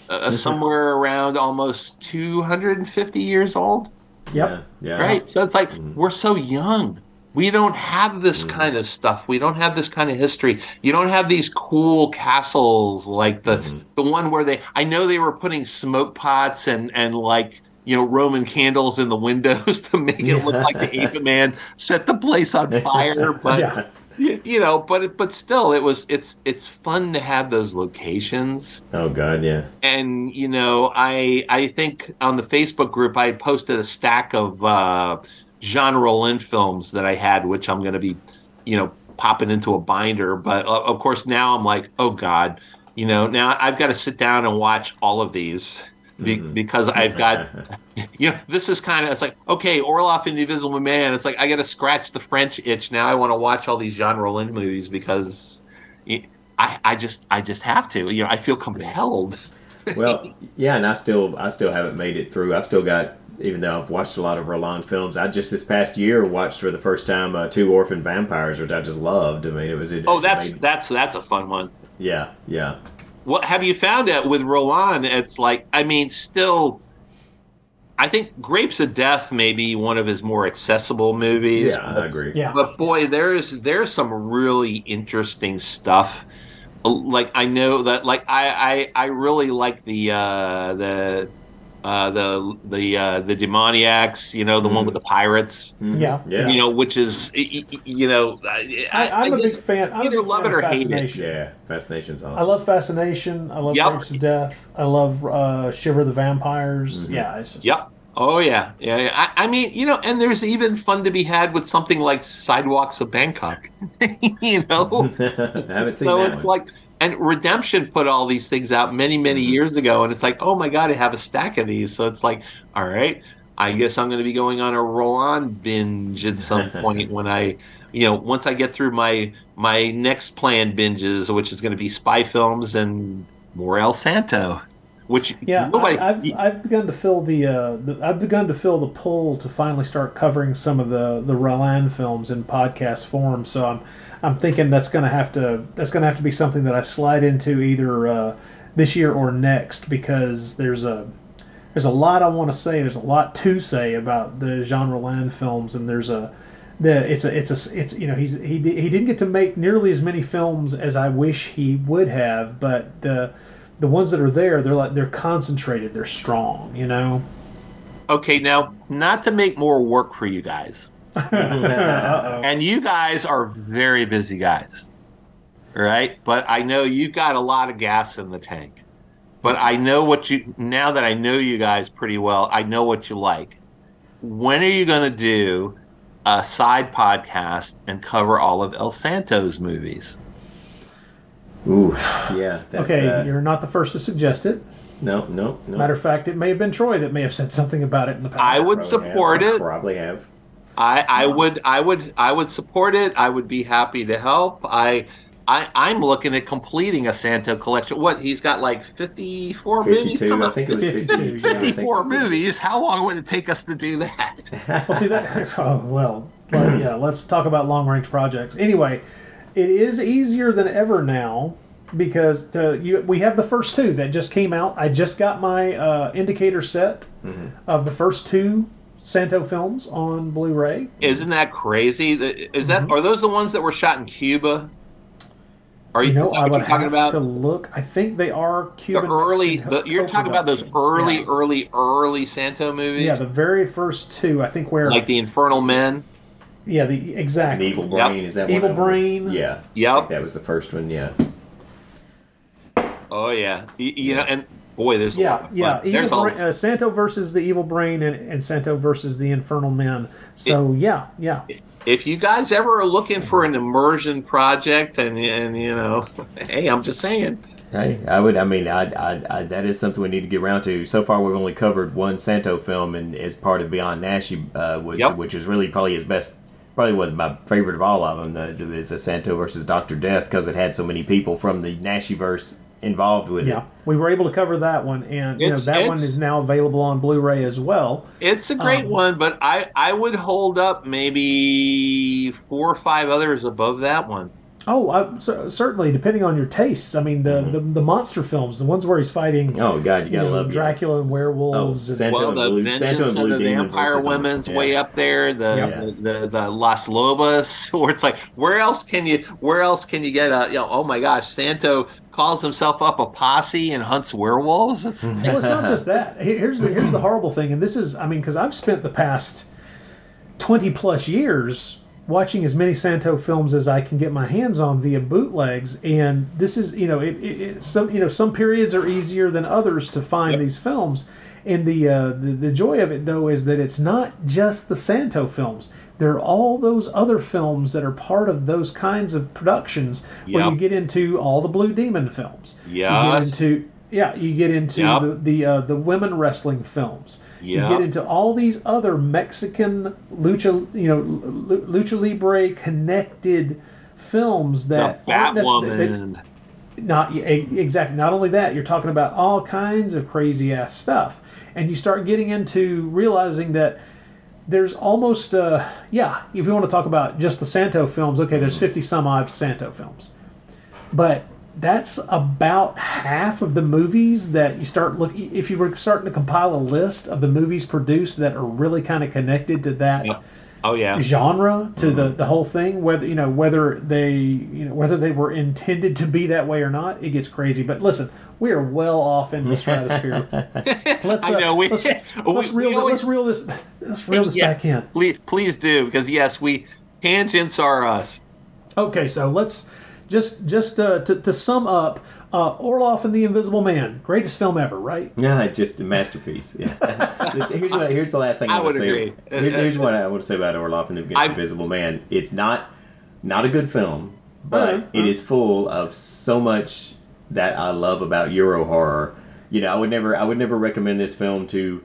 uh, somewhere around almost 250 years old, Yep. Yeah. yeah. right? So it's like we're so young. We don't have this kind of stuff. We don't have this kind of history. You don't have these cool castles like the the one where they. I know they were putting smoke pots and and like you know Roman candles in the windows to make it look like the ape man set the place on fire. But Yeah. you, you know, but it- but still, it was it's it's fun to have those locations Oh God, yeah. and you know i i think on the facebook group i posted a stack of uh jean rollin films that i had which i'm going to be you know popping into a binder but uh, of course now i'm like oh god you know now i've got to sit down and watch all of these be, because i've got you know this is kind of it's like okay orloff and the invisible man it's like i got to scratch the french itch now i want to watch all these jean rollin movies because I, I just I just have to. You know, I feel compelled. Well, yeah, and I still I still haven't made it through. I've still got even though I've watched a lot of Rollin films. I just this past year watched for the first time uh, two Orphan Vampires, which I just loved. I mean, it was it. Oh, it that's made- that's that's a fun one. yeah, yeah. What have you found out with Rollin? It's like, I mean, still, I think Grapes of Death may be one of his more accessible movies. Yeah, I agree. Yeah. But boy, there's there's some really interesting stuff. Like I know that, like I I, I really like the uh, the uh, the the uh, the demoniacs. You know, the one with the pirates. Yeah. Yeah. You know, which is y- y- you know, I, I, I'm a big fan. I'm either love fan it or hate it. Fascination. Yeah, Fascination's awesome. I love Fascination. I love Yep. Grapes of Death. I love uh, Shiver the Vampires. Yeah, it's just, Yep. Oh yeah, yeah. yeah. I, I mean, you know, and there's even fun to be had with something like Sidewalks of Bangkok. you know, haven't seen so that it's one. like, and Redemption put all these things out many, many Mm-hmm. years ago, and it's like, oh my god, I have a stack of these. So it's like, all right, I guess I'm going to be going on a Rollin binge at some point when I, you know, once I get through my my next planned binges, which is going to be spy films and more El Santo. Which Yeah, nobody, I, I've, I've begun to feel the, uh, the I've begun to feel the pull to finally start covering some of the the Rollin films in podcast form. So I'm I'm thinking that's gonna have to that's gonna have to be something that I slide into either uh, this year or next because there's a there's a lot I want to say. There's a lot to say about the Jean Rollin films, and there's a the it's a it's a it's you know he's he he didn't get to make nearly as many films as I wish he would have, but the the ones that are there, they're like they're concentrated, they're strong, you know. Okay, now not to make more work for you guys. And you guys are very busy guys, right? But I know you've got a lot of gas in the tank. But I know what you now that I know you guys pretty well. I know what you like. When are you going to do a side podcast and cover all of El Santo's movies? Ooh, yeah. That's, Okay, uh, you're not the first to suggest it. no, no, no. Matter of fact, it may have been Troy that may have said something about it in the past. I would Probably support have. it. Probably have. I, I would I would I would support it. I would be happy to help. I I I'm looking at completing a Santo collection. What he's got like 54 movies. 52. coming I think it was 52, 52. yeah, I think 54 movies. How long would it take us to do that? Well, see that. Oh, well, but yeah. Let's talk about long range projects. Anyway, it is easier than ever now because to, you, we have the first two that just came out. I just got my uh, indicator set Mm-hmm. of the first two Santo films on Blu-ray. Isn't that crazy? Is that are those the ones that were shot in Cuba? Are you, Mm-hmm. You know, I what would you're talking have about? to look. I think they are the Cuban. early, the, you're talking about those early, Yeah. early, early Santo movies, Yeah, the very first two. I think where like the Infernal Men. yeah, the An exactly Evil Brain, is that one Evil of them? Brain. Yeah. I Yep. think that was the first one, yeah. Oh yeah, you, you know, and boy, there's a Yeah, lot of fun. yeah. There's Evil a- uh, Santo versus the Evil Brain and, and Santo versus the Infernal Men. So yeah, yeah. if you guys ever are looking for an immersion project, and and you know, hey, I'm just saying, Hey, I would. I mean, I, I, I, that is something we need to get around to. So far, we've only covered one Santo film, and as part of Beyond Naschy, uh, was Yep. which is really probably his best, probably one of my favorite of all of them. The, is the Santo versus Doctor Death because it had so many people from the Naschy verse involved with Yeah, we were able to cover that one, and you know It's- that one it's- is now available on Blu-ray as well. it's a great Um, one, but I I would hold up maybe four or five others above that one. Oh, I, cer- certainly, depending on your tastes. I mean, the, the the monster films, the ones where he's fighting. Oh God, you You gotta know, love Dracula and werewolves Oh, and- Santo well, and the Blue, Vengeance Santo and of the Demon Vampire versus the- Women's yeah. way up there. The, Yeah. the, the the Las Lobos, where it's like, where else can you where else can you get a you know? Oh my gosh, Santo calls himself up a posse and hunts werewolves. It's, Well, it's not just that. Here's the here's the horrible thing, and this is, I mean, because I've spent the past twenty plus years watching as many Santo films as I can get my hands on via bootlegs, and this is, you know, it, it, it some you know some periods are easier than others to find Yep. these films, and the, uh, the the joy of it though is that it's not just the Santo films. There are all those other films that are part of those kinds of productions where you get into all the Blue Demon films. You get into yeah, you get into Yep. the the, uh, the women wrestling films. You get into all these other Mexican lucha, you know, lu- lucha libre connected films that aren't necess- not exactly. Not only that, you're talking about all kinds of crazy ass stuff, and you start getting into realizing that there's almost uh, yeah. If you want to talk about just the Santo films, okay, there's fifty some odd Santo films, but that's about half of the movies that you start looking. If you were starting to compile a list of the movies produced that are really kind of connected to that Yep. Oh yeah. genre, to the the whole thing, whether you know whether they you know whether they were intended to be that way or not, it gets crazy. But listen, we are well off in the stratosphere. let's uh, I know, we- let's, we- let's reel we always- let's reel this let's reel this Yeah. back in. Please, please do because yes, we tangents are us. Okay, so let's just just uh, to, to sum up, uh, Orloff and the Invisible Man, greatest film ever, right? Yeah, just a masterpiece. Yeah. This- here's what. Here's the last thing I, I want to would say. agree. Here's, here's what I want to say about Orloff and the I- Invisible Man. It's not not a good film, but Uh-huh. it is full of so much that I love about Euro horror. You know, I would never I would never recommend this film to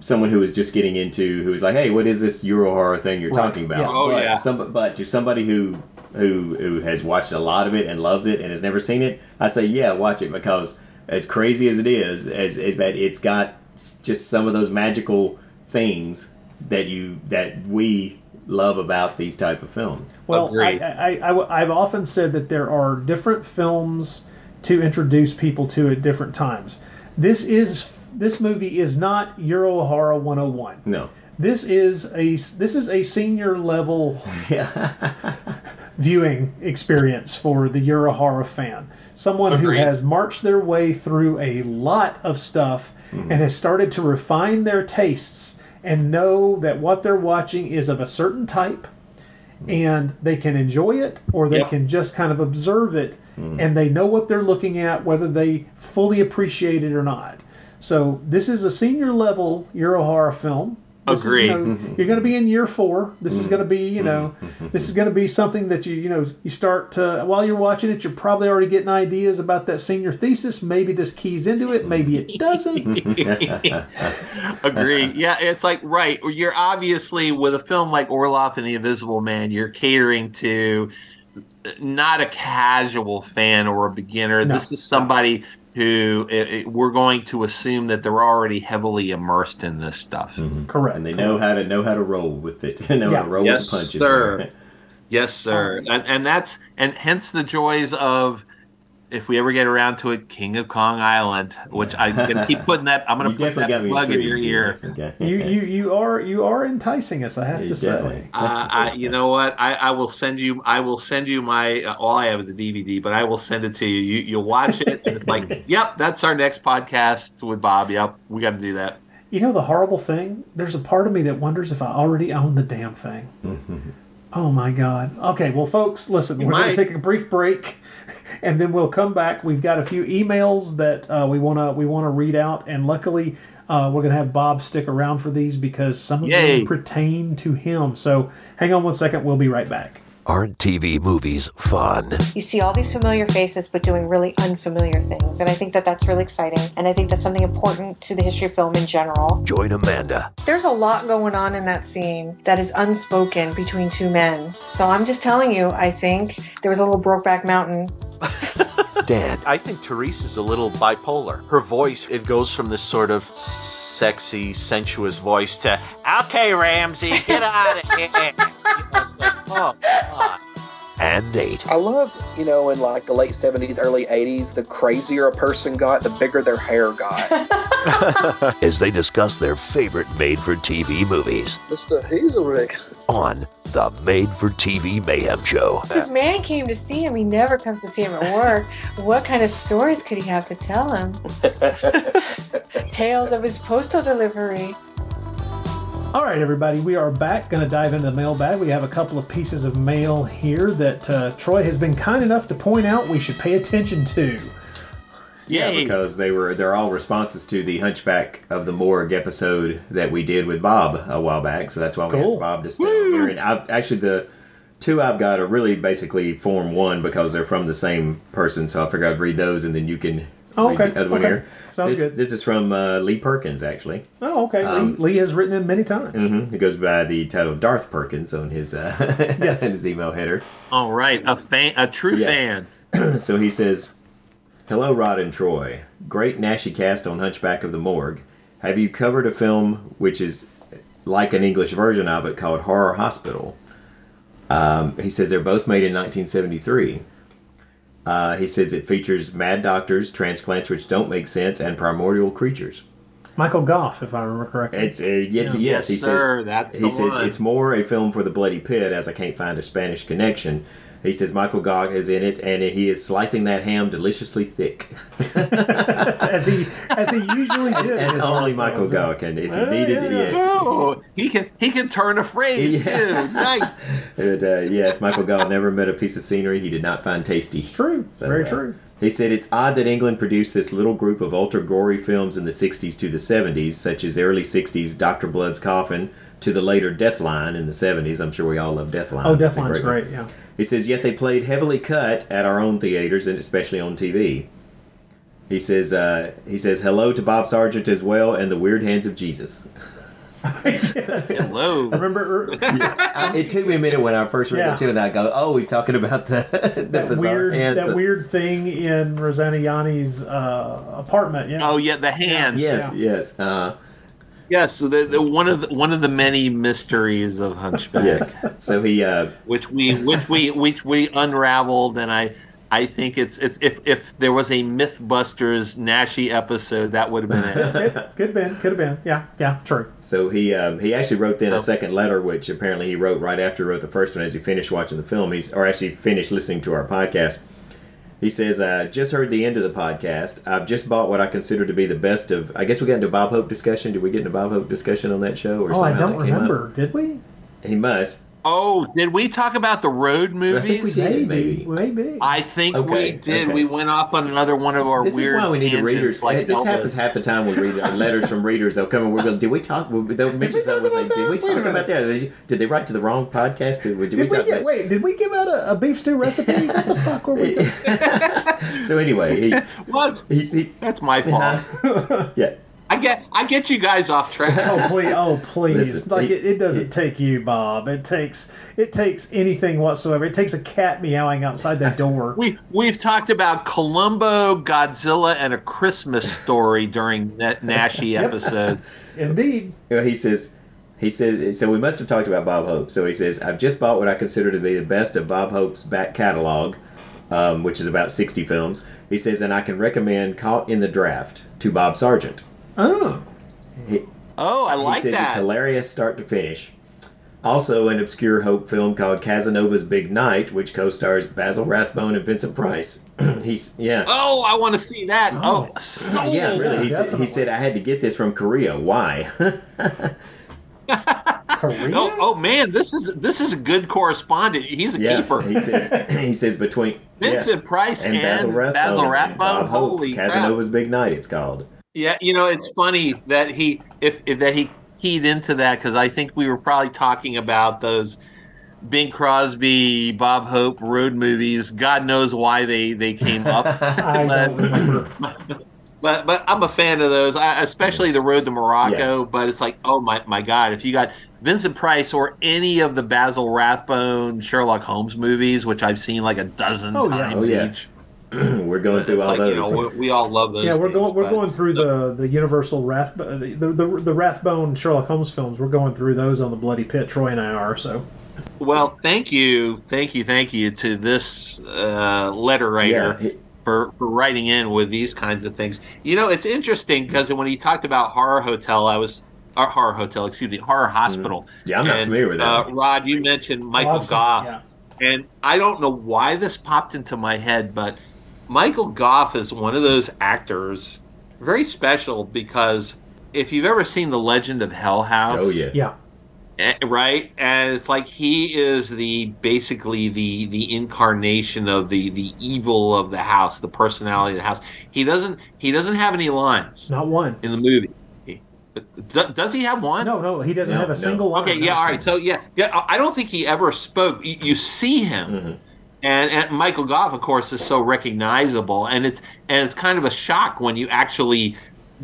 someone who is just getting into who's like, hey, what is this Euro horror thing you're Right, talking about? yeah. Oh, but yeah. Some, but to somebody who who who has watched a lot of it and loves it and has never seen it, I'd say yeah, watch it because as crazy as it is, as as that it's got just some of those magical things that you that we love about these type of films. Well, I, Agreed. I, I, have often said that there are different films to introduce people to at different times. This is this movie is not Euro horror 101. No. This is a this is a senior level viewing experience for the horror fan. Someone who has marched their way through a lot of stuff hmm. and has started to refine their tastes and know that what they're watching is of a certain type hmm. and they can enjoy it or they Yep. can just kind of observe it hmm. and they know what they're looking at whether they fully appreciate it or not. So this is a senior level Euro horror film. This is, Agreed. you know, mm-hmm. you're going to be in year four. This is going to be, you mm-hmm. know, this is going to be something that you, you know, you start to while you're watching it. You're probably already getting ideas about that senior thesis. Maybe this keys into it. Maybe it doesn't. Agree. Yeah, it's like right. You're obviously with a film like Orloff and the Invisible Man, you're catering to not a casual fan or a beginner. No. This is somebody who it, it- we're going to assume that they're already heavily immersed in this stuff. Mm-hmm. Correct. And they know how to know how to roll with it. know Yeah. how to roll Yes, with the punches. sir. Yes, sir. Um, and, and that's and hence the joys of if we ever get around to it, King of Kong Island, which I'm gonna keep putting that. I'm gonna You put definitely that got me plug in your ear. You you you are you are enticing us. I have You to say. Uh, I, you know what? I, I will send you. I will send you my. Uh, all I have is a DVD, but I will send it to you. You you'll watch it, and it's like, yep, that's our next podcast with Bob. Yep, we got to do that. You know the horrible thing? There's a part of me that wonders if I already own the damn thing. oh my god. Okay, well folks, listen, You we're gonna take a brief break and then we'll come back. We've got a few emails that uh, we want to we want to read out and luckily uh, we're going to have Bob stick around for these because some of Yay. them pertain to him. So hang on one second, we'll be right back. Aren't TV movies fun? You see all these familiar faces, but doing really unfamiliar things. And I think that that's really exciting. And I think that's something important to the history of film in general. Join Amanda There's a lot going on in that scene that is unspoken between two men. So I'm just telling you, I think there was a little Brokeback Mountain. Dan, I think Therese is a little bipolar. Her voice, it goes from this sort of sexy, sensuous voice to, okay, Ramsey, get out of here. It's like, oh, God. and Nate. I love, you know, in like the late 70s, early 80s, the crazier a person got, the bigger their hair got. as they discuss their favorite made for TV movies Mr. Hazelrig. On the Made for TV Mayhem Show. This man came to see him. He never comes to see him at work. What kind of stories could he have to tell him? Tales of his postal delivery. All right, everybody, we are back. Going to dive into the mailbag. We have a couple of pieces of mail here that uh, Troy has been kind enough to point out we should pay attention to. Yeah, Yay. because they were they're all responses to the Hunchback of the Morgue episode that we did with Bob a while back. So that's why we Cool. asked Bob to stay on here. And I've actually the two I've got are really basically form one because they're from the same person. So I figured I'd read those and then you can Oh, read okay, the other one here. Sounds this, good. This is from uh, Lee Perkins actually. Oh, okay. Um, Lee, Lee has written in many times. hmm It goes by the title Darth Perkins on his uh, Yes. in his email header. All right, a fan, a true Yes. fan. So he says, Hello, Rod and Troy. Great Naschy cast on Hunchback of the Morgue. Have you covered a film which is like an English version of it called Horror Hospital? Um, he says they're both made in 1973. Uh, he says it features mad doctors, transplants which don't make sense, and primordial creatures. Michael Gough, if I remember correctly. It's uh, yes, Yeah. yes. He Yes, sir, says that's he the says one. it's more a film for the bloody pit, as I can't find a Spanish connection. He says Michael Gough is in it, and he is slicing that ham deliciously thick, as he as he usually as, did. in as his only Michael films. Gough can. If he needed, yeah. yes. Oh, he can he can turn a phrase Yeah. too. Nice. And, uh, yes, Michael Gough never met a piece of scenery he did not find tasty. True, So, very uh, true. He said it's odd that England produced this little group of ultra gory films in the 60s to the 70s, such as early 60s Dr. Blood's Coffin to the later Deathline in the 70s. I'm sure we all love Deathline. Oh, It's a Deathline's one. great. Yeah. He says, yet they played heavily cut at our own theaters and especially on TV. He says, uh, he says, hello to Bob Sargent as well and the Weird Hands of Jesus. yes. Hello. Remember I- it took me a minute when I first read Yeah. it too, and I go, "Oh, he's talking about the the that bizarre weird hands that of- weird thing in Rosanna Yanni's uh, apartment? Yeah. Oh yeah, the hands. Yes, yes, uh, Yes, so the, the one of the, one of the many mysteries of Hunchback. yes. So he, uh, which we which we which we unraveled, and I I think it's it's if if there was a MythBusters Naschy episode, that would have been it. It could have been. Could have been. Yeah. Yeah. True. so he, um, he actually wrote then Oh. a second letter, which apparently he wrote right after he wrote the first one, as he finished watching the film. He's or actually finished listening to our podcast. He says, "I just heard the end of the podcast. I've just bought what I consider to be the best of. I guess we got into Bob Hope discussion. Did we get into Bob Hope discussion on that show? Or Oh, I don't remember. Did we? He must. Oh, did we talk about the road movies? I think we did. maybe. Maybe. I think Okay, we did. okay. We went off on another one of our This weird. This is why we need tangents, readers. Like this Elvis. happens half the time. We read uh, letters from readers. They'll come and we'll go, "Did we talk? They'll mention we something. talk Like, about did we that? Wait a talk about that? Did they, write to the wrong podcast? Did we? Did, Did we talk get? about- Wait. Did we give out a, a beef stew recipe? what the fuck were we doing? So anyway, he, What? he's, he, That's my fault. yeah. I get I get you guys off track. Oh please! Oh please! Listen, like he- it, it doesn't take you, Bob. It takes it takes anything whatsoever. It takes a cat meowing outside that door. We we've talked about Columbo, Godzilla, and a Christmas story during that Naschy episodes. Indeed. Well, he says. He says, so we must have talked about Bob Hope. So he says, I've just bought what I consider to be the best of Bob Hope's back catalog, um, which is about 60 films. He says, and I can recommend Caught in the Draft to Bob Sargent. Oh. He, Oh, I like that. he like says it's hilarious start to finish. Also, an obscure Hope film called Casanova's Big Night, which co-stars Basil Rathbone and Vincent Price. He's yeah, Oh, I want to see that. Oh, oh so yeah, really. He, said, he said I had to get this from Korea. Why? Korea. Oh, oh man, this is this is a good correspondent. He's a yeah, keeper. he says he says between Vincent yeah, Price and and, Basil Rathbone, Basil and Rathbone. Bob Hope. Holy crap! Casanova's Big Night. It's called. Yeah, you know it's funny that he if, if that he keyed into that because I think we were probably talking about those Bing Crosby, Bob Hope road movies. God knows why they they came up. I don't remember. But but I'm a fan of those, I, especially the Road to Morocco. But it's like, oh my my God, if you got Vincent Price or any of the Basil Rathbone Sherlock Holmes movies, which I've seen like a dozen Oh, yeah. times Oh, yeah. each. We're going through It's all like, you those. know, we, we all love those. Yeah, we're things, going. We're going through the the Universal Rath the, the the the Rathbone Sherlock Holmes films. We're going through those on the Bloody Pit. Troy and I are. So Well, thank you, thank you, thank you to this uh, letter writer Yeah, for, for writing in with these kinds of things. You know, it's interesting because when he talked about horror hotel, I was or horror hotel, excuse me, horror hospital. Mm-hmm. Yeah, I'm not And, familiar with that. Uh, Rod, you mentioned Michael I've Gough, yeah. and I don't know why this popped into my head, but Michael Gough is one of those actors, very special because if you've ever seen The Legend of Hell House, oh yeah. yeah, Eh, right and it's like he is the basically the the incarnation of the the evil of the house the personality of the house he doesn't he doesn't have any lines not one. in the movie does he have one No, no, he doesn't No, have a no. single line. okay yeah all right so yeah yeah I- i don't think he ever spoke you, you see him Mm-hmm. And, and michael gough of course is so recognizable. And it's and it's kind of a shock when you actually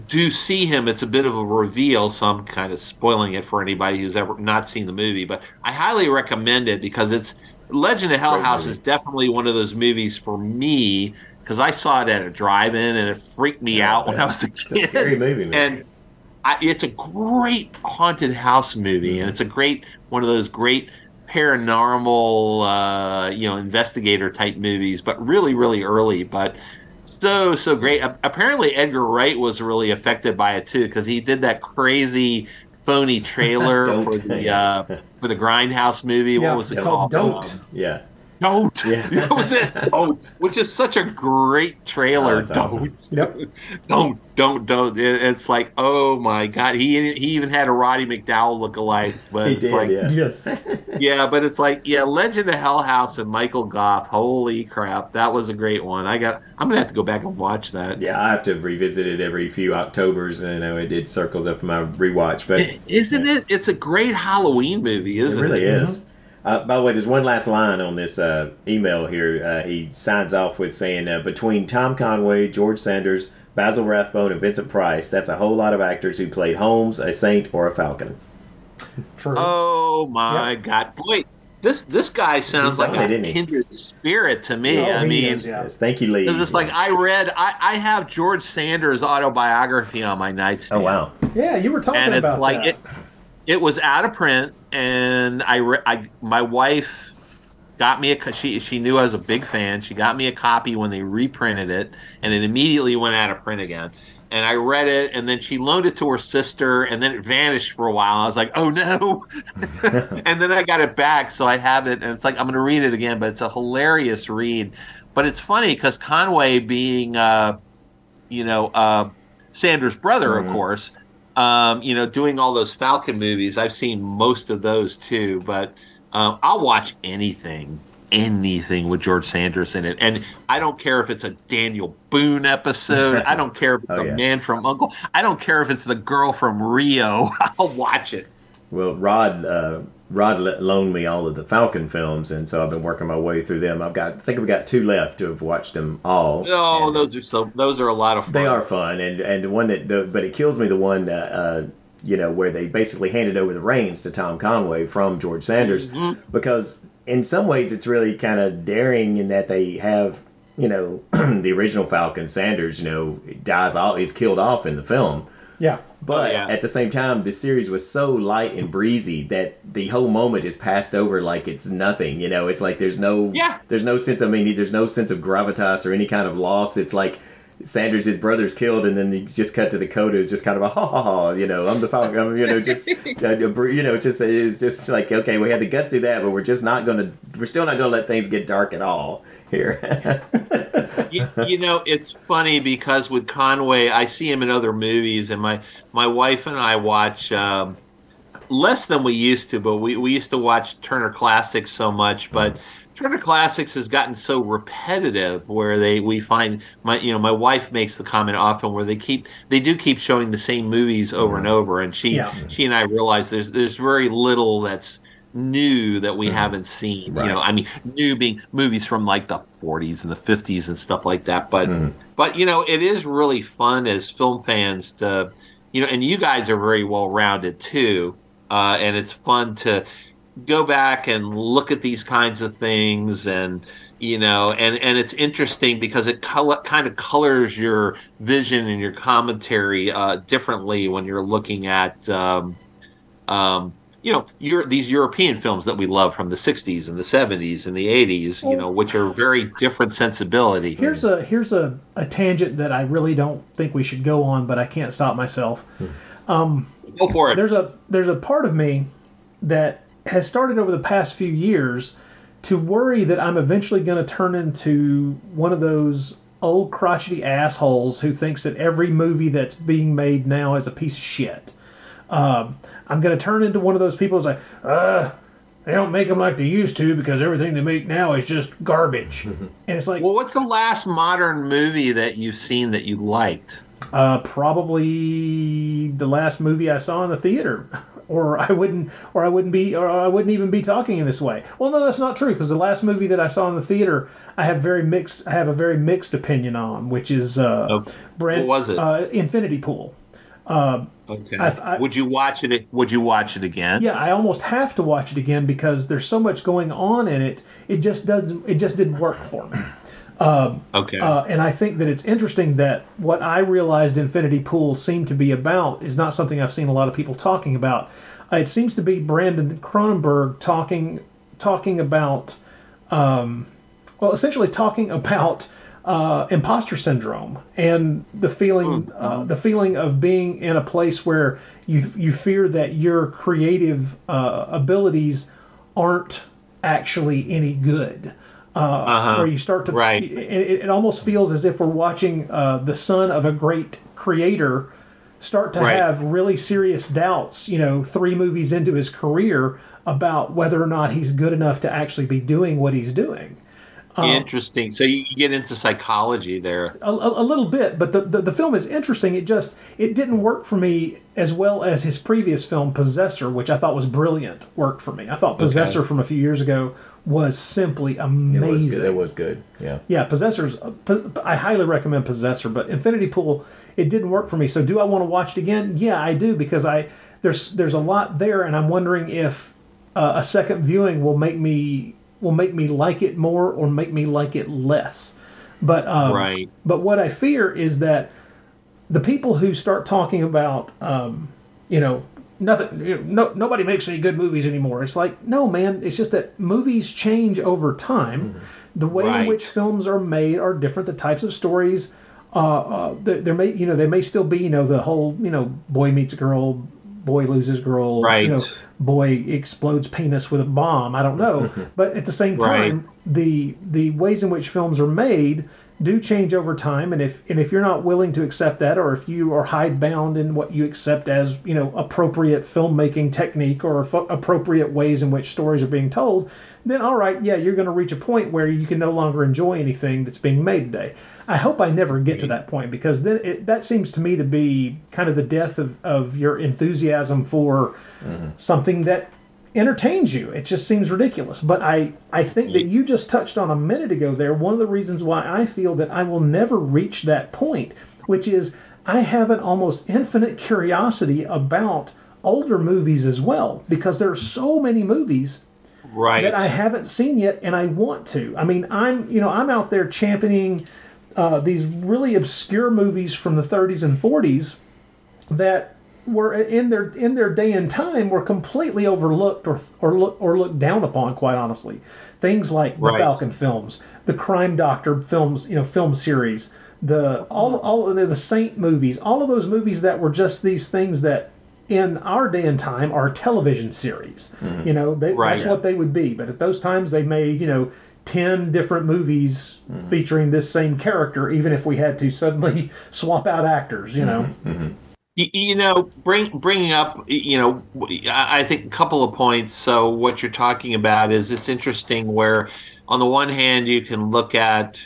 do see him. It's a bit of a reveal. So i'm kind of spoiling it for anybody who's ever not seen the movie but i highly recommend it because it's legend of hell house is definitely one of those movies for me because i saw it at a drive-in and it freaked me Yeah, out when i was a It's kid. a scary movie, man. and I, it's a great haunted house movie, and it's a great one of those great paranormal, uh, you know, investigator type movies, but really, really early. But so so great. A- apparently, Edgar Wright was really affected by it too because he did that crazy phony trailer for the uh, for the Grindhouse movie. Yeah, what was it it's called? called Don't. Yeah. Don't. Yeah. that was it. Don't. Which is such a great trailer. Oh, don't. awesome. Yep. Don't. Don't. Don't. It's like, oh my god. He he even had a Roddy McDowall look alike. But He it's did, like, yeah. Yes. yeah, but it's like, yeah, Legend of Hell House and Michael Gough. Holy crap, that was a great one. I got. I'm gonna have to go back and watch that. Yeah, I have to revisit it every few Octobers. and I know it, it circles up in my rewatch, but Isn't it? It's a great Halloween movie, It isn't it? really is. Uh, by the way, there's one last line on this uh, email here. Uh, he signs off with saying, uh, "Between Tom Conway, George Sanders, Basil Rathbone, and Vincent Price, that's a whole lot of actors who played Holmes, a Saint, or a Falcon." True. Oh my god, boy, this this guy sounds He's like on it, a isn't he? kindred spirit to me. Oh, I he mean, is, yeah. Yes, thank you, Lee. Because it's like I read, I, I have George Sanders' autobiography on my nightstand. oh wow, Yeah, you were talking and it's about like that. it. It was out of print, and I, I my wife got me a. She she knew I was a big fan. She got me a copy when they reprinted it, and it immediately went out of print again. And I read it, and then she loaned it to her sister, and then it vanished for a while. I was like, "Oh no!" and then I got it back, so I have it, and it's like I'm going to read it again. But it's a hilarious read. But it's funny because Conway, being uh, you know uh, Sanders' brother, Mhm. of course, um, you know, doing all those Falcon movies. I've seen most of those too, but um, I'll watch anything, anything with George Sanders in it, and I don't care if it's a Daniel Boone episode. I don't care if it's Oh, a yeah. Man from Uncle. I don't care if it's the girl from Rio. I'll watch it. Well, Rod uh, Rod le- loaned me all of the Falcon films, and so I've been working my way through them. I've got I think I've got two left to have watched them all. Oh, And those are so. Those are a lot of fun. They are fun, and and the one that the, but it kills me the one that uh, you know where they basically handed over the reins to Tom Conway from George Sanders Mm-hmm. because in some ways it's really kind of daring in that they have you know the original Falcon Sanders you know dies all he's killed off in the film. yeah. But Oh, yeah. at the same time, the series was so light and breezy that the whole moment is passed over like it's nothing. You know, it's like there's no Yeah. there's no sense. I mean, there's no sense of gravitas or any kind of loss. It's like Sanders, his brother's killed, and then you just cut to the coda. It's just kind of a ha ha ha. You know, I'm the Falcon. You know, just uh, you know, just it's just like okay, we had the guts to do that, but we're just not gonna. We're still not gonna let things get dark at all here. you, you know, it's funny because with Conway, I see him in other movies, and my my wife and I watch um, less than we used to, but we, we used to watch Turner Classics so much, but. Turner Classics has gotten so repetitive where they we find my you know my wife makes the comment often where they keep they do keep showing the same movies over and over. And she Yeah. she and I realize there's there's very little that's new that we haven't seen Right. you know I mean new being movies from like the 40s and the 50s and stuff like that. But but you know it is really fun as film fans to you know and you guys are very well rounded too uh, and it's fun to go back and look at these kinds of things and you know and and it's interesting because it color, kind of colors your vision and your commentary uh, differently when you're looking at um, um, you know your, these European films that we love from the 60s and the 70s and the 80s you know which are very different sensibility. Here's a here's a, a tangent that I really don't think we should go on, but I can't stop myself. go for it. There's a there's a part of me that has started over the past few years to worry that I'm eventually going to turn into one of those old crotchety assholes who thinks that every movie that's being made now is a piece of shit. Um, I'm going to turn into one of those people who's like, uh, they don't make them like they used to because everything they make now is just garbage. and it's like, well what's the last modern movie that you've seen that you liked Uh, probably the last movie I saw in the theater, or I wouldn't, or I wouldn't be, or I wouldn't even be talking in this way. Well, no, that's not true because the last movie that I saw in the theater, I have very mixed, I have a very mixed opinion on, which is uh, Oh, Brand, what was it? Uh, Infinity Pool. Okay. I- I- would you watch it? Would you watch it again? Yeah, I almost have to watch it again because there's so much going on in it. It just doesn't, it just didn't work for me. Okay. Uh, and I think that it's interesting that what I realized Infinity Pool seemed to be about is not something I've seen a lot of people talking about. Uh, it seems to be Brandon Cronenberg talking talking about, um, well, essentially talking about uh, imposter syndrome and the feeling, uh, the feeling of being in a place where you you fear that your creative uh, abilities aren't actually any good. Uh, Uh-huh. Where you start to, Right. it, it almost feels as if we're watching uh, the son of a great creator start to Right. have really serious doubts, you know, three movies into his career about whether or not he's good enough to actually be doing what he's doing. Um, Interesting. So you get into psychology there. a, a, a little bit, but the, the the film is interesting. It just it didn't work for me as well as his previous film Possessor, which I thought was brilliant. Worked for me. I thought Possessor from a few years ago was simply It amazing. was good. It was good. Yeah. Yeah, Possessor's. I highly recommend Possessor, but Infinity Pool, it didn't work for me. So, do I want to watch it again? Yeah, I do because I there's there's a lot there, and I'm wondering if uh, a second viewing will make me will make me like it more or make me like it less. But um, Right. But what I fear is that the people who start talking about, um, you know, nothing, you know, no, nobody makes any good movies anymore. It's like, no, man. It's just that movies change over time. The way in which films are made are different. The types of stories, uh, uh, there, there may, you know, they may still be, you know, the whole, you know, boy meets girl, boy loses girl, Right. you know, boy explodes penis with a bomb. I don't know, mm-hmm. but at the same time, the the ways in which films are made do change over time and if and if you're not willing to accept that or if you are hidebound in what you accept as you know appropriate filmmaking technique or fo- appropriate ways in which stories are being told then all right yeah you're going to reach a point where you can no longer enjoy anything that's being made today. I hope i never get to that point because then it, that seems to me to be kind of the death of, of your enthusiasm for mm-hmm. something that entertains you. It just seems ridiculous. But I, I think that you just touched on a minute ago there one of the reasons why I feel that I will never reach that point, which is I have an almost infinite curiosity about older movies as well, because there are so many movies Right. that I haven't seen yet, and I want to. I mean, I'm you know I'm out there championing uh, these really obscure movies from the 30s and 40s that were in their in their day and time were completely overlooked or or look, or looked down upon. Quite honestly, things like the Falcon films, the Crime Doctor films, you know, film series, the all all of the, the Saint movies, all of those movies that were just these things that in our day and time are television series. Mm-hmm. You know, they, Right. that's what they would be. But at those times, they made you know. 10 different movies mm-hmm. featuring this same character even if we had to suddenly swap out actors you know You, you know, bring bringing up, you know, I I think a couple of points. So what you're talking about is it's interesting where, on the one hand, you can look at,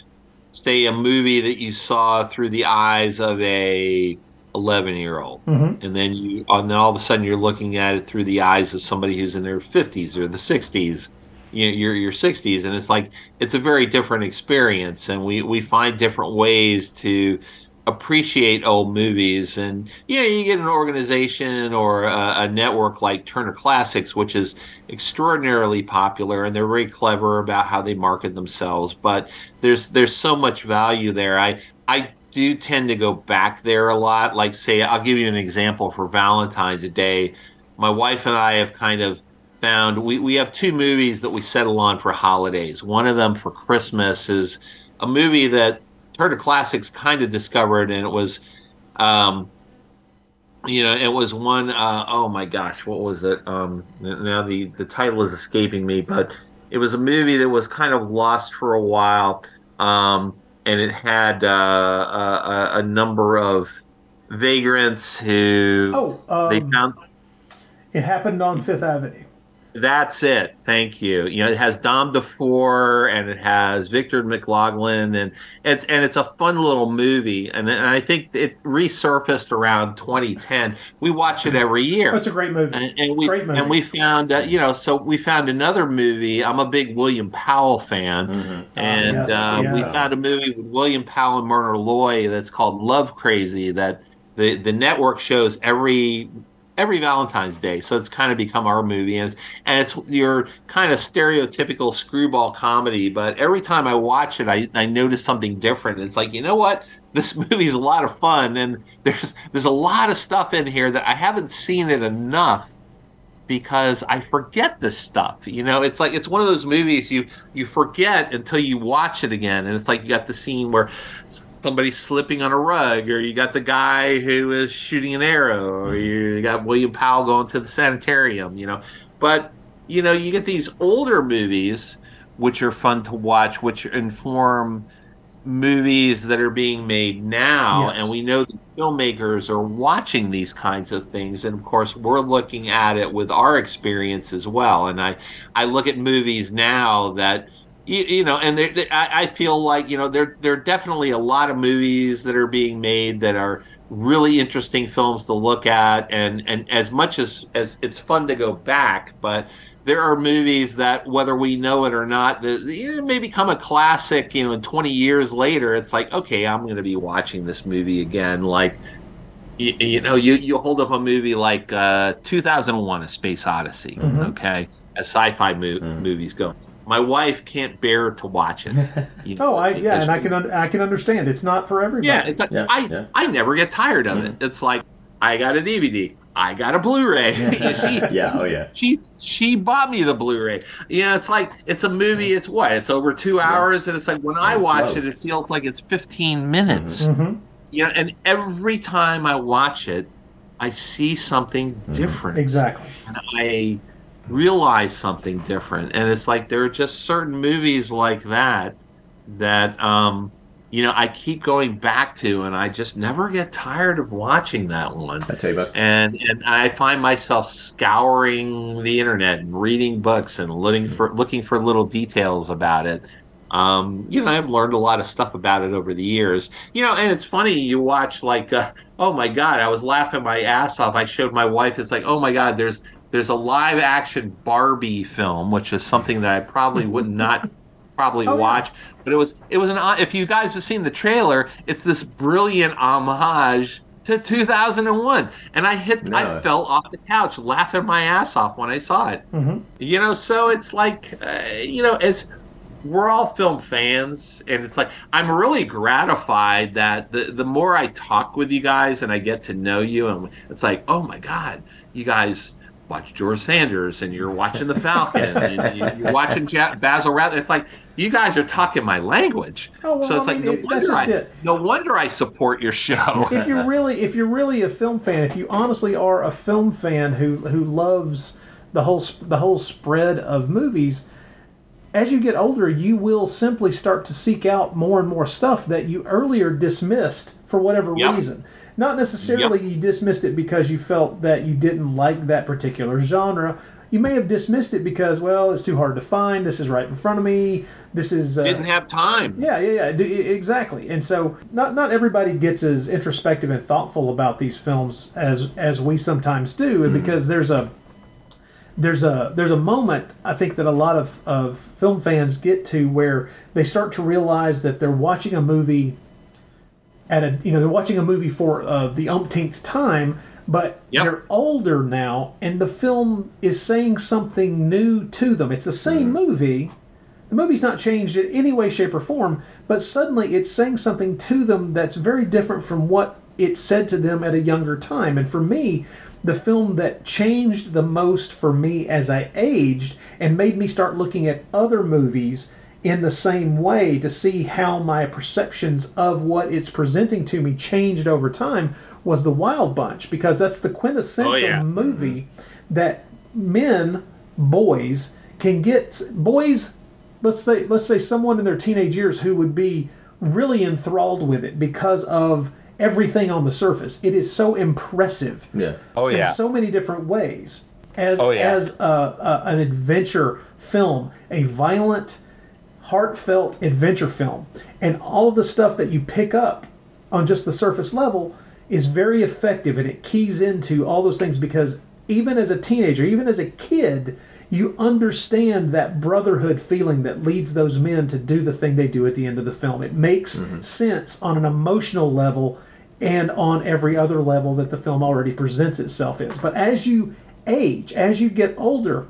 say, a movie that you saw through the eyes of a 11 year old, Mhm. and then you, and then all of a sudden you're looking at it through the eyes of somebody who's in their 50s or the 60s. You know, your your 60s, and it's like it's a very different experience, and we we find different ways to appreciate old movies. And know you get an organization or a, a network like turner classics which is extraordinarily popular and they're very clever about how they market themselves. But there's there's so much value there. I i do tend to go back there a lot. Like say i'll give you an example for valentine's day. My wife and i have kind of found we, we have two movies that we settle on for holidays. One of them for christmas is a movie that Turner Classics kind of discovered, and it was, um, you know, it was one. Uh, oh my gosh, what was it? Um, now the the title is escaping me, but it was a movie that was kind of lost for a while, um, and it had uh, a, a, a number of vagrants who Oh, they um, found. it happened on Fifth Avenue. That's it. Thank you. You know, it has Don DeFore and it has Victor McLaughlin and it's and it's a fun little movie. And, and I think it resurfaced around 2010. We watch it every year. It's a great movie. And, and we Great movie. and we found uh, you know so we found another movie. I'm a big William Powell fan, and yes, uh, we found a movie with William Powell and Myrna Loy that's called Love Crazy that the the network shows every every Valentine's Day. So it's kind of become our movie, and it's and it's your kind of stereotypical screwball comedy. But every time I watch it, I I notice something different. It's like you know what. This movie's a lot of fun, and there's there's a lot of stuff in here that I haven't seen it enough because I forget this stuff. You know, it's like it's one of those movies you you forget until you watch it again, and it's like you got the scene where somebody's slipping on a rug, or you got the guy who is shooting an arrow, or mm-hmm. you got William Powell going to the sanitarium. You know, but you know you get these older movies which are fun to watch, which inform movies that are being made now Yes. and we know the filmmakers are watching these kinds of things and of course we're looking at it with our experience as well and i i look at movies now that you, you know and there- I, I feel like you know there there are definitely a lot of movies that are being made that are really interesting films to look at and and as much as as it's fun to go back but there are movies that whether we know it or not that you know, may become a classic you know 20 years later it's like okay i'm going to be watching this movie again like you, you know you, you hold up a movie like uh, 2001 a space odyssey Mhm. okay as sci-fi mo- movies go my wife can't bear to watch it you Oh, I yeah, and I can un- I can understand. It's not for everybody. yeah, it's like I I never get tired of it. It's like I got a DVD, I got a Blu-ray. she, Yeah, oh, yeah. She she bought me the Blu-ray. Yeah, it's like it's a movie. It's what? It's over two hours, and it's like when I watch slow. it, it feels like it's 15 minutes. Mhm. You know, and every time I watch it, I see something different. Exactly. And I realize something different. And it's like there are just certain movies like that that um you know I keep going back to and I just never get tired of watching that one. I tell you about And and I find myself scouring the internet and reading books and looking for looking for little details about it. Um, you know, I've learned a lot of stuff about it over the years. You know, and it's funny you watch like, uh, oh my god, I was laughing my ass off. I showed my wife. It's like, oh my god, there's there's a live action Barbie film, which is something that I probably would not probably Oh, yeah. watch. But it was it was an if you guys have seen the trailer, it's this brilliant homage to 2001, and I hit I fell off the couch laughing my ass off when I saw it. Mhm. You know, so it's like uh, you know as we're all film fans and it's like i'm really gratified that the, the more i talk with you guys and i get to know you and it's like oh my god you guys watch george sanders and you're watching the falcon and you, you're watching ja- basil rath it's like you guys are talking my language Oh, well, so it's I like mean, no, it- that's wonder just I, it. no wonder i support your show if you're really if you're really a film fan, if you honestly are a film fan who who loves the whole the whole spread of movies, as you get older, you will simply start to seek out more and more stuff that you earlier dismissed for whatever Yep. reason. Not necessarily you dismissed it because you felt that you didn't like that particular genre. You may have dismissed it because, well, it's too hard to find. This is right in front of me. This is uh, didn't have time yeah, yeah, yeah, exactly. And so, not not everybody gets as introspective and thoughtful about these films as as we sometimes do, and because there's a there's a there's a moment I think that a lot of, of film fans get to where they start to realize that they're watching a movie at a you know they're watching a movie for uh, the umpteenth time, but Yep. they're older now, and the film is saying something new to them. It's the same mm-hmm. movie. The movie's not changed in any way, shape, or form, but suddenly it's saying something to them that's very different from what it said to them at a younger time. And for me, the film that changed the most for me as I aged and made me start looking at other movies in the same way to see how my perceptions of what it's presenting to me changed over time was The Wild Bunch because that's the quintessential Oh, yeah. Mm-hmm. movie that men, boys, can get boys let's say let's say someone in their teenage years who would be really enthralled with it because of everything on the surface. It is so impressive Yeah. Oh yeah in yeah. so many different ways as Oh, yeah. as a, a, an adventure film, a violent, heartfelt adventure film, and all of the stuff that you pick up on just the surface level is very effective, and it keys into all those things because even as a teenager, even as a kid. You understand that brotherhood feeling that leads those men to do the thing they do at the end of the film. It makes mm-hmm. sense on an emotional level and on every other level that the film already presents itself as. But as you age, as you get older,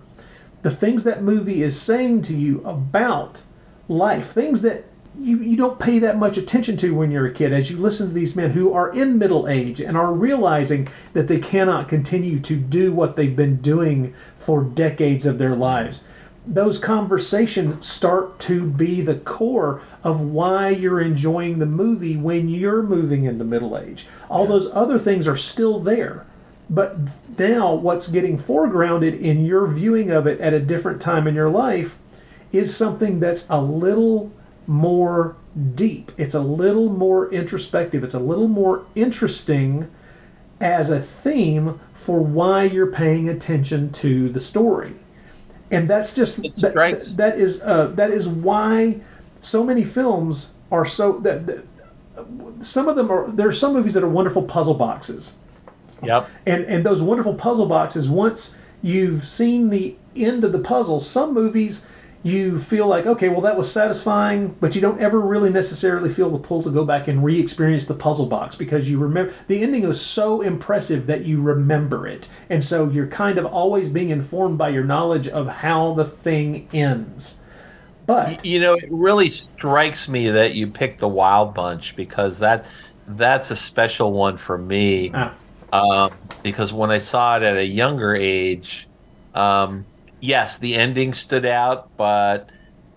the things that movie is saying to you about life, things that you, you don't pay that much attention to when you're a kid as you listen to these men who are in middle age and are realizing that they cannot continue to do what they've been doing for decades of their lives those conversations start to be the core of why you're enjoying the movie when you're moving into middle age. All those other things are still there. But now, what's getting foregrounded in your viewing of it at a different time in your life is something that's a little more deep. It's a little more introspective. It's a little more interesting as a theme for why you're paying attention to the story and that's just that, that is uh, that is why so many films are so that, that some of them are there are some movies that are wonderful puzzle boxes Yep. and and those wonderful puzzle boxes once you've seen the end of the puzzle some movies you feel like okay well that was satisfying but you don't ever really necessarily feel the pull to go back and re-experience the puzzle box because you remember the ending was so impressive that you remember it. And so you're kind of always being informed by your knowledge of how the thing ends. But you know it really strikes me that you picked the wild bunch because that that's a special one for me. Ah. um, because when i saw it at a younger age um, yes the ending stood out but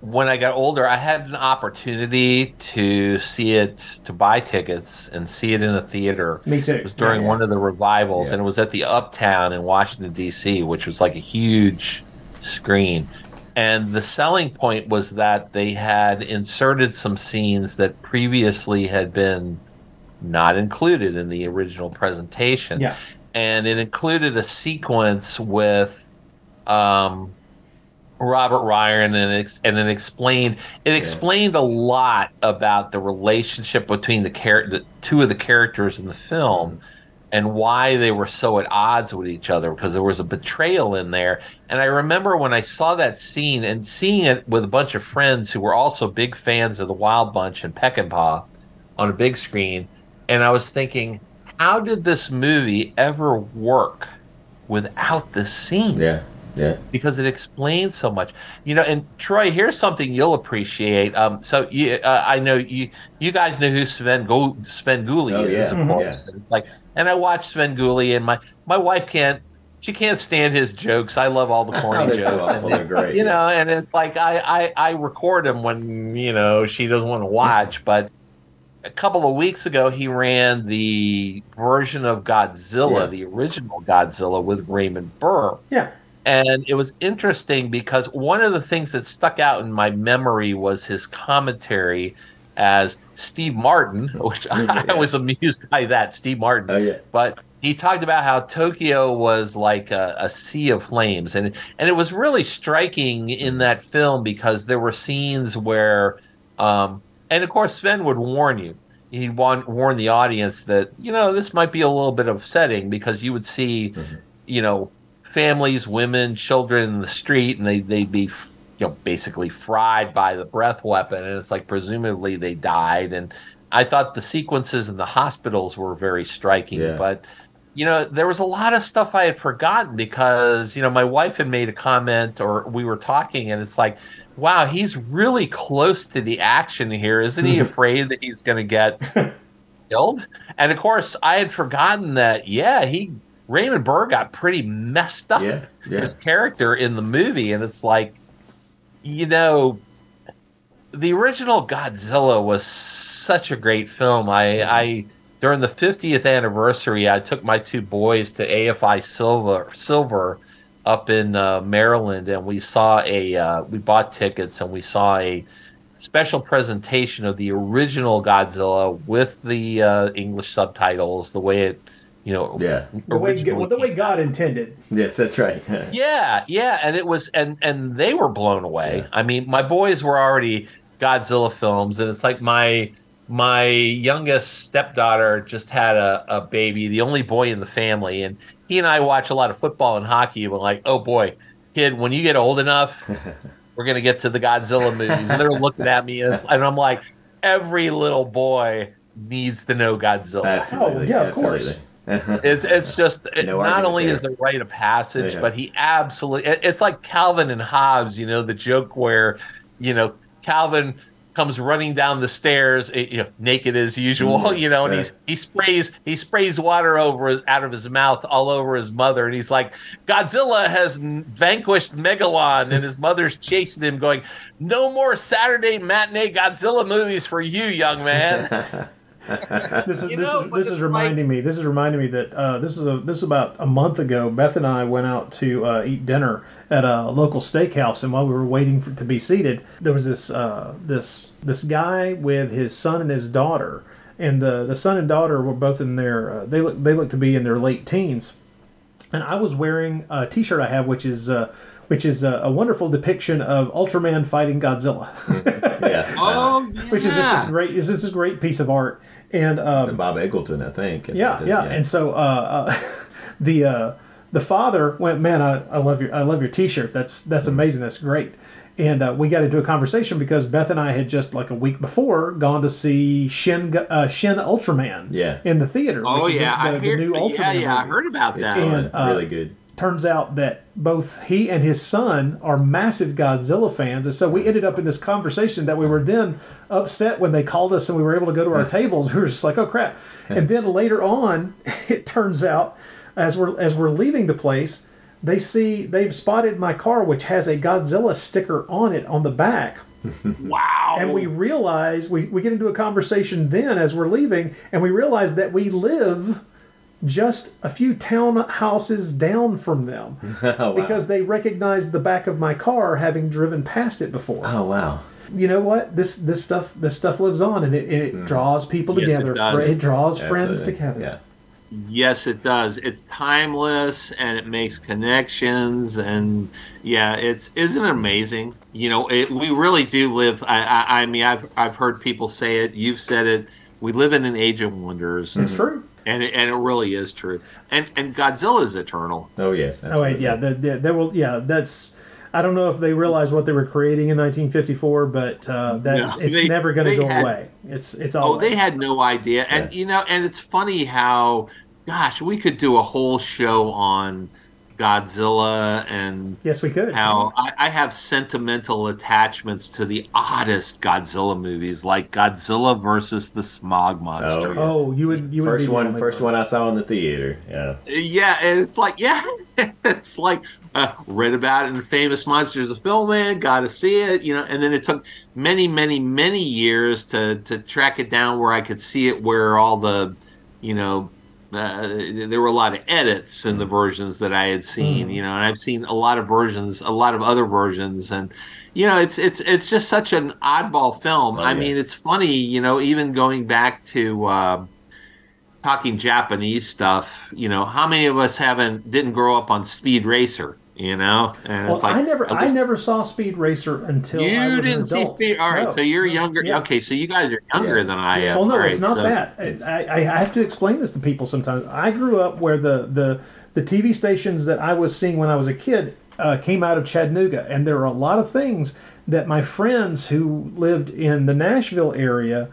when i got older i had an opportunity to see it to buy tickets and see it in a theater Me too. it was during Yeah, one of the revivals Yeah. and it was at the uptown in washington d.c which was like a huge screen and the selling point was that they had inserted some scenes that previously had been not included in the original presentation. Yeah. And it included a sequence with um, Robert Ryan, and it, and it explained it explained a lot about the relationship between the char- the two of the characters in the film and why they were so at odds with each other because there was a betrayal in there. And I remember when I saw that scene and seeing it with a bunch of friends who were also big fans of the Wild Bunch and Peckinpah on a big screen, and I was thinking, how did this movie ever work without this scene? Yeah, yeah. because it explains so much. You know, and Troy, here's something you'll appreciate. Um, so you, uh, I know you, you guys know who Sven Go- Svengoolie Oh, is, yeah. of Mhm. course. And It's like, and I watch Svengoolie, and my my wife can't. She can't stand his jokes. I love all the corny They're so jokes. awful. and, They're great, You yeah. know, and it's like I, I I record him when you know she doesn't want to watch, but a couple of weeks ago he ran the version of Godzilla, Yeah. the original Godzilla with Raymond Burr. Yeah. And it was interesting because one of the things that stuck out in my memory was his commentary as Steve Martin, which I, was amused by that, Steve Martin. Oh, yeah. But he talked about how Tokyo was like a, a sea of flames, and and it was really striking in that film because there were scenes where, um, and of course Sven would warn you. He warn warn the audience that you know this might be a little bit upsetting because you would see, you know, families, women, children in the street, and they they'd be you know basically fried by the breath weapon, and it's like presumably they died. And I thought the sequences in the hospitals were very striking, Yeah. but you know, there was a lot of stuff I had forgotten because, you know, my wife had made a comment or we were talking and it's like, wow, he's really close to the action here. Isn't he afraid that he's going to get killed? And of course, I had forgotten that, yeah, he, Raymond Burr got pretty messed up, Yeah, yeah. his character in the movie. And it's like, you know, the original Godzilla was such a great film. I, I during the 50th anniversary, I took my two boys to AFI Silver Silver up in uh, Maryland, and we saw a uh, we bought tickets and we saw a special presentation of the original Godzilla with the uh, English subtitles, the way it, you know, Yeah. the way, well, the way God intended. Yes, that's right. yeah, yeah, and it was, and and they were blown away. I mean, my boys were already Godzilla films, and it's like my my youngest stepdaughter just had a, a baby, the only boy in the family, and he and I watch a lot of football and hockey. And we're like, oh boy, kid, when you get old enough, we're gonna get to the Godzilla movies, and they're looking at me, and, and I'm like, every little boy needs to know Godzilla. Absolutely. Oh, yeah, of course. Absolutely. It's it's just it, No not only there. is it rite of passage, Yeah. but he absolutely it- it's like Calvin and Hobbes, you know, the joke where, you know, Calvin comes running down the stairs, eh, you know, naked as usual, Mhm. you know, and he's he sprays he sprays water over his- out of his mouth all over his mother, and he's like, Godzilla has vanquished Megalon, and his mother's chasing him, going, "No more Saturday matinee Godzilla movies for you, young man." this is You this know, is this is it's reminding me. This is reminding me that uh, this is a this is about a month ago. Beth and I went out to uh, eat dinner at a local steakhouse, and while we were waiting for to be seated, there was this uh, this this guy with his son and his daughter, and the the son and daughter were both in their uh, they look they look to be in their late teens, and I was wearing a T-shirt I have, which is. Uh, which is a, a wonderful depiction of Ultraman fighting Godzilla, yeah. Oh, yeah. which is just yeah. this great is this is great piece of art. And um, Bob Eggleton, I think. And yeah, the- yeah, And so uh, uh, the uh, the father went, man, I, I love your I love your T-shirt. That's that's amazing. That's great. And uh, we got into a conversation because Beth and I had just like a week before gone to see Shin Gu- uh, Shin Ultraman Yeah. in the theater. Oh which is yeah, the, I the, hear, new yeah, Ultraman. yeah, I movie. heard about It's that. And, uh, really good. Turns out that both he and his son are massive Godzilla fans, and so we ended up in this conversation that we were then upset when they called us and we were able to go to our tables. We were just like, "Oh crap!" And then later on, it turns out as we're as we're leaving the place, they see they've spotted my car, which has a Godzilla sticker on it on the back. Wow. And we realize we, we get into a conversation then as we're leaving, and we realize that we live just a few townhouses down from them Oh, wow. because they recognized the back of my car having driven past it before. Oh wow. You know what? This this stuff this stuff lives on and it, it hmm. draws people Yes, it together. does. It draws friends Absolutely. together. Yeah. Yes, it does. It's timeless and it makes connections and yeah, it's isn't it amazing? You know, it, we really do live. I, I, I mean, I've I've heard people say it. You've said it. We live in an age of wonders. It's true. And it, and it really is true. And and Godzilla is eternal. Oh yes. Oh wait, yeah, the, the, there will. Yeah, that's. I don't know if they realized what they were creating in 1954, but uh, that's No, it's they- never going to go had- away. It's it's Oh, they had no idea. And you know, and it's funny how, gosh, we could do a whole show on Godzilla and Yes, we could. how I, I have sentimental attachments to the oddest Godzilla movies, like Godzilla versus the Smog Monster. yeah. Oh, you would you would First be the one, only first one I saw in the theater. Yeah. Yeah, and it's like, yeah, it's like uh, read about it in Famous Monsters of Filmland, got to see it, you know. And then it took many, many, many years to to track it down where I could see it, where all the, you know, uh, there were a lot of edits in the versions that I had seen, Mm. you know, and I've seen a lot of versions, a lot of other versions, and you know, it's it's it's just such an oddball film. Oh, I yeah. mean, it's funny, you know, even going back to. Uh, talking Japanese stuff, you know, how many of us haven't didn't grow up on Speed Racer, you know? And Well, it's like I never I never saw Speed Racer until I you didn't see. Speed. All right, No. so you're younger. Yeah. Okay, so you guys are younger Yeah. than I am. Well, no, All it's right, not so- that. I, I have to explain this to people sometimes. I grew up where the the the TV stations that I was seeing when I was a kid uh, came out of Chattanooga, and there are a lot of things that my friends who lived in the Nashville area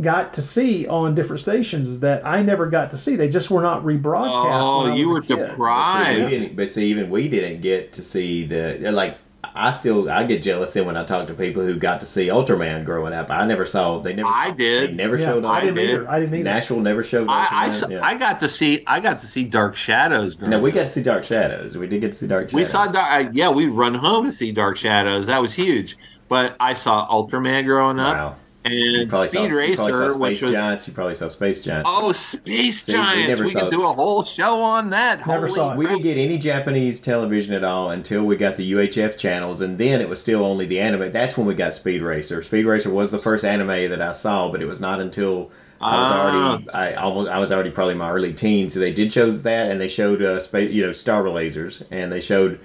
got to see on different stations that I never got to see. They just were not rebroadcast. Oh, when I you was were a kid. But see, deprived. we didn't, but see, even we didn't get to see the like. I still I get jealous then when I talk to people who got to see Ultraman growing up. I never saw. They never. I saw- did. They never Yeah, showed. I didn't Ultraman. either. I didn't either. Nashville never showed. I, I, Ultraman, saw, yeah. I got to see I got to see Dark Shadows. growing No, we up. got to see Dark Shadows. We did get to see Dark Shadows. We saw Dark. Uh, yeah, we run home to see Dark Shadows. That was huge. But I saw Ultraman growing up, Wow. You and probably Speed saw, you probably saw Racer, Space which was Giants. You probably saw Space Giants. oh Space See, we Giants. never We, saw- could do a whole show on that. Never Holy saw it. We didn't get any Japanese television at all until we got the UHF channels, and then it was still only the anime. That's when we got Speed Racer. Speed Racer was the first anime that I saw, but it was not until I was Ah. already I almost I was already probably in my early teens. So they did show that, and they showed uh, space, you know, Star Blazers, and they showed.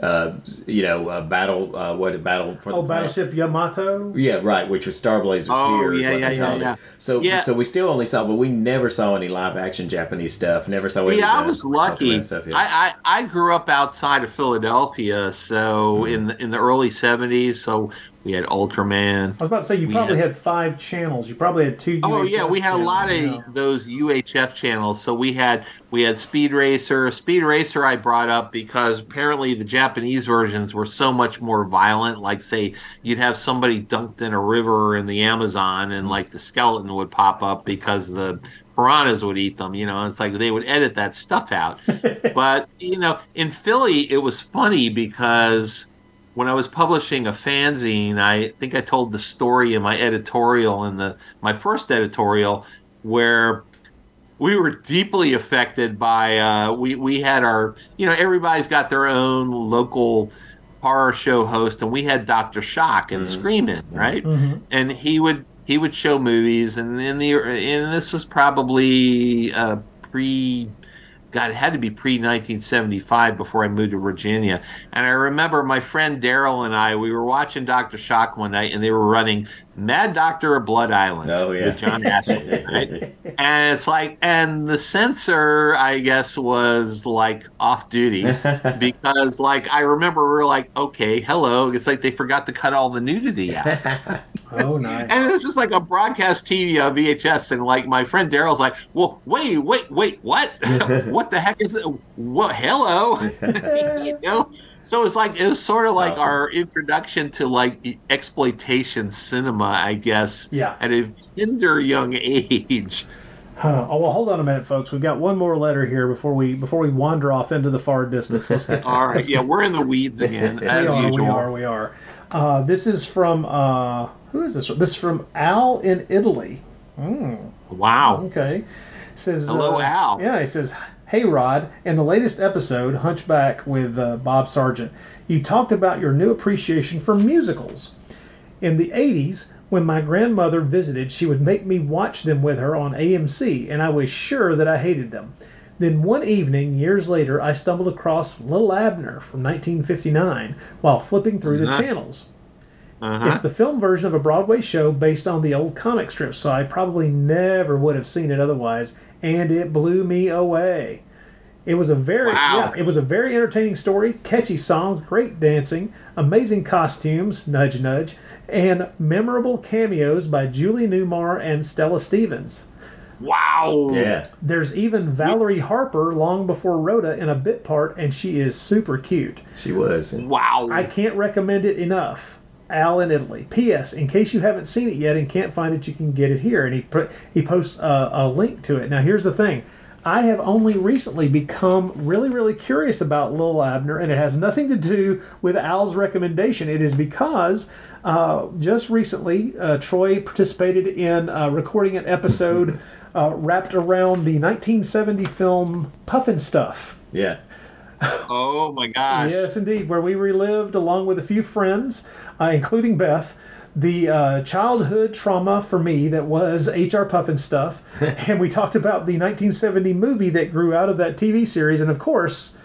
Uh, you know, uh, battle. Uh, what battle for Oh, the planet? Battleship Yamato. Yeah, right. Which was Star Blazers Oh, here is yeah, yeah, yeah, yeah. So, Yeah. so we still only saw, but we never saw any live action Japanese stuff. Never saw any. Yeah, I was lucky. Stuff, yeah. I, I I grew up outside of Philadelphia, so Mm-hmm. in the in the early '70s. So We had Ultraman. I was about to say you We probably had- had five channels. You probably had two. Oh yeah, we had a lot of those UHF channels. So we had we had Speed Racer. Speed Racer I brought up because apparently the Japanese versions were so much more violent. Like say you'd have somebody dunked in a river in the Amazon and like the skeleton would pop up because the piranhas would eat them. You know, it's like they would edit that stuff out. but you know, in Philly it was funny because when I was publishing a fanzine, I think I told the story in my editorial in the my first editorial where we were deeply affected by uh, we we had our you know everybody's got their own local horror show host and we had Dr. Shock and Screaming right? Mhm. And he would he would show movies and in the and this was probably uh, pre God, it had to be pre 1975 before I moved to Virginia. And I remember my friend Daryl and I, we were watching Dr. Shock one night and they were running Mad Doctor of Blood Island Oh, yeah. with John Ashley, right? And it's like, and the censor, I guess, was like off duty because, like, I remember we are like, okay, hello. It's like they forgot to cut all the nudity out. Oh, nice. And it was just like a broadcast TV on VHS, and like my friend Daryl's like, "Well, wait, wait, wait, what? what the heck is it? What? Hello, you know?" So it's like it was sort of like Awesome. our introduction to like exploitation cinema, I guess. Yeah. At a tender young age. Huh. Oh well, hold on a minute, folks. We've got one more letter here before we before we wander off into the far distance. Let's get, All right, yeah, we're in the weeds again we as are, usual. we are, we are. Uh, this is from uh, who is this? From? This is from Al in Italy. Hmm. Wow. Okay. Says Hello, uh, Al. Yeah, he says, "Hey Rod, in the latest episode, Hunchback with uh, Bob Sargent, you talked about your new appreciation for musicals. In the '80s, when my grandmother visited, she would make me watch them with her on AMC, and I was sure that I hated them." Then one evening, years later, I stumbled across Little Abner from 1959 while flipping through the channels. Uh-huh. It's the film version of a Broadway show based on the old comic strip, so I probably never would have seen it otherwise, and it blew me away. It was a very Wow. yeah, it was a very entertaining story, catchy songs, great dancing, amazing costumes, nudge nudge, and memorable cameos by Julie Newmar and Stella Stevens. Wow. Yeah. There's even Valerie Harper long before Rhoda in a bit part, and she is super cute. She was. Wow. I can't recommend it enough. Al in Italy. P.S. In case you haven't seen it yet and can't find it, you can get it here. And he he posts a, a link to it. Now here's the thing. I have only recently become really, really curious about Li'l Abner, and it has nothing to do with Al's recommendation. It is because uh, just recently uh, Troy participated in uh, recording an episode uh, wrapped around the 1970 film Pufnstuf. Yeah. Oh my gosh. Yes, indeed, where we relived, along with a few friends, uh, including Beth, the uh, childhood trauma for me that was H.R. Pufnstuf. and we talked about the 1970 movie that grew out of that TV series, and of course,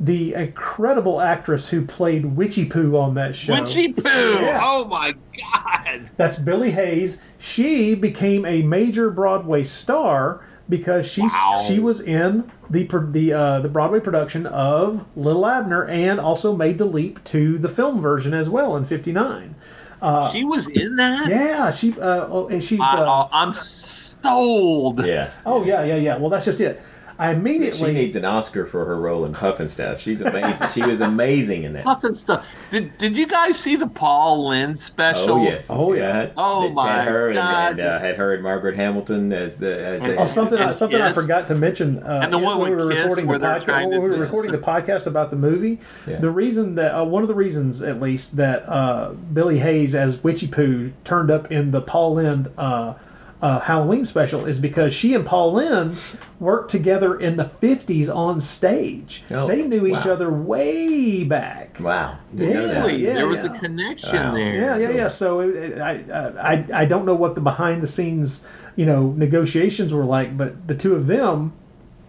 the incredible actress who played Witchiepoo on that show. Witchiepoo. Yeah. Oh my God. That's Billie Hayes. She became a major Broadway star because she Wow. she was in the the uh, the Broadway production of Little Abner and also made the leap to the film version as well in '59. Uh, she was in that? Yeah, she uh, oh, and she's I, uh, I'm sold. Yeah. oh yeah yeah yeah. Well, that's just it. I She immediately needs an Oscar for her role in Pufnstuf. She's amazing. she was amazing in that. Pufnstuf. Did Did you guys see the Paul Lynde special? Oh yes. Oh, yeah. had- Oh, it's my had her God. and, and uh, had her and Margaret Hamilton as the. Uh, the Oh, something I And- something I forgot to mention. Uh, And the one when we were recording the podcast. trying to When we were recording the podcast about the movie, Yeah. the reason that uh, one of the reasons, at least, that uh, Billie Hayes as Witchiepoo turned up in the Paul Lynde uh, Halloween special is because she and Paul Lynde worked together in the '50s on stage. Oh, they knew each wow. other way back. wow. Didn't know that. Really? Yeah, there was yeah. a connection Wow. there. Yeah, yeah, yeah. So it, I, I, I don't know what the behind the scenes, you know, negotiations were like, but the two of them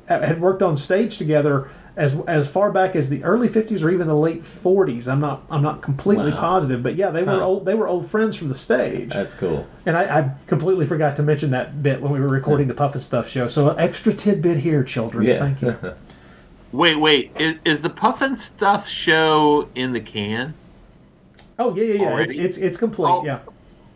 had worked on stage together as as far back as the early '50s or even the late '40s. I'm not I'm not completely Wow. positive, but yeah, they were Huh. old they were old friends from the stage. That's cool. And I, I completely forgot to mention that bit when we were recording the Pufnstuf show. So an extra tidbit here, children. Yeah. Thank you. Wait, wait. Is, is the Pufnstuf show in the can? Oh yeah, yeah, yeah. It's Already? it's it's complete. Oh, yeah.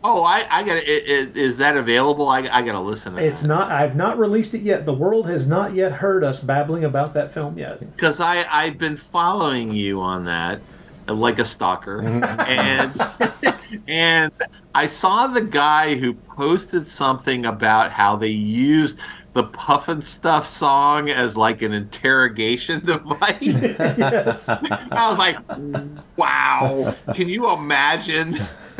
Oh, I, I got it. Is that available? I, I got to listen to it. It's not. I've not released it yet. The world has not yet heard us babbling about that film yet. because I I've been following you on that like a stalker, and and I saw the guy who posted something about how they used the Pufnstuf song as like an interrogation device. yes. I was like, wow! Can you imagine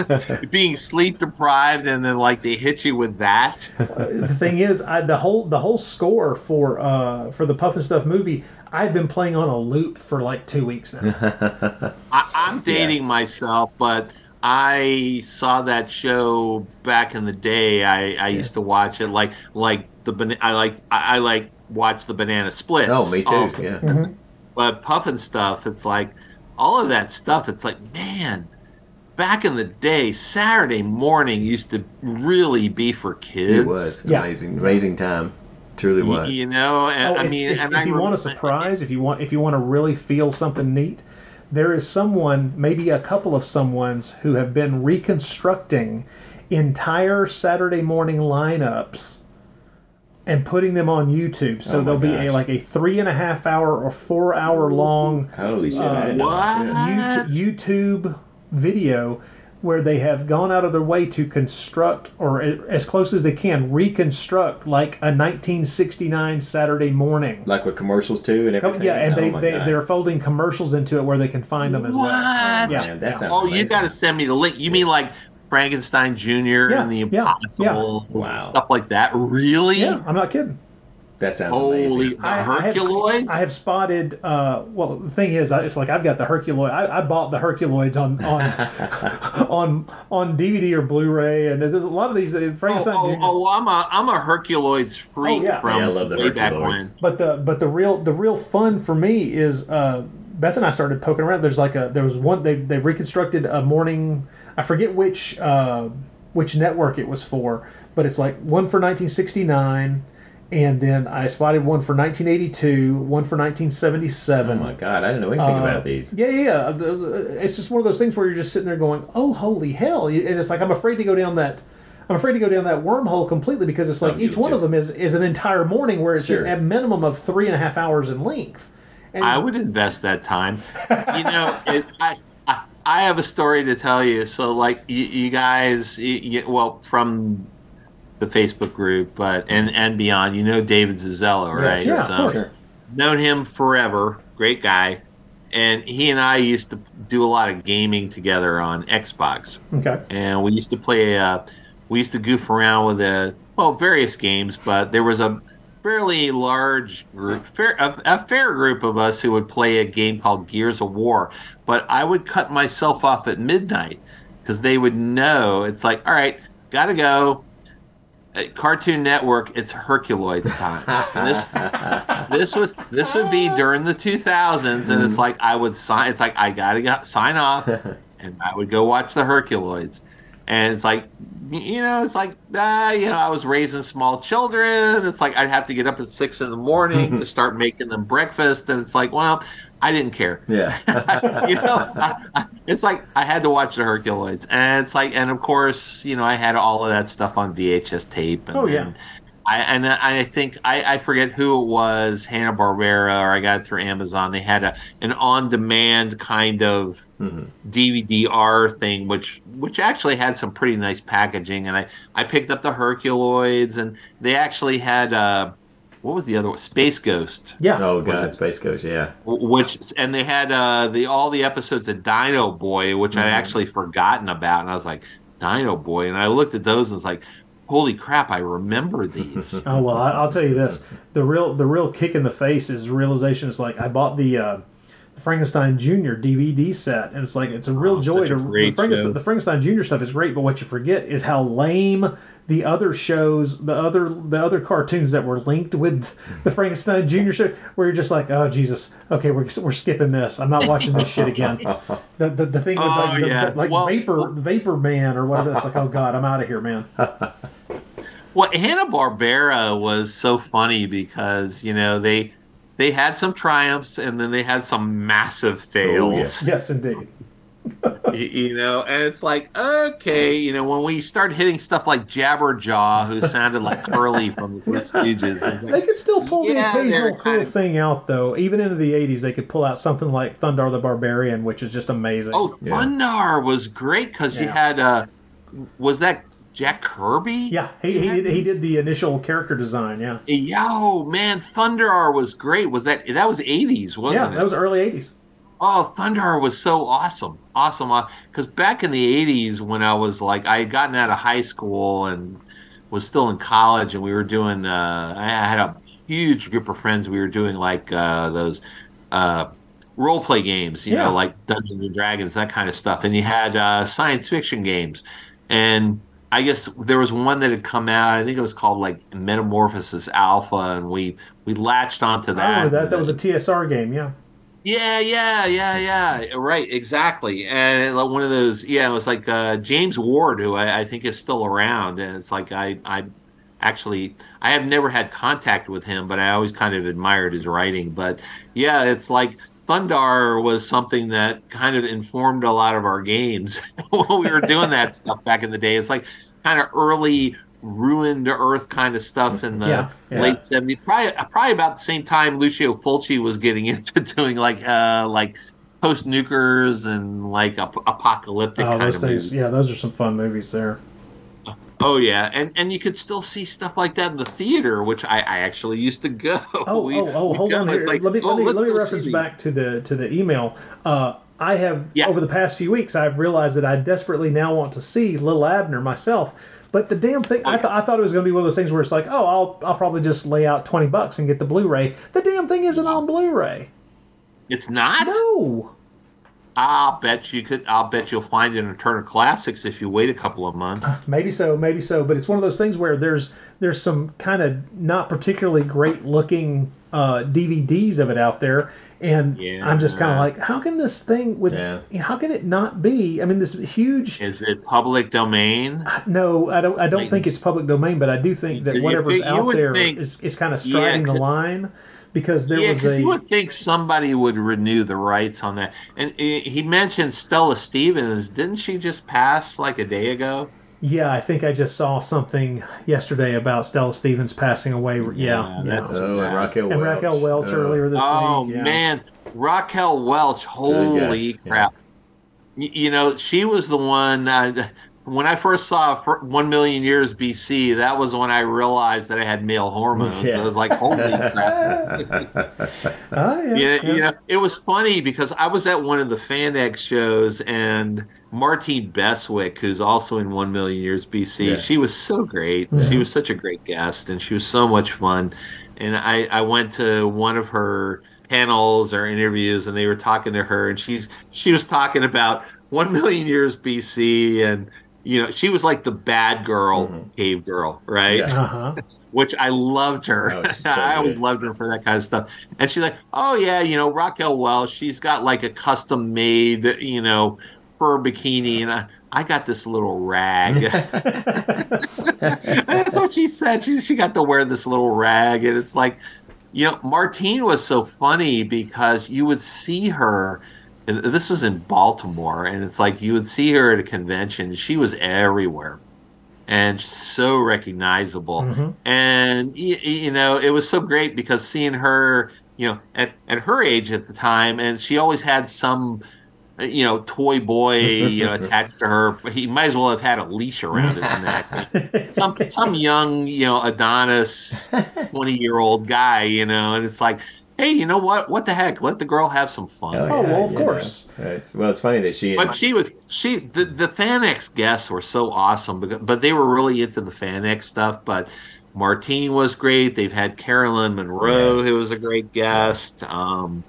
being sleep deprived and then like they hit you with that? the thing is, I, the whole the whole score for uh for the Pufnstuf movie, I've been playing on a loop for like two weeks now. I, I'm dating myself, but I saw that show back in the day. I, I used to watch it like like the bana- I like I, I like watch the banana Split. Oh, me too. also. Yeah. But Pufnstuf, it's like all of that stuff. It's like man, back in the day, Saturday morning used to really be for kids. It was amazing, amazing time. Truly Y- was. You know, and Oh, I if, mean, if, and if I you want a surprise, if you want if you want to really feel something neat, there is someone, maybe a couple of someone's who have been reconstructing entire Saturday morning lineups and putting them on YouTube. So oh there'll be a like a three and a half hour or four hour long Holy shit! uh, I didn't know about this. YouTube, YouTube video where they have gone out of their way to construct or as close as they can reconstruct like a 1969 Saturday morning. Like with commercials too and everything. Yeah, and Oh they, they God. they're folding commercials into it where they can find them as well. What? Yeah. Man, that sounds Oh, you got to send me the link. You mean like Frankenstein Jr. Yeah, and the yeah, Impossible yeah. Wow. stuff like that? Really? Yeah, I'm not kidding. That sounds Holy amazing. the I, I have, I have spotted. Uh, well, the thing is, I- it's like I've got the Herculoid. I, I bought the Herculoids on on on on DVD or Blu-ray, and there's a lot of these. uh, Oh, Frankenstein. oh, oh, I'm a I'm a Herculoids freak Oh, yeah. from Yeah, I love the way back Herculoids. when. But the but the real the real fun for me is uh, Beth and I started poking around. There's like a there was one they they reconstructed a morning. I forget which uh, which network it was for, but it's like one for 1969, and then I spotted one for 1982, one for 1977. Oh my god, I didn't know anything Uh, about these. Yeah, yeah, yeah. The- the- It's just one of those things where you're just sitting there going, "Oh, holy hell!" And it's like I'm afraid to go down that. I'm afraid to go down that wormhole completely because it's like Oh, each one just- of them is, is an entire morning where it's Sure. a minimum of three and a half hours in length. And I would invest that time. You know, it, I, I I have a story to tell you. So, like, you, you guys, you, you, well, from the Facebook group, but and and beyond, you know David Zuzelo, right? yeah, so, of course. known him forever. Great guy. And he and I used to do a lot of gaming together on Xbox. Okay. And we used to play, uh, we used to goof around with a, well, various games, but there was a fairly large group, fair, a, a fair group of us who would play a game called Gears of War. But I would cut myself off at midnight because they would know it's like, all right, gotta go. At Cartoon Network, it's Herculoids time. This, this was this would be during the 2000s, and it's like I would sign. It's like I gotta go, sign off, and I would go watch the Herculoids, and it's like you know, it's like ah, you know, I was raising small children. It's like I'd have to get up at six in the morning to start making them breakfast, and it's like, well, I didn't care. Yeah. you know, I, I, it's like I had to watch the Herculoids, and it's like, and of course, you know, I had all of that stuff on VHS tape. And, Oh, yeah. and I and I think I, I forget who it was, Hanna Barbera, or I got it through Amazon. They had a an on demand kind of DVD R thing, which which actually had some pretty nice packaging. And I I picked up the Herculoids, and they actually had uh, what was the other one? Space Ghost. Yeah. Oh god, it- Space Ghost, yeah. which and they had uh the all the episodes of Dino Boy, which I Mhm. actually forgotten about, and I was like Dino Boy, and I looked at those and was like, holy crap, I remember these. Oh well, I, I'll tell you this: the real the real kick in the face is realization. It's like I bought the uh, Frankenstein Junior DVD set, and it's like it's a real Oh, joy a to great the Frankenstein, the Frankenstein Junior stuff is great, but what you forget is how lame the other shows, the other the other cartoons that were linked with the Frankenstein Junior show, where you're just like, oh Jesus, okay, we're, we're skipping this. I'm not watching this shit again. The the, the thing with Oh, like, the, yeah. like Well- Vapor Vapor Man or whatever. It's like, oh God, I'm out of here, man. well, Hanna Barbera was so funny because you know they they had some triumphs and then they had some massive fails. Yes, yes, indeed. You know, and it's like, okay, you know, when we start hitting stuff like Jabberjaw, who sounded like Curly from the Three Stooges, like, They could still pull Yeah, the occasional cool of- thing out, though. Even into the '80s, they could pull out something like Thundarr the Barbarian, which is just amazing. oh, Thundarr was great because you had, uh, was that Jack Kirby? Yeah, he, he did he did the initial character design. Yeah, Yo, man, Thundarr was great. Was that that was '80s, wasn't it? yeah, it? that was early '80s. Oh, Thundarr was so awesome, awesome. Because back in the '80s, when I was like, I had gotten out of high school and was still in college, and we were doing. Uh, I had a huge group of friends. We were doing like uh, those uh, role play games, you Yeah. know, like Dungeons and Dragons, that kind of stuff. And you had uh, science fiction games, and I guess there was one that had come out. I think it was called like Metamorphosis Alpha, and we we latched onto that. remember that. That was a TSR game. Yeah. yeah, yeah, yeah, yeah. Right, exactly. And one of those, yeah, it was like uh, James Ward, who I, I think is still around, and it's like I, I actually, I have never had contact with him, but I always kind of admired his writing. But yeah, it's like Thundarr was something that kind of informed a lot of our games when we were doing that stuff back in the day. It's like kind of early ruined earth kind of stuff in the Yeah, yeah. late 70s probably probably about the same time lucio fulci was getting into doing like uh like post nukers and like ap- apocalyptic Oh, kind those of things. movies. Yeah, those are some fun movies there. Oh yeah and and you could still see stuff like that in the theater which i i actually used to go Oh, We- oh, oh, hold go, on here. like, let me oh, let me let's me reference back to the to the email. Uh, I have over the past few weeks, I've realized that I desperately now want to see Little Abner myself. But the damn thing, I thought I thought it was going to be one of those things where it's like, oh, I'll I'll probably just lay out twenty bucks and get the Blu-ray. The damn thing isn't on Blu-ray. it's not No. I'll bet you could i'll bet you'll find it in turner classics if you wait a couple of months Maybe so, maybe so, but it's one of those things where there's there's some kind of not particularly great looking uh, DVDs of it out there, and I'm just kind of Yeah. like, how can this thing with Yeah. how can it not be? I mean, this huge. is it public domain No, I don't. I don't think it's public domain, but I do think that whatever's think- out there think- is, is kind of striding Yeah, the line because there yeah, was 'cause a you would think somebody would renew the rights on that. And he he mentioned Stella Stevens. Didn't she just pass like a day ago? yeah. I think I just saw something yesterday about Stella Stevens passing away. Yeah, yeah. that's Oh, and Raquel and Welch. Raquel Welch Oh. earlier this oh week. yeah. man, Raquel Welch. Holy guess, yeah. crap! You know, she was the one. Uh, when I first saw One Million Years BC, that was when I realized that I had male hormones. Yeah. I was like, holy crap! Ah, yeah, Yeah, yeah. you know, it was funny because I was at one of the FanX shows and Martine Beswick, who's also in One Million Years BC, Yeah. she was so great. Mm-hmm. She was such a great guest and she was so much fun. And I, I went to one of her panels or interviews and they were talking to her and she's she was talking about One Million Years BC and you know, she was like the bad girl, cave girl, right? Yeah. Uh-huh. which I loved her. Oh, so I always loved her for that kind of stuff. And she's like, "Oh yeah, you know Raquel Welch. She's got like a custom made, you know, fur bikini, and I, I got this little rag." That's what she said. She she got to wear this little rag, and it's like, you know, Martine was so funny because you would see her. And This is in Baltimore, and it's like you would see her at a convention. She was everywhere and so recognizable. Mhm. And y- y- you know, it was so great because seeing her, you know, at, at her age at the time, and she always had some, uh, you know, toy boy, you know, attached to her. He might as well have had a leash around his neck. some some young, you know, Adonis, twenty year old guy, you know, and it's like. Hey, you know what? What the heck? Let the girl have some fun. Oh, well, of you course. know. It's, well, it's funny that she. But she was she the the FanX guests were so awesome, because, but they were really into the FanX stuff. But Martine was great. They've had Caroline Munro, who was a great guest. Um,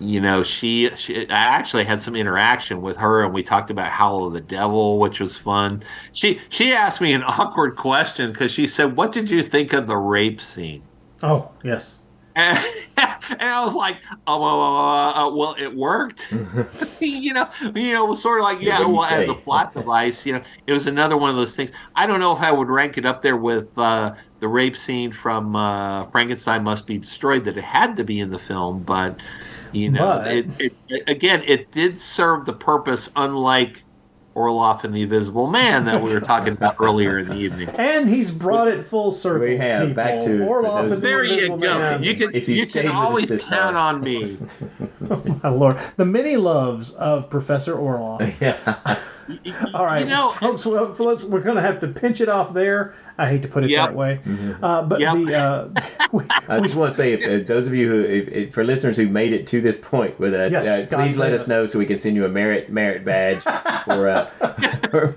you know, she, she I actually had some interaction with her, and we talked about Howl of the Devil, which was fun. She she asked me an awkward question because she said, "What did you think of the rape scene?" Oh yes. And, and I was like, oh, well, uh, uh, well it worked. you know, you know, it was sort of like, yeah, well, as a plot device, you know, it was another one of those things. I don't know if I would rank it up there with uh, the rape scene from uh, Frankenstein Must Be Destroyed that it had to be in the film, but you know, But- it, it, again, it did serve the purpose, unlike Orloff and the Invisible Man that we were talking about earlier in the evening. And he's brought it full circle. We have, back to- Orloff and the There you Invisible go. Man. You can If you've you can with always this count far. on me. Oh my lord, the many loves of Professor Orloff. Yeah. All right, You know- folks. Well, let's, we're going to have to pinch it off there. I hate to put it Yep. that way, uh, but Yep. the uh, we, I just want to say, if, if those of you who, if, if, for listeners who've made it to this point with us, Yes, uh, please let us us. know so we can send you a merit merit badge for. Uh, for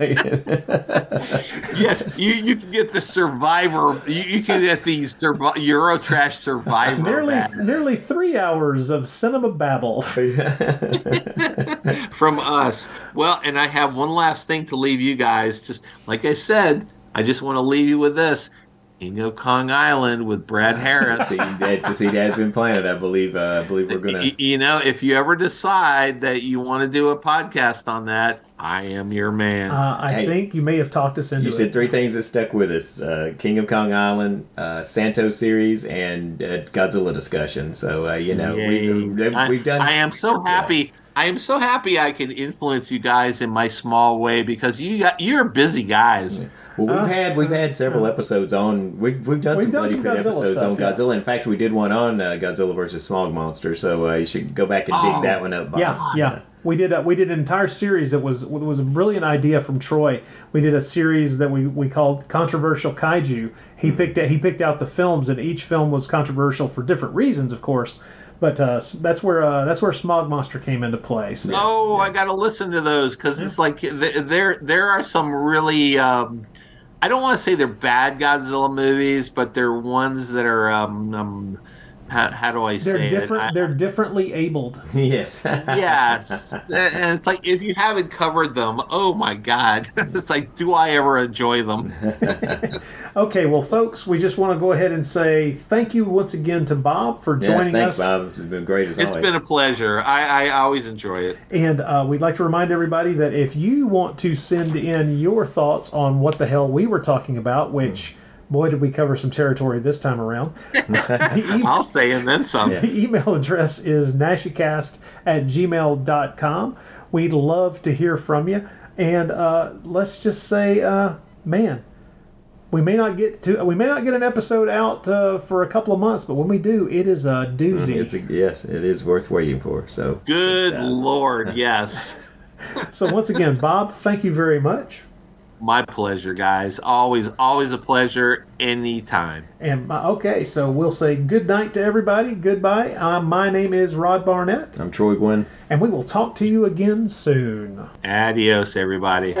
yes, you, you can get the Survivor. You, you can get the Survi- Eurotrash Survivor. nearly badge nearly three hours of cinema babble. from us. Well, and I have one last thing to leave you guys. Just like I said, I just want to leave you with this. King of Kong Island with Brad Harris. see, that, see, that has been planned. I believe. Uh, I believe we're gonna. You know, if you ever decide that you want to do a podcast on that, I am your man. Uh, I Hey. think you may have talked us into the You said it. three things that stuck with us: uh, King of Kong Island, uh, Santo series, and uh, Godzilla discussion. So uh, you know, we, we've, we've done. I am so happy. I am so happy I can influence you guys in my small way because you got you're busy guys. Well, we've had we've had several episodes on. We've we've done We've some done Bloody some Pit Godzilla episodes stuff, on yeah. Godzilla. In fact, we did one on uh, Godzilla versus Smog Monster. So uh, you should go back and dig Oh, that one up. Bob. Yeah, yeah. We did a, we did an entire series that was was a brilliant idea from Troy. We did a series that we, we called controversial kaiju. He Hmm. picked he picked out the films, and each film was controversial for different reasons, of course. But uh, that's where uh, that's where Smog Monster came into play. So. Oh, I got to listen to those because it's like there there are some really. Um, I don't want to say they're bad Godzilla movies, but they're ones that are. Um, um, how, how do I say They're it? different. I- they're differently abled. yes. yes, and it's like if you haven't covered them, oh my god, it's like, do I ever enjoy them? Okay, well, folks, we just want to go ahead and say thank you once again to Bob for yes, joining thanks, us. Bob. It's been great as It's always. been a pleasure. I, I always enjoy it. And uh, we'd like to remind everybody that if you want to send in your thoughts on what the hell we were talking about, which, boy, did we cover some territory this time around, the, e- I'll say and then some. the email address is naschycast at gmail.com. We'd love to hear from you. And uh, let's just say, uh, man, we may not get to we may not get an episode out uh, for a couple of months, but when we do, it is a doozy. It's a, yes, it is worth waiting for. So Good uh, lord, yes. so once again, Bob, thank you very much. My pleasure, guys. Always, always a pleasure. Anytime. And my, okay, so we'll say good night to everybody. Goodbye. Uh, my name is Rod Barnett, I'm Troy Guinn. and we will talk to you again soon. Adios, everybody.